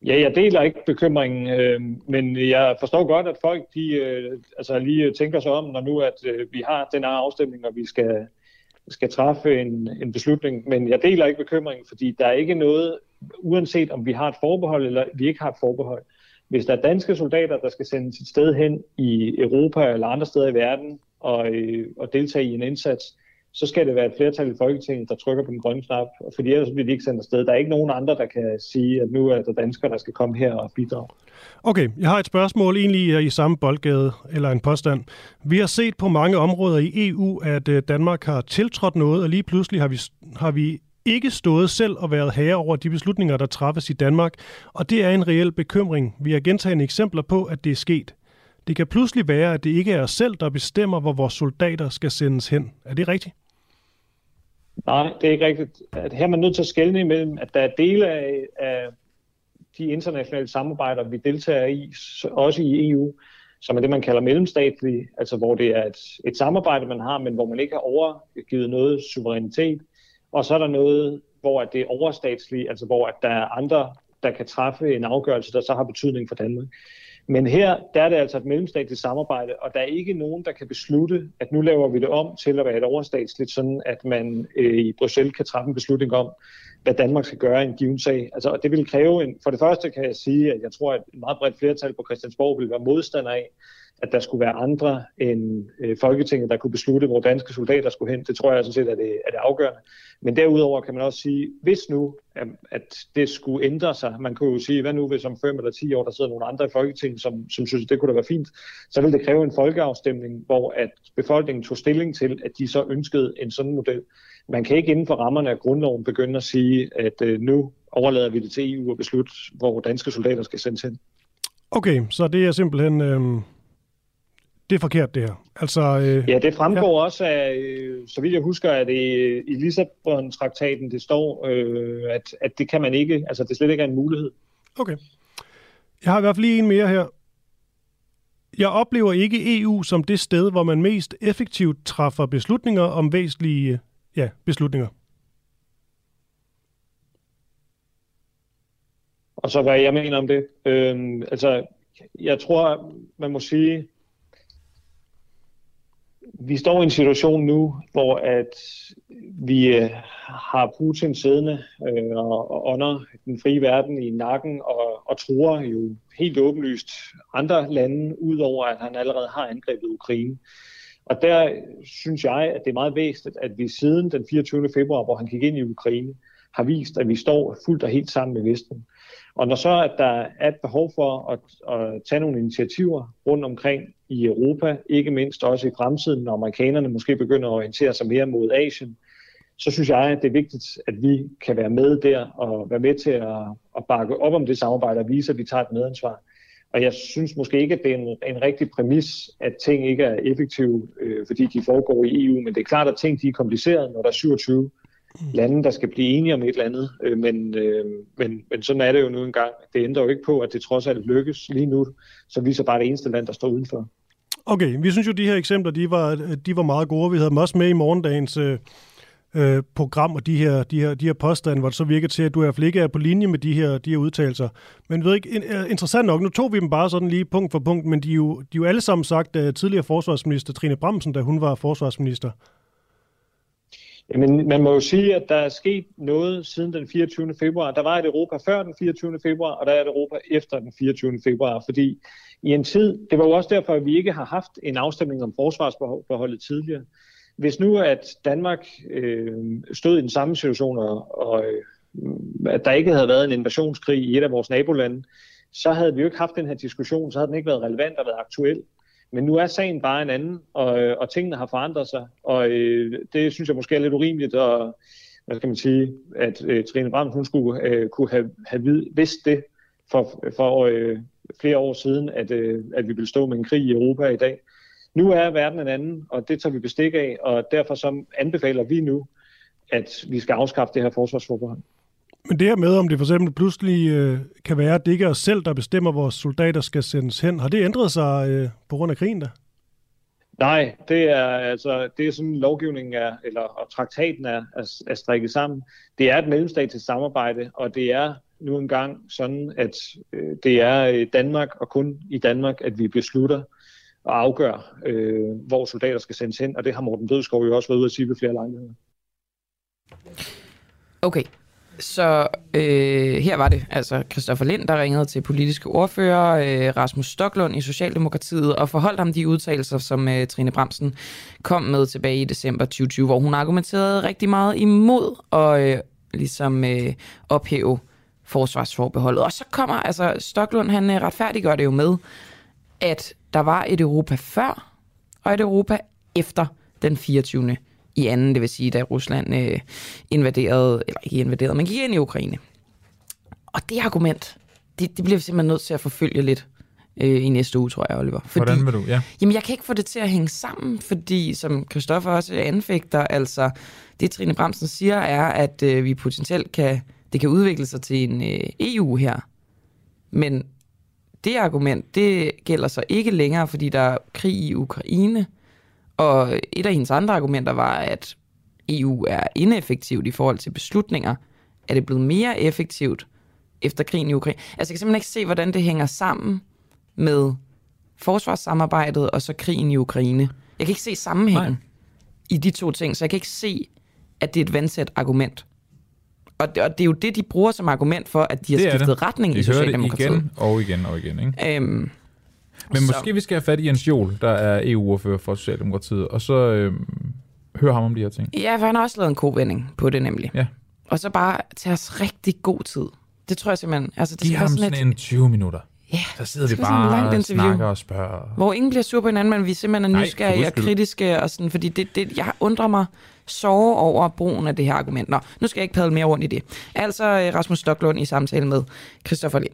Ja, jeg deler ikke bekymringen, øh, men jeg forstår godt, at folk de, øh, altså lige tænker sig om, når nu at øh, vi har den her afstemning, og vi skal, skal træffe en, en beslutning. Men jeg deler ikke bekymringen, fordi der er ikke noget, uanset om vi har et forbehold eller vi ikke har et forbehold. Hvis der er danske soldater, der skal sendes et sted hen i Europa eller andre steder i verden og, øh, og deltage i en indsats, så skal det være et flertal i Folketinget, der trykker på den grønne knap, fordi ellers bliver de ikke sendt afsted. Der er ikke nogen andre, der kan sige, at nu er der danskere, der skal komme her og bidrage. Okay, jeg har et spørgsmål egentlig i samme boldgade, eller en påstand. Vi har set på mange områder i EU, at øh, Danmark har tiltrådt noget, og lige pludselig har vi, har vi ikke stået selv og været herre over de beslutninger, der træffes i Danmark, og det er en reel bekymring. Vi har gentagende eksempler på, at det er sket. Det kan pludselig være, at det ikke er os selv, der bestemmer, hvor vores soldater skal sendes hen. Er det rigtigt? Nej, det er ikke rigtigt. At her er man nødt til at skelne imellem, at der er dele af, af de internationale samarbejder, vi deltager i, også i EU, som er det, man kalder mellemstatlige, altså hvor det er et, et samarbejde, man har, men hvor man ikke har overgivet noget suverænitet. Og så er der noget, hvor det er overstatsligt, altså hvor at der er andre, der kan træffe en afgørelse, der så har betydning for Danmark. Men her, der er det altså et mellemstatligt samarbejde, og der er ikke nogen, der kan beslutte, at nu laver vi det om til at være et overstatsligt, sådan at man øh, i Bruxelles kan træffe en beslutning om, hvad Danmark skal gøre i en given sag. Altså, og det vil kræve en, for det første kan jeg sige, at jeg tror, at et meget bredt flertal på Christiansborg vil være modstander af, at der skulle være andre end øh, Folketinget, der kunne beslutte, hvor danske soldater skulle hen. Det tror jeg sådan set er det, er det afgørende. Men derudover kan man også sige, hvis nu, at det skulle ændre sig, man kunne jo sige, hvad nu hvis om 5 eller 10 år, der sidder nogle andre i Folketinget, som, som synes, at det kunne da være fint, så ville det kræve en folkeafstemning, hvor at befolkningen tog stilling til, at de så ønskede en sådan model. Man kan ikke inden for rammerne af grundloven begynde at sige, at øh, nu overlader vi det til EU at beslutte, hvor danske soldater skal sendes hen. Okay, så det er simpelthen... Øh det er forkert, det her. Altså, øh, ja, det fremgår ja. også af, øh, så vidt jeg husker, at det i Lissabon-traktaten, det står, øh, at, at det kan man ikke, altså det slet ikke er en mulighed. Okay. Jeg har i hvert fald lige en mere her. Jeg oplever ikke EU som det sted, hvor man mest effektivt træffer beslutninger om væsentlige ja, beslutninger. Og så hvad jeg mener om det. Øhm, altså, jeg tror, man må sige, vi står i en situation nu, hvor at vi øh, har Putin siddende øh, og ånder den frie verden i nakken og, og tror jo helt åbenlyst andre lande, udover at han allerede har angrebet Ukraine. Og der synes jeg, at det er meget væsentligt, at vi siden den 24. februar, hvor han gik ind i Ukraine, har vist, at vi står fuldt og helt sammen med Vesten. Og når så at der er et behov for at, at tage nogle initiativer rundt omkring i Europa, ikke mindst også i fremtiden, når amerikanerne måske begynder at orientere sig mere mod Asien, så synes jeg, at det er vigtigt, at vi kan være med der og være med til at, at bakke op om det samarbejde og vise, at vi tager et medansvar. Og jeg synes måske ikke, at det er en, en rigtig præmis, at ting ikke er effektive, øh, fordi de foregår i EU, men det er klart, at ting de er komplicerede, når der er 27 lande, der skal blive enige om et eller andet. Øh, men, øh, men, men sådan er det jo nu engang. Det ændrer jo ikke på, at det trods alt lykkes lige nu. Så vi så bare det eneste land, der står udenfor. Okay, vi synes jo, de her eksempler, de var, de var meget gode. Vi havde dem også med i morgendagens øh, øh, program, og de her, de, her, de her påstande, hvor det så virker til, at du i hvert fald ikke er på linje med de her, de her udtalelser. Men ved ikke, interessant nok, nu tog vi dem bare sådan lige punkt for punkt, men de er jo, de er jo alle sammen sagt af tidligere forsvarsminister Trine Bramsen, da hun var forsvarsminister. Jamen, man må jo sige, at der er sket noget siden den 24. februar. Der var et Europa før den 24. februar, og der er et Europa efter den 24. februar, fordi i en tid, det var jo også derfor, at vi ikke har haft en afstemning om forsvarsforholdet tidligere. Hvis nu, at Danmark øh, stod i den samme situation, og, og øh, at der ikke havde været en invasionskrig i et af vores nabolande, så havde vi jo ikke haft den her diskussion, så havde den ikke været relevant og været aktuel. Men nu er sagen bare en anden, og, øh, og tingene har forandret sig, og øh, det synes jeg måske er lidt urimeligt, og hvad skal man sige, at øh, Trine Brandt, hun skulle øh, kunne have, have vid, vidst det for, for øh, flere år siden, at, øh, at vi ville stå med en krig i Europa i dag. Nu er verden en anden, og det tager vi bestik af, og derfor så anbefaler vi nu, at vi skal afskaffe det her forsvarsforbehold. Men det her med, om det for eksempel pludselig øh, kan være, at det ikke er os selv, der bestemmer, hvor soldater skal sendes hen, har det ændret sig øh, på grund af krigen der? Nej, det er altså det er sådan lovgivningen er eller og traktaten er, er, er strikket sammen. Det er et mellemstatsligt samarbejde, og det er nu engang sådan, at øh, det er Danmark og kun i Danmark, at vi beslutter og afgør, øh, hvor soldater skal sendes hen, og det har Morten Bødskov jo også været ude at sige ved flere lejligheder. Okay, så øh, her var det altså Christoffer Lind, der ringede til politiske ordfører øh, Rasmus Stoklund i Socialdemokratiet og forholdt ham de udtalelser, som øh, Trine Bremsen kom med tilbage i december 2020, hvor hun argumenterede rigtig meget imod at øh, ligesom øh, ophæve forsvarsforbeholdet. Og så kommer, altså Stoklund, han øh, retfærdiggør det jo med, at der var et Europa før og et Europa efter den 24 i anden, det vil sige, da Rusland øh, invaderede, eller ikke invaderede, men gik ind i Ukraine. Og det argument, det, det bliver vi simpelthen nødt til at forfølge lidt øh, i næste uge, tror jeg, Oliver. Fordi, Hvordan vil du? Ja. Jamen, jeg kan ikke få det til at hænge sammen, fordi, som Christoffer også anfægter, altså, det Trine Bremsen siger, er, at øh, vi potentielt kan, det kan udvikle sig til en øh, EU her. Men det argument, det gælder så ikke længere, fordi der er krig i Ukraine. Og et af hendes andre argumenter var, at EU er ineffektivt i forhold til beslutninger. Er det blevet mere effektivt efter krigen i Ukraine? Altså, jeg kan simpelthen ikke se, hvordan det hænger sammen med forsvarssamarbejdet og så krigen i Ukraine. Jeg kan ikke se sammenhængen Nej. i de to ting, så jeg kan ikke se, at det er et vandsæt argument. Og det, og det er jo det, de bruger som argument for, at de har Det skiftet det. retning Vi i hører det Socialdemokratiet. igen og igen og igen, ikke? Øhm, Men så- måske vi skal have fat i Jens Jol, der er EU-ordfører for Socialdemokratiet, og så øhm, høre ham om de her ting. Ja, for han har også lavet en kovending på det nemlig. Ja. Og så bare tage os rigtig god tid. Det tror jeg simpelthen. Altså, det Giv ham være sådan, et, en 20 minutter. Ja, Så sidder vi sådan bare langt og interview. snakker og spørger. Hvor ingen bliver sur på hinanden, men vi simpelthen er Nej, nysgerrige for og kritiske. Og sådan, fordi det, det, jeg undrer mig så over brugen af det her argument. Nå, nu skal jeg ikke padle mere rundt i det. Altså øh, Rasmus Stoklund i samtale med Christoffer Lind.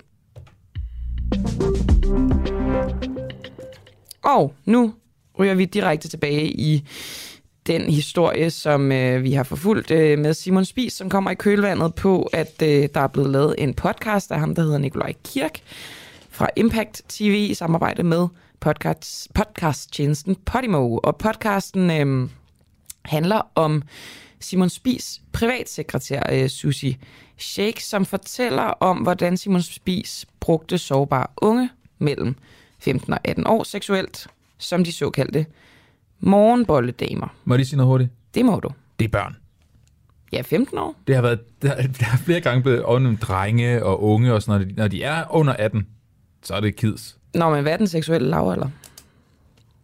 Og nu ryger vi direkte tilbage i den historie, som øh, vi har forfulgt øh, med Simon Spies, som kommer i kølvandet på, at øh, der er blevet lavet en podcast af ham, der hedder Nikolaj Kirk fra Impact TV i samarbejde med podcast, podcasttjenesten Podimo. Og podcasten øh, handler om Simon Spies privatsekretær øh, Susie Sheikh, som fortæller om, hvordan Simon Spies brugte sårbare unge mellem 15 og 18 år seksuelt, som de såkaldte morgenbolledamer. Må jeg lige sige noget hurtigt? Det må du. Det er børn. Ja, 15 år. Det har været, der, der er flere gange blevet om drenge og unge og sådan noget. Når de er under 18, så er det kids. Nå, men hvad er den seksuelle lavalder?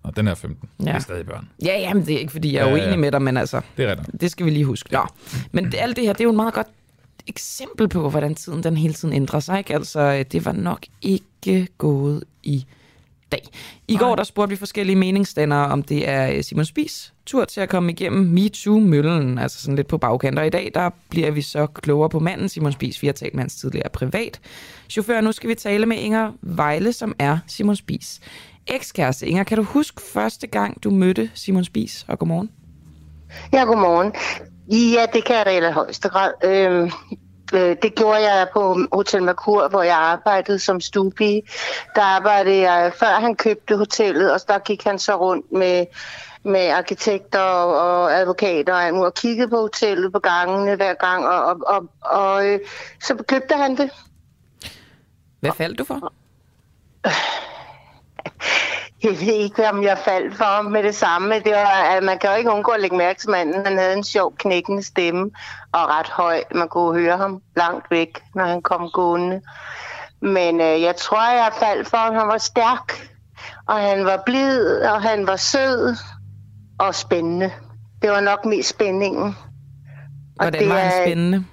Og den er 15. Ja. Ja. Det er stadig børn. Ja, jamen, det er ikke, fordi jeg er Ja, ja, uenig ja. med dig, men altså, Det er rigtigt. det skal vi lige huske. Nå. Men det, alt det her, det er jo et meget godt eksempel på, hvordan tiden den hele tiden ændrer sig. Ikke? Altså, det var nok ikke gået i dag. I går der spurgte vi forskellige meningsdannere, om det er øh, Simon Spies tur til at komme igennem MeToo-møllen, altså sådan lidt på bagkant. Og i dag der bliver vi så klogere på manden Simon Spies. Vi har talt med hans tidligere privat chauffør. Nu skal vi tale med Inger Vejle, som er Simon Spies ekskæreste. Inger, kan du huske første gang, du mødte Simon Spies? Og godmorgen. Ja, godmorgen. Ja, det kan jeg da i allerhøjeste grad. Øhm, øh, det gjorde jeg på Hotel Mercur, hvor jeg arbejdede som stuepige. Der arbejdede jeg, før han købte hotellet, og der gik han så rundt med, med arkitekter og, og advokater og, alt muligt, og kiggede på hotellet på gangene hver gang, og, og, og, og øh, så købte han det. Hvad faldt du for? Jeg ved ikke, om jeg faldt for ham med det samme. Det var, at man kan jo ikke undgå at lægge mærke til manden. Han havde en sjov knækkende stemme og ret høj. Man kunne høre ham langt væk, når han kom gående. Men øh, jeg tror, jeg faldt for ham. Han var stærk, og han var blid, og han var sød og spændende. Det var nok mest spændingen. Hvordan var han spændende?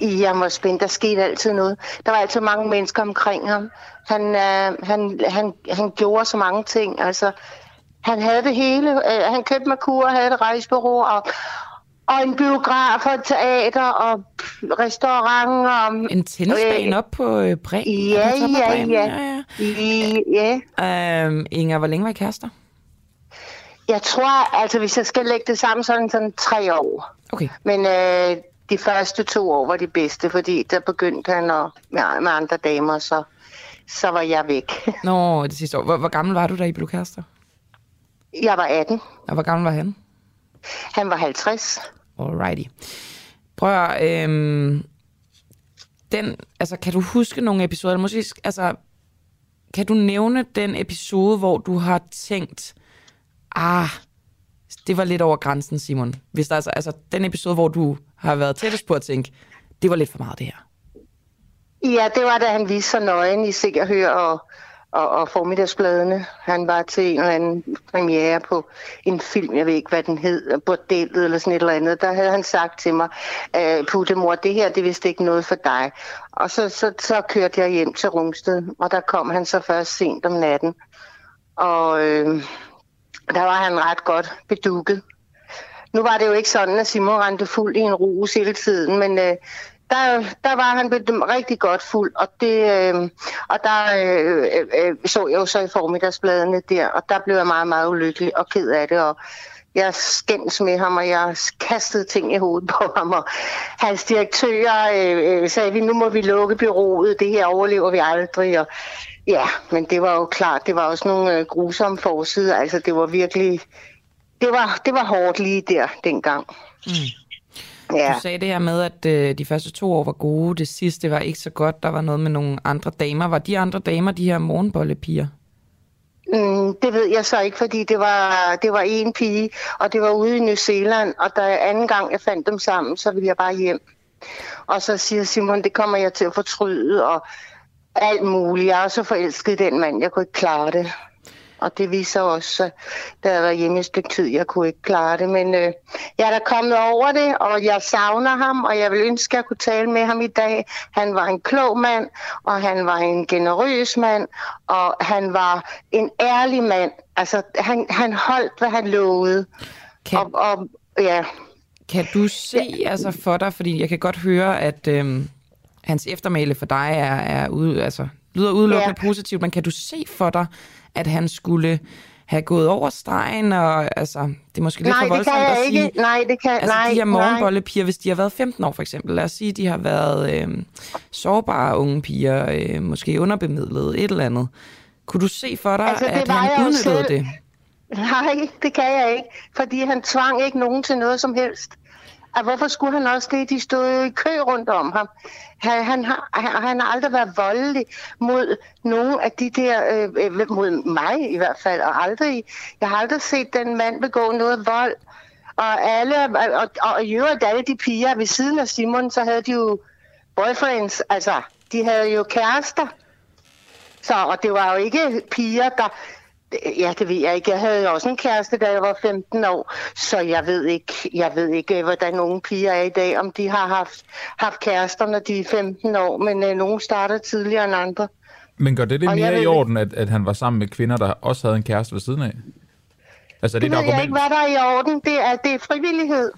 I spændt. Der skete altid noget. Der var altid mange mennesker omkring ham. Han, øh, han, han, han gjorde så mange ting. Altså, han havde det hele. Øh, han købte Merkur, havde et rejsebureau og, og en biograf og et teater og restaurant. Og, En tennisbane op på øh, Bremen? Ja, ja, Bremen? ja. Ja, ja. Øhm, Inger, hvor længe var I kærester? Jeg tror, altså hvis jeg skal lægge det sammen, så er det sådan tre år. Okay. Men øh, de første to år var de bedste, fordi der begyndte han at, med, med andre damer, så, så var jeg væk. Nå, det sidste år. Hvor, hvor gammel var du, da I blev kærester? Jeg var 18. Og hvor gammel var han? Han var 50. Alrighty. Prøv at, øhm, den, altså, kan du huske nogle episoder? eller Måske, altså, kan du nævne den episode, hvor du har tænkt, ah, det var lidt over grænsen, Simon. Hvis der altså, altså den episode, hvor du har været tættest på at tænke, det var lidt for meget det her. Ja, det var da han viste sig nøgen i Se og Hør og, og, og formiddagsbladene. Han var til en eller anden premiere på en film, jeg ved ikke, hvad den hed, Bordellet eller sådan et eller andet. Der havde han sagt til mig, øh, Puttemor, det her, det er vist ikke noget for dig. Og så, så, så kørte jeg hjem til Rungsted, og der kom han så først sent om natten. Og øh, der var han ret godt bedukket. Nu var det jo ikke sådan, at Simon rendte fuld i en rus hele tiden, men øh, der, der var han rigtig godt fuld, og, det, øh, og der øh, øh, øh, så jeg jo så i formiddagsbladene der, og der blev jeg meget, meget ulykkelig og ked af det, og jeg skændes med ham, og jeg kastede ting i hovedet på ham, og hans direktør øh, øh, sagde, vi nu må vi lukke byrådet, det her overlever vi aldrig, og ja, men det var jo klart, det var også nogle øh, grusomme forsider, altså det var virkelig, det var, det var hårdt lige der dengang. Mm. Ja. Du sagde det her med, at øh, de første to år var gode, det sidste var ikke så godt, der var noget med nogle andre damer. Var de andre damer de her morgenbollepiger? Mm, det ved jeg så ikke, fordi det var, det var en pige, og det var ude i New Zealand, og da anden gang jeg fandt dem sammen, så ville jeg bare hjem. Og så siger Simon, det kommer jeg til at fortryde, og alt muligt. Jeg er så forelsket den mand, jeg kunne ikke klare det. Og det viser også, da jeg var hjemme et stykke tid, jeg kunne ikke klare det. Men øh, jeg er da kommet over det, og jeg savner ham, og jeg vil ønske, at jeg kunne tale med ham i dag. Han var en klog mand, og han var en generøs mand, og han var en ærlig mand. Altså, han, han holdt, hvad han lovede. Kan, og, og, ja. kan du se altså for dig, fordi jeg kan godt høre, at øhm, hans eftermæle for dig er, er ude, altså, lyder udelukkende ja. positivt, men kan du se for dig, at han skulle have gået over stregen, og altså, det er måske lidt nej, for voldsomt det kan jeg at sige. Ikke. Nej, det kan altså, nej, de her morgenbollepiger, hvis de har været 15 år for eksempel, lad os sige, de har været øh, sårbare unge piger, øh, måske underbemidlede, et eller andet. Kunne du se for dig, Altså, det at han udnyttede selv. det? Nej, det kan jeg ikke, fordi han tvang ikke nogen til noget som helst. Og hvorfor skulle han også det? De stod jo i kø rundt om ham. Han, han, har, han, han har aldrig været voldelig mod nogen af de der, øh, øh, mod mig i hvert fald, og aldrig, jeg har aldrig set den mand begå noget vold. Og alle, og, og, og i øvrigt alle de piger ved siden af Simon, så havde de jo boyfriends, altså, de havde jo kærester. Så, og det var jo ikke piger, der... Ja, det ved jeg ikke. Jeg havde også en kæreste, da jeg var 15 år, så jeg ved ikke, jeg ved ikke hvordan nogle piger er i dag, om de har haft, haft kærester, når de er 15 år, men øh, nogle starter tidligere end andre. Men gør det det Og jeg mere i orden, at, at han var sammen med kvinder, der også havde en kæreste ved siden af? Altså, er det, Det et ved jeg argument? ikke, hvad der er i orden. Det er, det er frivillighed.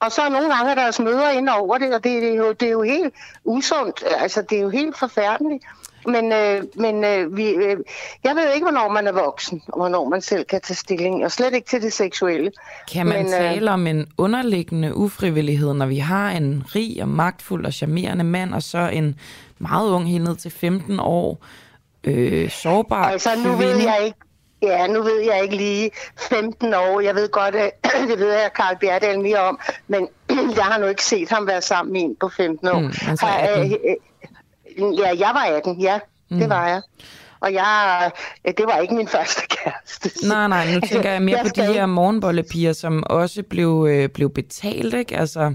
Og så er nogle gange deres møder ind over det, og det, det, er jo, det er jo helt usundt. Altså, det er jo helt forfærdeligt. Men, øh, men øh, vi, øh, jeg ved ikke, hvornår man er voksen, og hvornår man selv kan tage stilling, og slet ikke til det seksuelle. Kan man men, men, tale om en underliggende ufrivillighed, når vi har en rig og magtfuld og charmerende mand, og så en meget ung, helt ned til 15 år, øh, sårbar Altså, nu ved kvinde? jeg ikke, Ja, nu ved jeg ikke lige 15 år. Jeg ved godt, at det ved jeg Karl Bjerdal mere om, men jeg har nu ikke set ham være sammen med en på 15 år. Mm, altså Har, 18. øh, øh, Ja, jeg var 18, ja. Mm. Det var jeg. Og jeg, det var ikke min første kæreste. Nej, nej, nu tænker jeg mere Jeg på de her morgenbollepiger, som også blev, øh, blev betalt, ikke? Altså,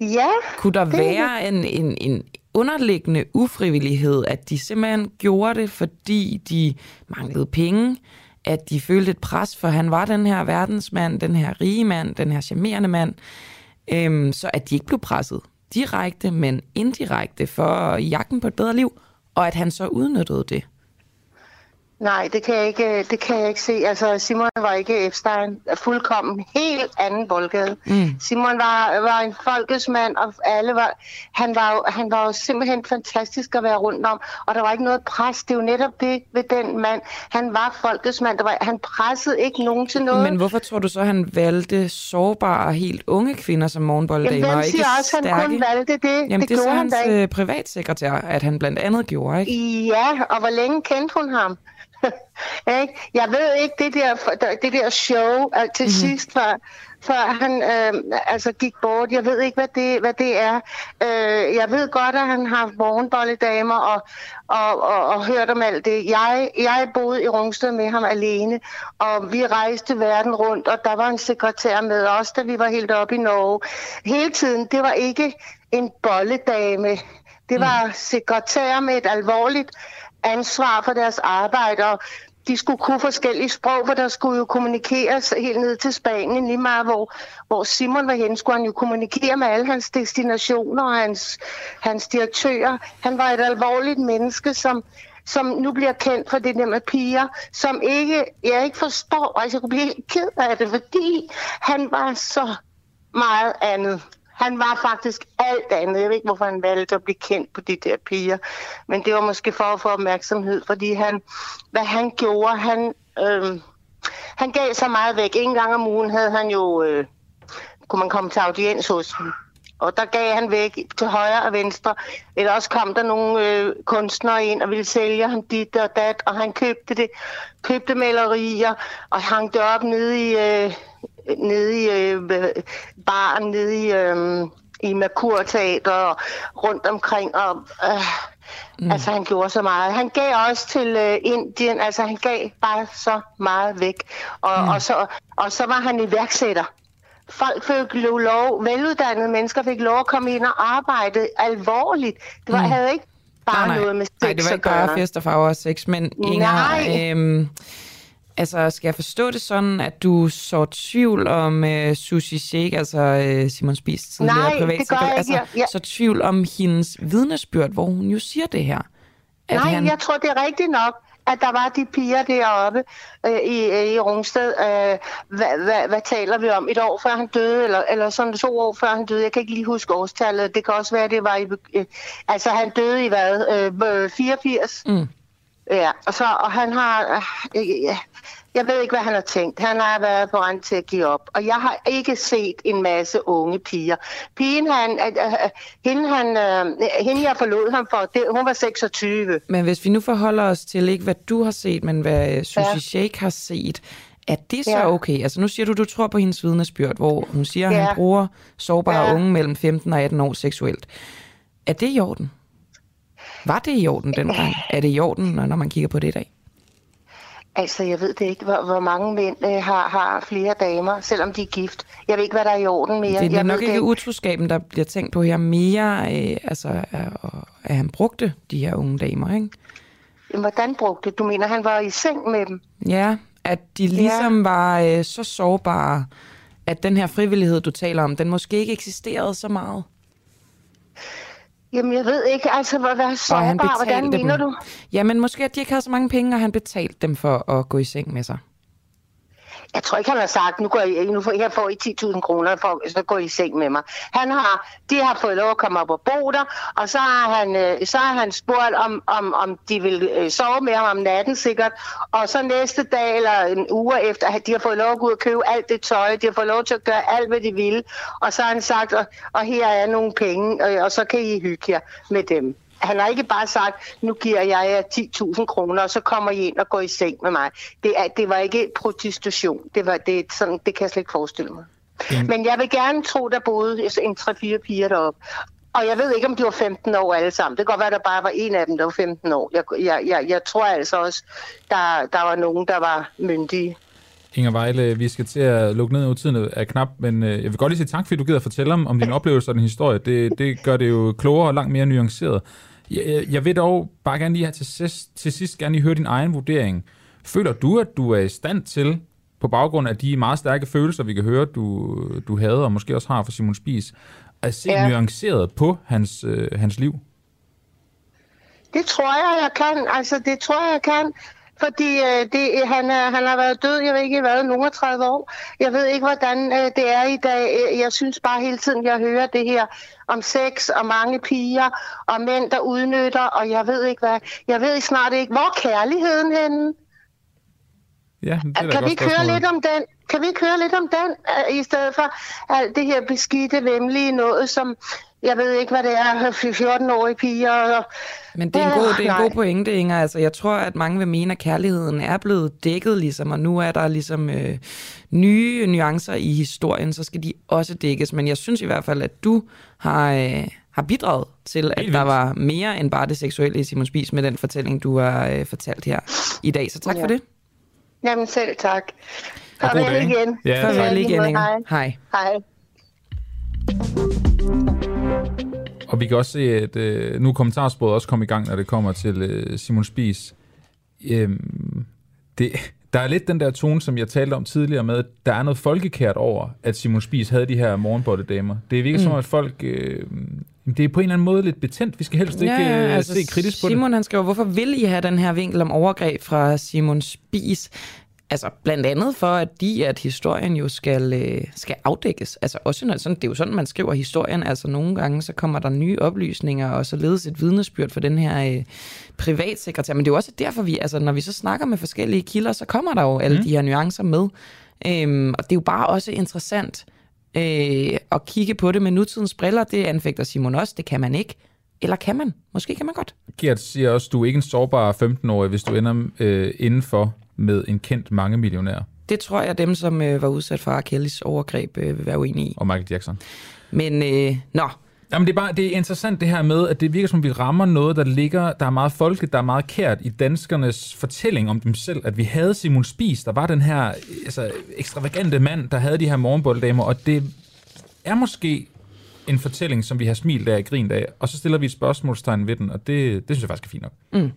Ja. kunne der det være en, en, en underliggende ufrivillighed, at de simpelthen gjorde det, fordi de manglede penge, at de følte et pres, for han var den her verdensmand, den her rige mand, den her charmerende mand, øhm, så at de ikke blev presset direkte, men indirekte for jagten på et bedre liv, og at han så udnyttede det. Nej, det kan, jeg ikke, det kan jeg ikke se. Altså, Simon var ikke Epstein. Fuldkommen helt anden boldgade. Mm. Simon var, var en folkesmand, og alle var, han, var han var jo simpelthen fantastisk at være rundt om. Og der var ikke noget pres. Det er jo netop det ved den mand. Han var folkesmand. Der var, han pressede ikke nogen til noget. Men hvorfor tror du så, han valgte sårbare og helt unge kvinder som morgenbolddamer, Jamen, hvem og ikke siger også, han stærke? kun valgte det? Jamen, Det det, så gjorde han hans da ikke. øh, privatsekretær, at han blandt andet gjorde, ikke? Ja, og hvor længe kendte hun ham? Ikke? jeg ved ikke det der, det der show til mm-hmm. sidst, før, før han øh, altså gik bort. Jeg ved ikke, hvad det, hvad det er. Øh, jeg ved godt, at han har haft morgenbolledamer og, og, og, og hørt om alt det. Jeg, jeg boede i Rungsted med ham alene, og vi rejste verden rundt, og der var en sekretær med os, da vi var helt oppe i Norge. Hele tiden, det var ikke en bolledame. Det var sekretær med et alvorligt ansvar for deres arbejde, og de skulle kunne forskellige sprog, for der skulle jo kommunikeres helt ned til Spanien, lige meget hvor, hvor Simon var henne, skulle han jo kommunikere med alle hans destinationer og hans, hans direktører. Han var et alvorligt menneske, som, som nu bliver kendt for det der med piger, som ikke, jeg ikke forstår, altså jeg kunne blive helt ked af det, fordi han var så meget andet. Han var faktisk alt andet. Jeg ved ikke, hvorfor han valgte at blive kendt på de der piger. Men det var måske for at få opmærksomhed, fordi han, hvad han gjorde, han, øh, han gav så meget væk. En gang om ugen havde han jo, øh, kunne man komme til audiens hos ham. Og der gav han væk til højre og venstre. Eller også kom der nogle øh, kunstnere ind og ville sælge ham dit og dat, og han købte det, købte malerier og hang det op nede i, øh, nede i øh, baren, nede i, øh, i Merkur Teater og rundt omkring. Og, øh, mm. Altså, han gjorde så meget. Han gav også til øh, Indien, altså han gav bare så meget væk. Og, mm. og, så, og så var han iværksætter. Folk fik lov, veluddannede mennesker fik lov at komme ind og arbejde alvorligt. Det var, mm. havde ikke bare nej, nej. noget med sex Nej, det var ikke bare fest og farver og sex, men Inger, Nej. øhm, altså skal jeg forstå det sådan, at du så tvivl om øh, Sushi Sheikh, altså øh, Simon Spies tidligere Nej, privatsekretær, altså jeg- så tvivl om hendes vidnesbyrd, hvor hun jo siger det her. At Nej, han- jeg tror, det er rigtigt nok, at der var de piger deroppe øh, i, øh, i Rungsted. Øh, hvad, hvad, hvad taler vi om? Et år før han døde, eller, eller sådan to år før han døde? Jeg kan ikke lige huske årstallet. Det kan også være, det var i... Øh, altså, han døde i hvad? Øh, øh, 84? Mm. Ja, og, så, og han har... Øh, øh, jeg ved ikke, hvad han har tænkt. Han har været på rent til at give op. Og jeg har ikke set en masse unge piger. Pigen, han, øh, øh, hende, han, øh, hende, jeg forlod ham for, det, hun var 26. Men hvis vi nu forholder os til ikke, hvad du har set, men hvad øh, Sushi Ja. ja. Sheikh har set, er det så Ja. okay? Altså nu siger du, du tror på hendes vidnesbyrd, hvor hun siger, at Ja. han bruger sårbare Ja. unge mellem 15 og 18 år seksuelt. Er det i orden? Var det i orden dengang? Er det i orden, når man kigger på det i dag? Altså, jeg ved det ikke, hvor, hvor mange mænd øh, har, har flere damer, selvom de er gift. Jeg ved ikke, hvad der er i orden mere. Det er jeg nok ikke det utroskaben, der bliver tænkt på her mere, øh, altså at, han brugte de her unge damer, ikke? Hvordan brugte? Du mener, han var i seng med dem? Ja, at de ligesom ja. var øh, så sårbare, at den her frivillighed, du taler om, den måske ikke eksisterede så meget. Jamen, jeg ved ikke, altså, hvad, Og han sårbar, hvordan betalte mener dem. du? Jamen, måske at de ikke havde så mange penge, og han betalte dem for at gå i seng med sig. Jeg tror ikke, han har sagt, nu, går I, nu får, jeg får I 10.000 kroner, for, så går I i seng med mig. Han har, de har fået lov at komme op og bo der, og så har han, øh, så har han spurgt, om, om, om de vil øh, sove med ham om natten sikkert. Og så næste dag eller en uge efter, at de har fået lov at gå ud og købe alt det tøj, de har fået lov til at gøre alt, hvad de ville. Og så har han sagt, og, og her er nogle penge, og, og så kan I hygge jer med dem. Han har ikke bare sagt, nu giver jeg jer 10.000 kroner, og så kommer I ind og går i seng med mig. Det, er, det var ikke prostitution. Det, var, det, sådan, det kan jeg slet ikke forestille mig. Mm. Men jeg vil gerne tro, der boede en 3-4 piger deroppe. Og jeg ved ikke, om de var 15 år alle sammen. Det kan godt være, at der bare var en af dem, der var 15 år. Jeg, jeg, jeg, jeg tror altså også, der, der var nogen, der var myndige. Inger Vejle, vi skal til at lukke ned, og tiden er knap, men øh, jeg vil godt lige sige tak, fordi du gider fortælle om, om din oplevelse og din historie. Det, det gør det jo klogere og langt mere nuanceret. Jeg, jeg vil dog bare gerne lige have til sidst, til sidst gerne lige høre din egen vurdering. Føler du, at du er i stand til, på baggrund af de meget stærke følelser, vi kan høre, du, du havde, og måske også har for Simon Spies, at se. Ja. nuanceret på hans, øh, hans liv? Det tror jeg, jeg kan. Altså, det tror jeg, jeg kan. Fordi øh, det, han, er, han har været død, jeg ved ikke hvad, nogle 30 år. Jeg ved ikke, hvordan øh, det er i dag. Øh, Jeg synes bare hele tiden, jeg hører det her om sex og mange piger og mænd, der udnytter, og jeg ved ikke hvad. Jeg ved snart ikke, hvor er kærligheden henne? Ja, det er Kan vi køre spørgsmål. lidt om den? Kan vi køre lidt om den, øh, i stedet for alt det her beskidte, vemmelige noget, som jeg ved ikke, hvad det er, 14-årige piger. Og, Men det er en god, det er en Nej. god pointe, Inger. Altså, jeg tror, at mange vil mene, at kærligheden er blevet dækket, ligesom, og nu er der ligesom øh, nye nuancer i historien, så skal de også dækkes. Men jeg synes i hvert fald, at du har, øh, har bidraget til, at der var mere end bare det seksuelle i Simon Spies med den fortælling, du har øh, fortalt her i dag. Så tak Ja. for det. Jamen selv tak. Og god dag. igen. Ja, Farvel tak. igen, Inger. Hej. Hej. Og vi kan også se, at øh, nu er kommentarsporet også kommet i gang, når det kommer til øh, Simon Spies. Øhm, det, der er lidt den der tone, som jeg talte om tidligere med, at der er noget folkekært over, at Simon Spies havde de her morgenbottedamer. Det virker mm. som, at folk... Øh, det er på en eller anden måde lidt betændt. Vi skal helst ikke ja, ja, altså, se kritisk på det. Simon han skriver, hvorfor vil I have den her vinkel om overgreb fra Simon Spies? Altså blandt andet for, at de, at historien jo skal, øh, skal afdækkes. Altså også når, sådan, det er jo sådan, man skriver historien. Altså nogle gange, så kommer der nye oplysninger, og så ledes et vidnesbyrd for den her øh, privatsekretær. Men det er jo også derfor, vi, altså når vi så snakker med forskellige kilder, så kommer der jo alle Mm. de her nuancer med. Øhm, og det er jo bare også interessant øh, at kigge på det med nutidens briller. Det anfægter Simon også. Det kan man ikke. Eller kan man? Måske kan man godt. Gert siger også, du er ikke en sårbar 15-årig, hvis du ender øh, indenfor med en kendt mange millionær. Det tror jeg, dem, som øh, var udsat for R. Kellys overgreb, øh, vil være uenige i. Og Michael Jackson. Men, øh, nå. Jamen, det er, bare, det er interessant det her med, at det virker som, vi rammer noget, der ligger, der er meget folkeligt, der er meget kært i danskernes fortælling om dem selv. At vi havde Simon Spies, der var den her altså, ekstravagante mand, der havde de her morgenbolddamer, og det er måske en fortælling, som vi har smilt af og grint af, og så stiller vi et spørgsmålstegn ved den, og det, det synes jeg faktisk er fint nok. Mm.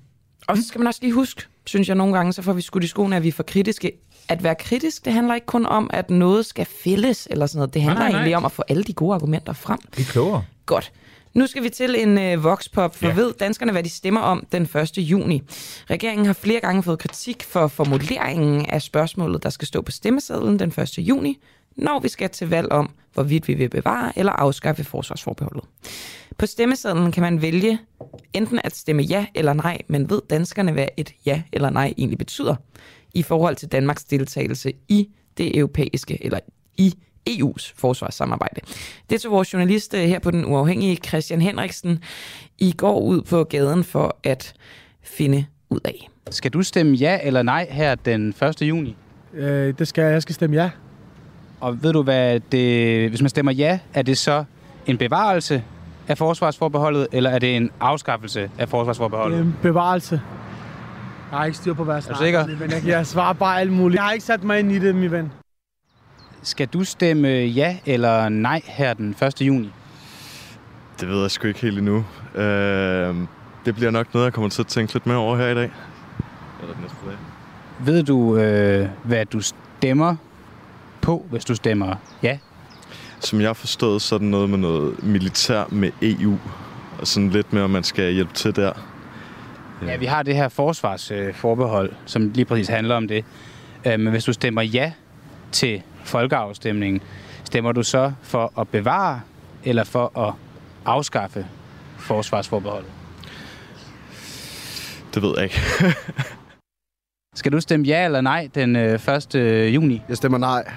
Og så skal man også lige huske, synes jeg nogle gange, så får vi skudt i skoene, at vi er for kritiske. At være kritisk, det handler ikke kun om, at noget skal fælles eller sådan noget. Det handler Nej, nej, nej. egentlig om at få alle de gode argumenter frem. Vi er klogere. Godt. Nu skal vi til en øh, voxpop, for Ja. ja. ved danskerne, hvad de stemmer om den 1. juni. Regeringen har flere gange fået kritik for formuleringen af spørgsmålet, der skal stå på stemmesedlen den 1. juni, når vi skal til valg om, hvorvidt vi vil bevare eller afskaffe forsvarsforbeholdet. På stemmesedlen kan man vælge enten at stemme ja eller nej, men ved danskerne, hvad et ja eller nej egentlig betyder i forhold til Danmarks deltagelse i det europæiske, eller i EU's forsvarssamarbejde. Det tog vores journalist øh, her på Den Uafhængige, Christian Henriksen, i går ud på gaden for at finde ud af. Skal du stemme ja eller nej her den 1. juni? Øh, det skal jeg. Jeg skal stemme ja. Og ved du, hvad det, hvis man stemmer ja, er det så en bevarelse af forsvarsforbeholdet, eller er det en afskaffelse af forsvarsforbeholdet? Øh, bevarelse. Jeg har ikke styr på, hvad jeg Er du sikker? Men jeg, jeg svarer bare alt muligt. Jeg har ikke sat mig ind i det, min ven. Skal du stemme ja eller nej her den 1. juni? Det ved jeg sgu ikke helt endnu. Øh, det bliver nok noget, jeg kommer til at tænke lidt mere over her i dag. Eller den næste dag. Ved du, øh, hvad du stemmer på, hvis du stemmer ja? Som jeg forstået, så er det noget med noget militær med EU. Og sådan lidt med, om man skal hjælpe til der. Ja, vi har det her forsvarsforbehold, som lige præcis handler om det. Øh, Men hvis du stemmer ja til folkeafstemningen, stemmer du så for at bevare eller for at afskaffe forsvarsforbeholdet? Det ved jeg ikke. Skal du stemme ja eller nej den øh, 1. juni? Jeg stemmer nej.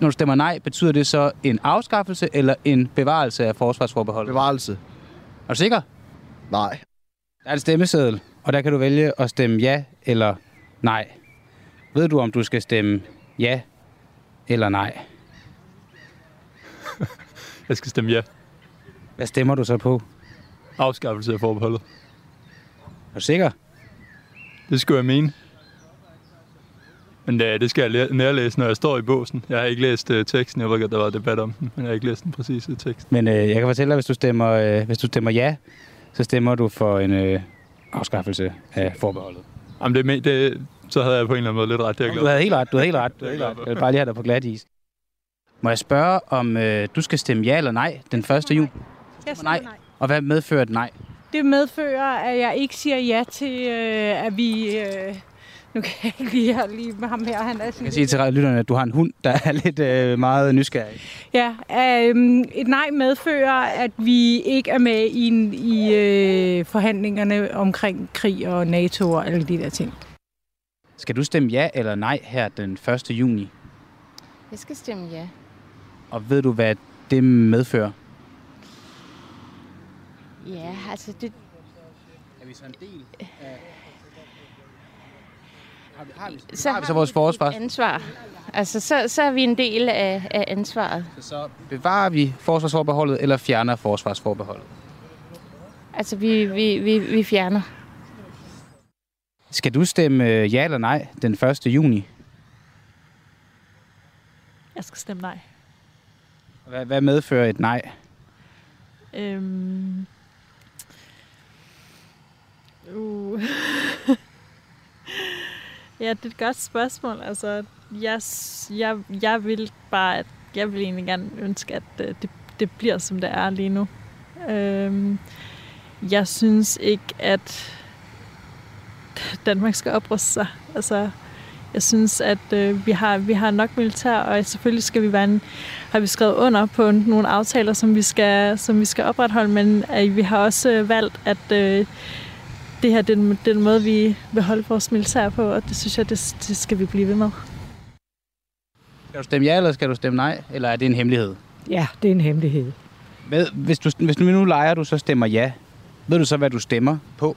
Når du stemmer nej, betyder det så en afskaffelse eller en bevarelse af forsvarsforbeholdet? Bevarelse. Er du sikker? Nej. Der er en stemmeseddel, og der kan du vælge at stemme ja eller nej. Ved du, om du skal stemme ja eller nej? Jeg skal stemme ja. Hvad stemmer du så på? Afskaffelse af forbeholdet. Er du sikker? Det skulle jeg mene. Men det, det skal jeg læ- nærlæse, når jeg står i båsen. Jeg har ikke læst uh, teksten. Jeg ved godt, der var debat om den, men jeg har ikke læst den præcise tekst. Men øh, jeg kan fortælle dig, hvis du stemmer, øh, hvis du stemmer ja, så stemmer du for en øh, afskaffelse af forbeholdet. Jamen, det, er det, så havde jeg på en eller anden måde lidt ret. Det er Du havde helt ret, du havde helt ret. Du havde helt ret. Jeg vil bare lige have dig på glat is. Må jeg spørge, om øh, du skal stemme ja eller nej den 1. juni? Jeg stemmer nej. Og hvad medfører et nej? Det medfører, at jeg ikke siger ja til, øh, at vi... Øh, nu kan jeg ikke lige have lige med ham her. Han er Jeg sådan kan sige til lytterne, at du har en hund, der er lidt øh, meget nysgerrig. Ja, øh, et nej medfører, at vi ikke er med i, i øh, forhandlingerne omkring krig og NATO og alle de der ting. Skal du stemme ja eller nej her den 1. juni? Jeg skal stemme ja. Og ved du, hvad det medfører? Ja, altså det... Er vi så en del. Har vi, har vi, Så har vi så vores forsvar? ansvar. Altså, så, så er vi en del af, af ansvaret. Så bevarer vi forsvarsforbeholdet eller fjerner forsvarsforbeholdet? Altså, vi, vi, vi, vi fjerner. Skal du stemme øh, ja eller nej den 1. juni? Jeg skal stemme nej. Hvad, hvad medfører et nej? Øhm... Uh. ja, det er et godt spørgsmål. Altså, jeg, jeg, jeg vil bare, at jeg vil egentlig gerne ønske, at øh, det, det bliver, som det er lige nu. Øhm, jeg synes ikke, at Danmark skal opruste sig. Altså, jeg synes, at øh, vi, har, vi har nok militær, og selvfølgelig skal vi være en, har vi skrevet under på nogle aftaler, som vi skal, som vi skal opretholde, men øh, vi har også øh, valgt, at øh, det her er den, den måde, vi vil holde vores militær på, og det synes jeg, det, det skal vi blive ved med. Skal du stemme ja, eller skal du stemme nej? Eller er det en hemmelighed? Ja, det er en hemmelighed. Hvad, hvis, du, hvis du nu leger, du så stemmer ja, ved du så, hvad du stemmer på?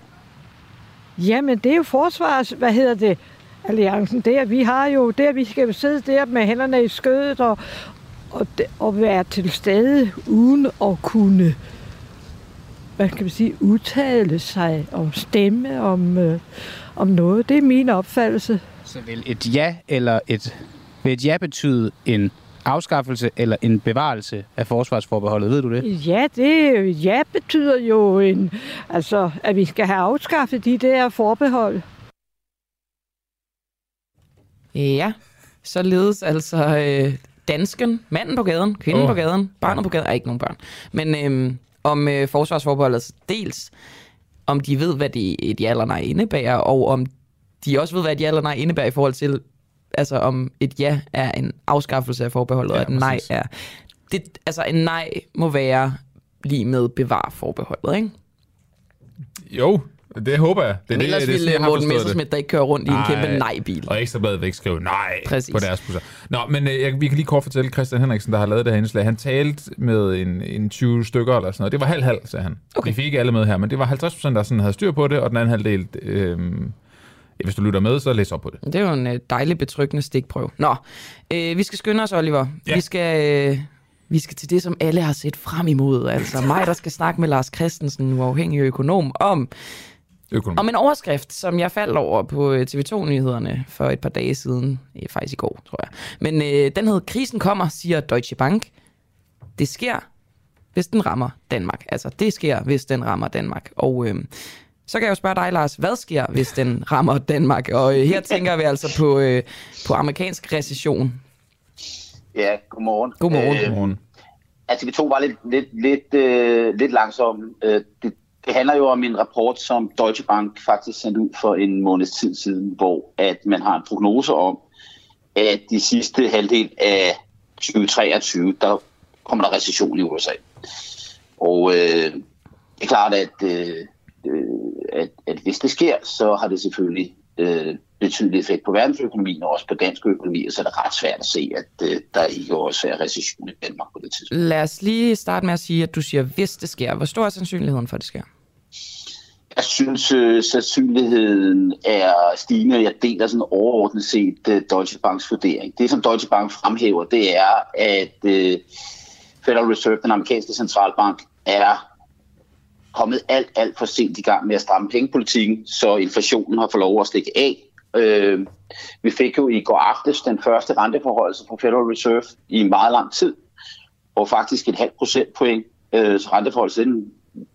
Jamen, det er jo forsvars... Hvad hedder det? alliancen, det er, at vi har jo, det er, at vi skal sidde der med hænderne i skødet og, og, og være til stede uden at kunne hvad kan man sige, udtale sig og stemme om, øh, om noget. Det er min opfattelse. Så vil et ja eller et, vil et ja betyde en afskaffelse eller en bevarelse af forsvarsforbeholdet? Ved du det? Ja, det ja betyder jo, en, altså, at vi skal have afskaffet de der forbehold. Ja, således altså øh, dansken, manden på gaden, kvinden oh. på gaden, barnet på gaden, er ikke nogen børn, men øh, om øh, forsvarsforbeholdet dels, om de ved, hvad de, et ja eller nej indebærer, og om de også ved, hvad et ja eller nej indebærer i forhold til, altså om et ja er en afskaffelse af forbeholdet, ja, og et nej er... Det, altså en nej må være lige med bevar forbeholdet, ikke? Jo, det håber jeg. Det Men ellers det, ville Morten Messersmith der ikke køre rundt i en kæmpe nej-bil. Og Ekstrabladet vil ikke skrive nej Præcis. på deres busser. Nå, men øh, jeg, vi kan lige kort fortælle Christian Henriksen, der har lavet det her indslag. Han talte med en, en 20 stykker eller sådan noget. Det var halv-halv, sagde han. Okay. Vi fik ikke alle med her, men det var 50 procent, der sådan havde styr på det, og den anden halvdel... Øh, hvis du lytter med, så læs op på det. Det er jo en øh, dejlig betryggende stikprøve. Nå, øh, vi skal skynde os, Oliver. Ja. Vi skal... Øh, vi skal til det, som alle har set frem imod. Altså mig, der skal snakke med Lars Christensen, uafhængig økonom, om Økonomi. Om en overskrift, som jeg faldt over på øh, TV2-nyhederne for et par dage siden. Faktisk i går, tror jeg. Men øh, den hed Krisen kommer, siger Deutsche Bank. Det sker, hvis den rammer Danmark. Altså, det sker, hvis den rammer Danmark. Og øh, så kan jeg jo spørge dig, Lars, hvad sker, hvis den rammer Danmark? Og øh, her tænker vi altså på, øh, på amerikansk recession. Ja, godmorgen. Godmorgen. Øh, godmorgen. Altså, vi to var lidt, lidt, lidt, øh, lidt langsomme. Øh, det, det handler jo om en rapport, som Deutsche Bank faktisk sendte ud for en måneds tid siden, hvor at man har en prognose om, at de sidste halvdel af 2023, der kommer der recession i USA. Og øh, det er klart, at, øh, øh, at, at hvis det sker, så har det selvfølgelig øh, betydelig effekt på verdensøkonomien og også på dansk økonomi, og så er det ret svært at se, at øh, der ikke også er recession i Danmark på det tidspunkt. Lad os lige starte med at sige, at du siger, hvis det sker. Hvor stor er sandsynligheden for, at det sker? Jeg synes, øh, sandsynligheden er stigende. Jeg deler sådan overordnet set øh, Deutsche Banks vurdering. Det, som Deutsche Bank fremhæver, det er, at øh, Federal Reserve, den amerikanske centralbank, er kommet alt, alt for sent i gang med at stramme pengepolitikken, så inflationen har fået lov at stikke af. Øh, vi fik jo i går aftes den første renteforholdelse fra Federal Reserve i meget lang tid, og faktisk et halvt procentpoint. Øh, så renteforholdelsen,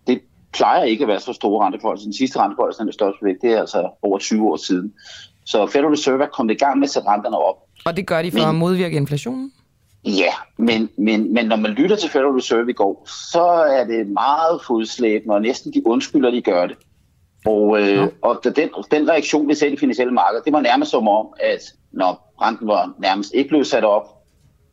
det plejer ikke at være så store renteforholdelser. Den sidste renteforholdelse, den er største væk, det er altså over 20 år siden. Så Federal Reserve er kommet i gang med at sætte renterne op. Og det gør de for men, at modvirke inflationen? Ja, men, men, men når man lytter til Federal Reserve i går, så er det meget fodslæbende, og næsten de undskylder, de gør det. Og, øh, ja. og den, den reaktion, vi ser i det finansielle marked, det var nærmest som om, at når renten var nærmest ikke blevet sat op,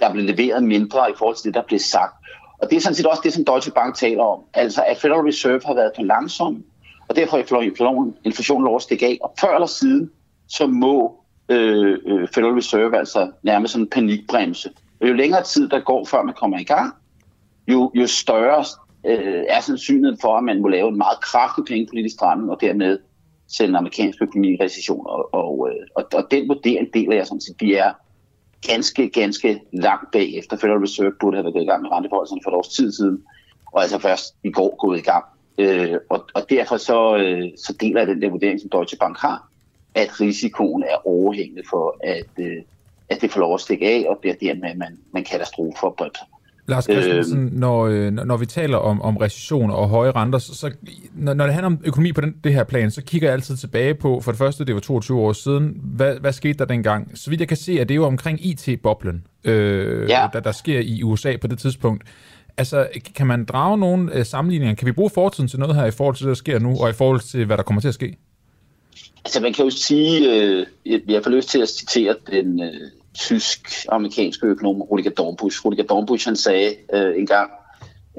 der blev leveret mindre i forhold til det, der blev sagt. Og det er sådan set også det, som Deutsche Bank taler om. Altså, at Federal Reserve har været for langsom, og derfor er inflationen, inflationen lov at stikke af. Og før eller siden, så må øh, øh, Federal Reserve altså nærmest sådan en panikbremse. Og jo længere tid der går, før man kommer i gang, jo, jo større øh, er sandsynligheden for, at man må lave en meget kraftig pengepolitisk stramning, og dermed sende den amerikanske økonomi i recession. Og, og, øh, og, og den vurdering deler jeg sådan set. Vi er ganske, ganske langt bagefter. Federal Reserve burde have været i gang med renteforholdelserne for et års tid siden, og altså først i går gået i gang. Øh, og, og derfor så, øh, så deler jeg den der vurdering, som Deutsche Bank har, at risikoen er overhængende for, at, øh, at det får lov at stikke af, og bliver dermed man, man katastrofe for bremser. Lars Christensen, øh, når, når vi taler om, om recession og høje renter, så, så når, når det handler om økonomi på den, det her plan, så kigger jeg altid tilbage på, for det første, det var 22 år siden, hvad, hvad skete der dengang? Så vidt jeg kan se, at det er jo omkring IT-boblen, øh, ja. der, der sker i USA på det tidspunkt. Altså, kan man drage nogle øh, sammenligninger? Kan vi bruge fortiden til noget her i forhold til det, der sker nu, og i forhold til, hvad der kommer til at ske? Altså, man kan jo sige, øh, jeg får lyst til at citere den, øh, tysk-amerikanske økonom Rudiger Dornbusch. Rudiger Dornbusch han sagde øh, en gang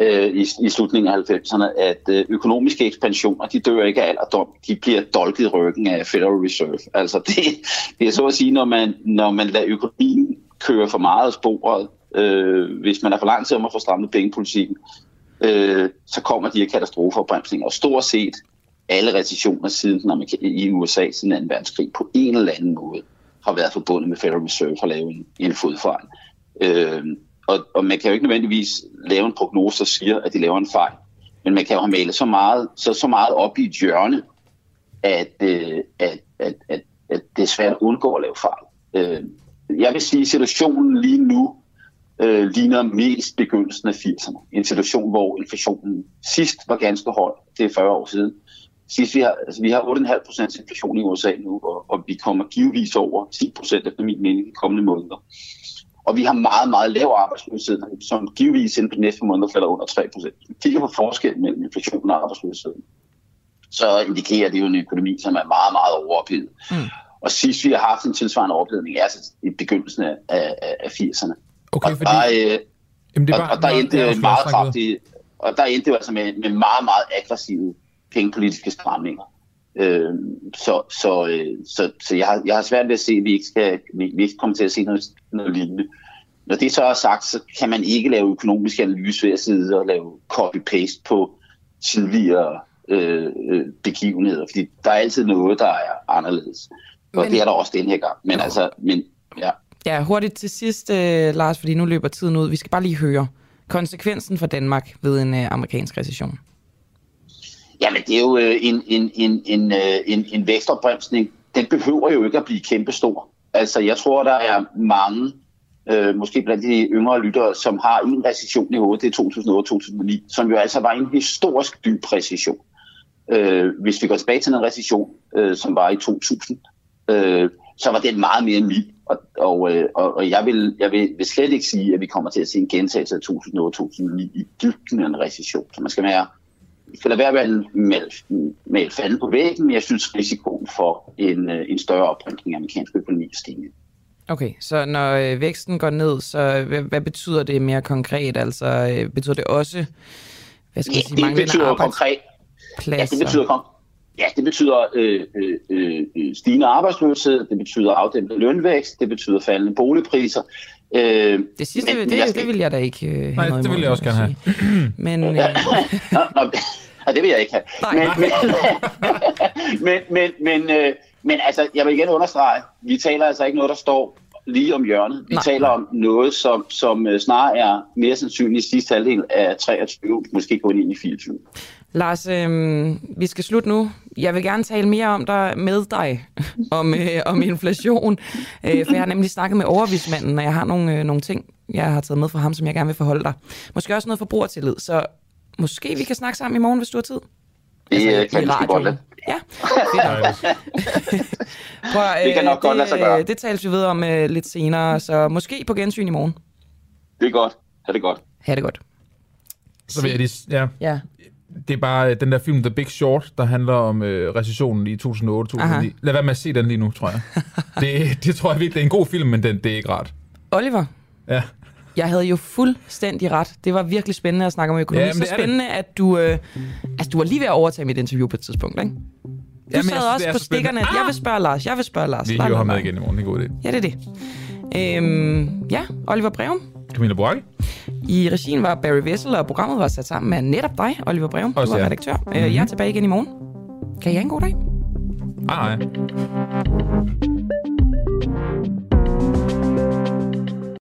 øh, i, i slutningen af 90'erne, at øh, økonomiske ekspansioner, de dør ikke af alderdom, de bliver dolket i ryggen af Federal Reserve. Altså det, det er så at sige, når man, når man lader økonomien køre for meget af sporet, øh, hvis man er for lang tid om at få strammet pengepolitikken, øh, så kommer de her katastrofer og bremsninger. Og stort set alle recessioner siden den i USA siden 2. verdenskrig på en eller anden måde har været forbundet med Federal Reserve for at lave en, en fodfejl. Øh, og, og man kan jo ikke nødvendigvis lave en prognose, der siger, at de laver en fejl. Men man kan jo have malet så meget, så, så meget op i et hjørne, at, øh, at, at, at, at det er svært at undgå at lave fejl. Øh, jeg vil sige, at situationen lige nu øh, ligner mest begyndelsen af 80'erne. En situation, hvor inflationen sidst var ganske høj. Det er 40 år siden. Sidst vi har, altså, vi har 8,5 procent inflation i USA nu, og, og vi kommer givetvis over 10 procent efter min mening i de kommende måneder. Og vi har meget, meget lav arbejdsløshed, som givetvis inden på de næste måneder falder under 3 procent. Vi kigger på forskellen mellem inflation og arbejdsløshed, så indikerer det jo en økonomi, som er meget, meget overophedet. Mm. Og sidst vi har haft en tilsvarende ophedning, er altså i begyndelsen af, af, af 80'erne. Okay, og fordi... der, øh, Jamen, det er og, bare, og der endte det meget kraftigt, og der endte det altså med, med meget, meget aggressive pengepolitiske stramninger. Øh, så så, øh, så, så jeg, har, jeg har svært ved at se, at vi ikke, skal, vi, vi ikke kommer til at se noget, noget lignende. Når det så er sagt, så kan man ikke lave økonomisk analyse ved at sidde og lave copy-paste på tidligere øh, øh, begivenheder, fordi der er altid noget, der er anderledes. Og Men- det er der også den her gang. Men altså, men, ja. Ja, hurtigt til sidst, øh, Lars, fordi nu løber tiden ud. Vi skal bare lige høre konsekvensen for Danmark ved en øh, amerikansk recession. Jamen, det er jo øh, en, en, en, en, øh, en, en vækstopbremsning. Den behøver jo ikke at blive kæmpestor. Altså, jeg tror, der er mange, øh, måske blandt de yngre lyttere, som har en recession i hovedet, det er 2008-2009, som jo altså var en historisk dyb recession. Øh, hvis vi går tilbage til den recession, øh, som var i 2000, øh, så var den meget mere mild. Og, og, øh, og, og jeg, vil, jeg vil, vil slet ikke sige, at vi kommer til at se en gentagelse af 2008-2009 i dybden af en recession. Så man skal være vi skal lade være med at male, male fanden på væggen, men jeg synes risikoen for en, øh, en større opbremsning af amerikansk økonomi er stigende. Okay, så når øh, væksten går ned, så hvad, hvad betyder det mere konkret? Altså, øh, betyder det også, hvad skal jeg sige, det betyder konkret, ja, det betyder, kon- ja, det betyder øh, øh, øh, stigende arbejdsløshed, det betyder afdæmpet lønvækst, det betyder faldende boligpriser. Øh, det sidste, det, det, det vil jeg da ikke øh, have Nej, det vil jeg også gerne have. sige. Men øh, Nå, det vil jeg ikke have. Men, men, men, men, men, øh, men altså, jeg vil igen understrege, vi taler altså ikke noget, der står lige om hjørnet. Vi Nej. taler om noget, som, som øh, snarere er mere sandsynligt i sidste halvdel af 23, måske gå ind i 24. Lars, øh, vi skal slutte nu. Jeg vil gerne tale mere om dig med dig, om, øh, om inflation. Øh, for jeg har nemlig snakket med overvismanden, og jeg har nogle, øh, nogle ting, jeg har taget med fra ham, som jeg gerne vil forholde dig. Måske også noget forbrugertillid, så måske vi kan snakke sammen i morgen, hvis du har tid. Det Altså, øh, i kan vi godt lade. Ja, Prøv, øh, Det kan nok godt lade sig det, gøre. øh, Det tales vi ved om øh, lidt senere, så måske på gensyn i morgen. Det er godt. Ha' det godt. Ha' det godt. Så vil jeg lige, ja. Ja. Det er bare øh, den der film The Big Short, der handler om øh, recessionen i 2008-2009. Aha. Lad være med at se den lige nu, tror jeg. det, det tror jeg virkelig, det er en god film, men den, det er ikke rart. Oliver, Ja. jeg havde jo fuldstændig ret. Det var virkelig spændende at snakke om økonomi. Ja, så det er det. spændende, at du, øh, altså, du var lige ved at overtage mit interview på et tidspunkt, ikke? Du Jamen, sad jeg også på spændende. stikkerne. Jeg vil spørge Lars, jeg vil spørge Lars. Vi hiver ham med igen i morgen, det er en god idé. Ja, det er det. Øhm, ja, Oliver Breum. Camilla Borg. I regien var Barry Vessel, og programmet var sat sammen med netop dig, Oliver Breum. Du var redaktør. Øh, jeg er tilbage igen i morgen. Kan I have en god dag? Nej, nej.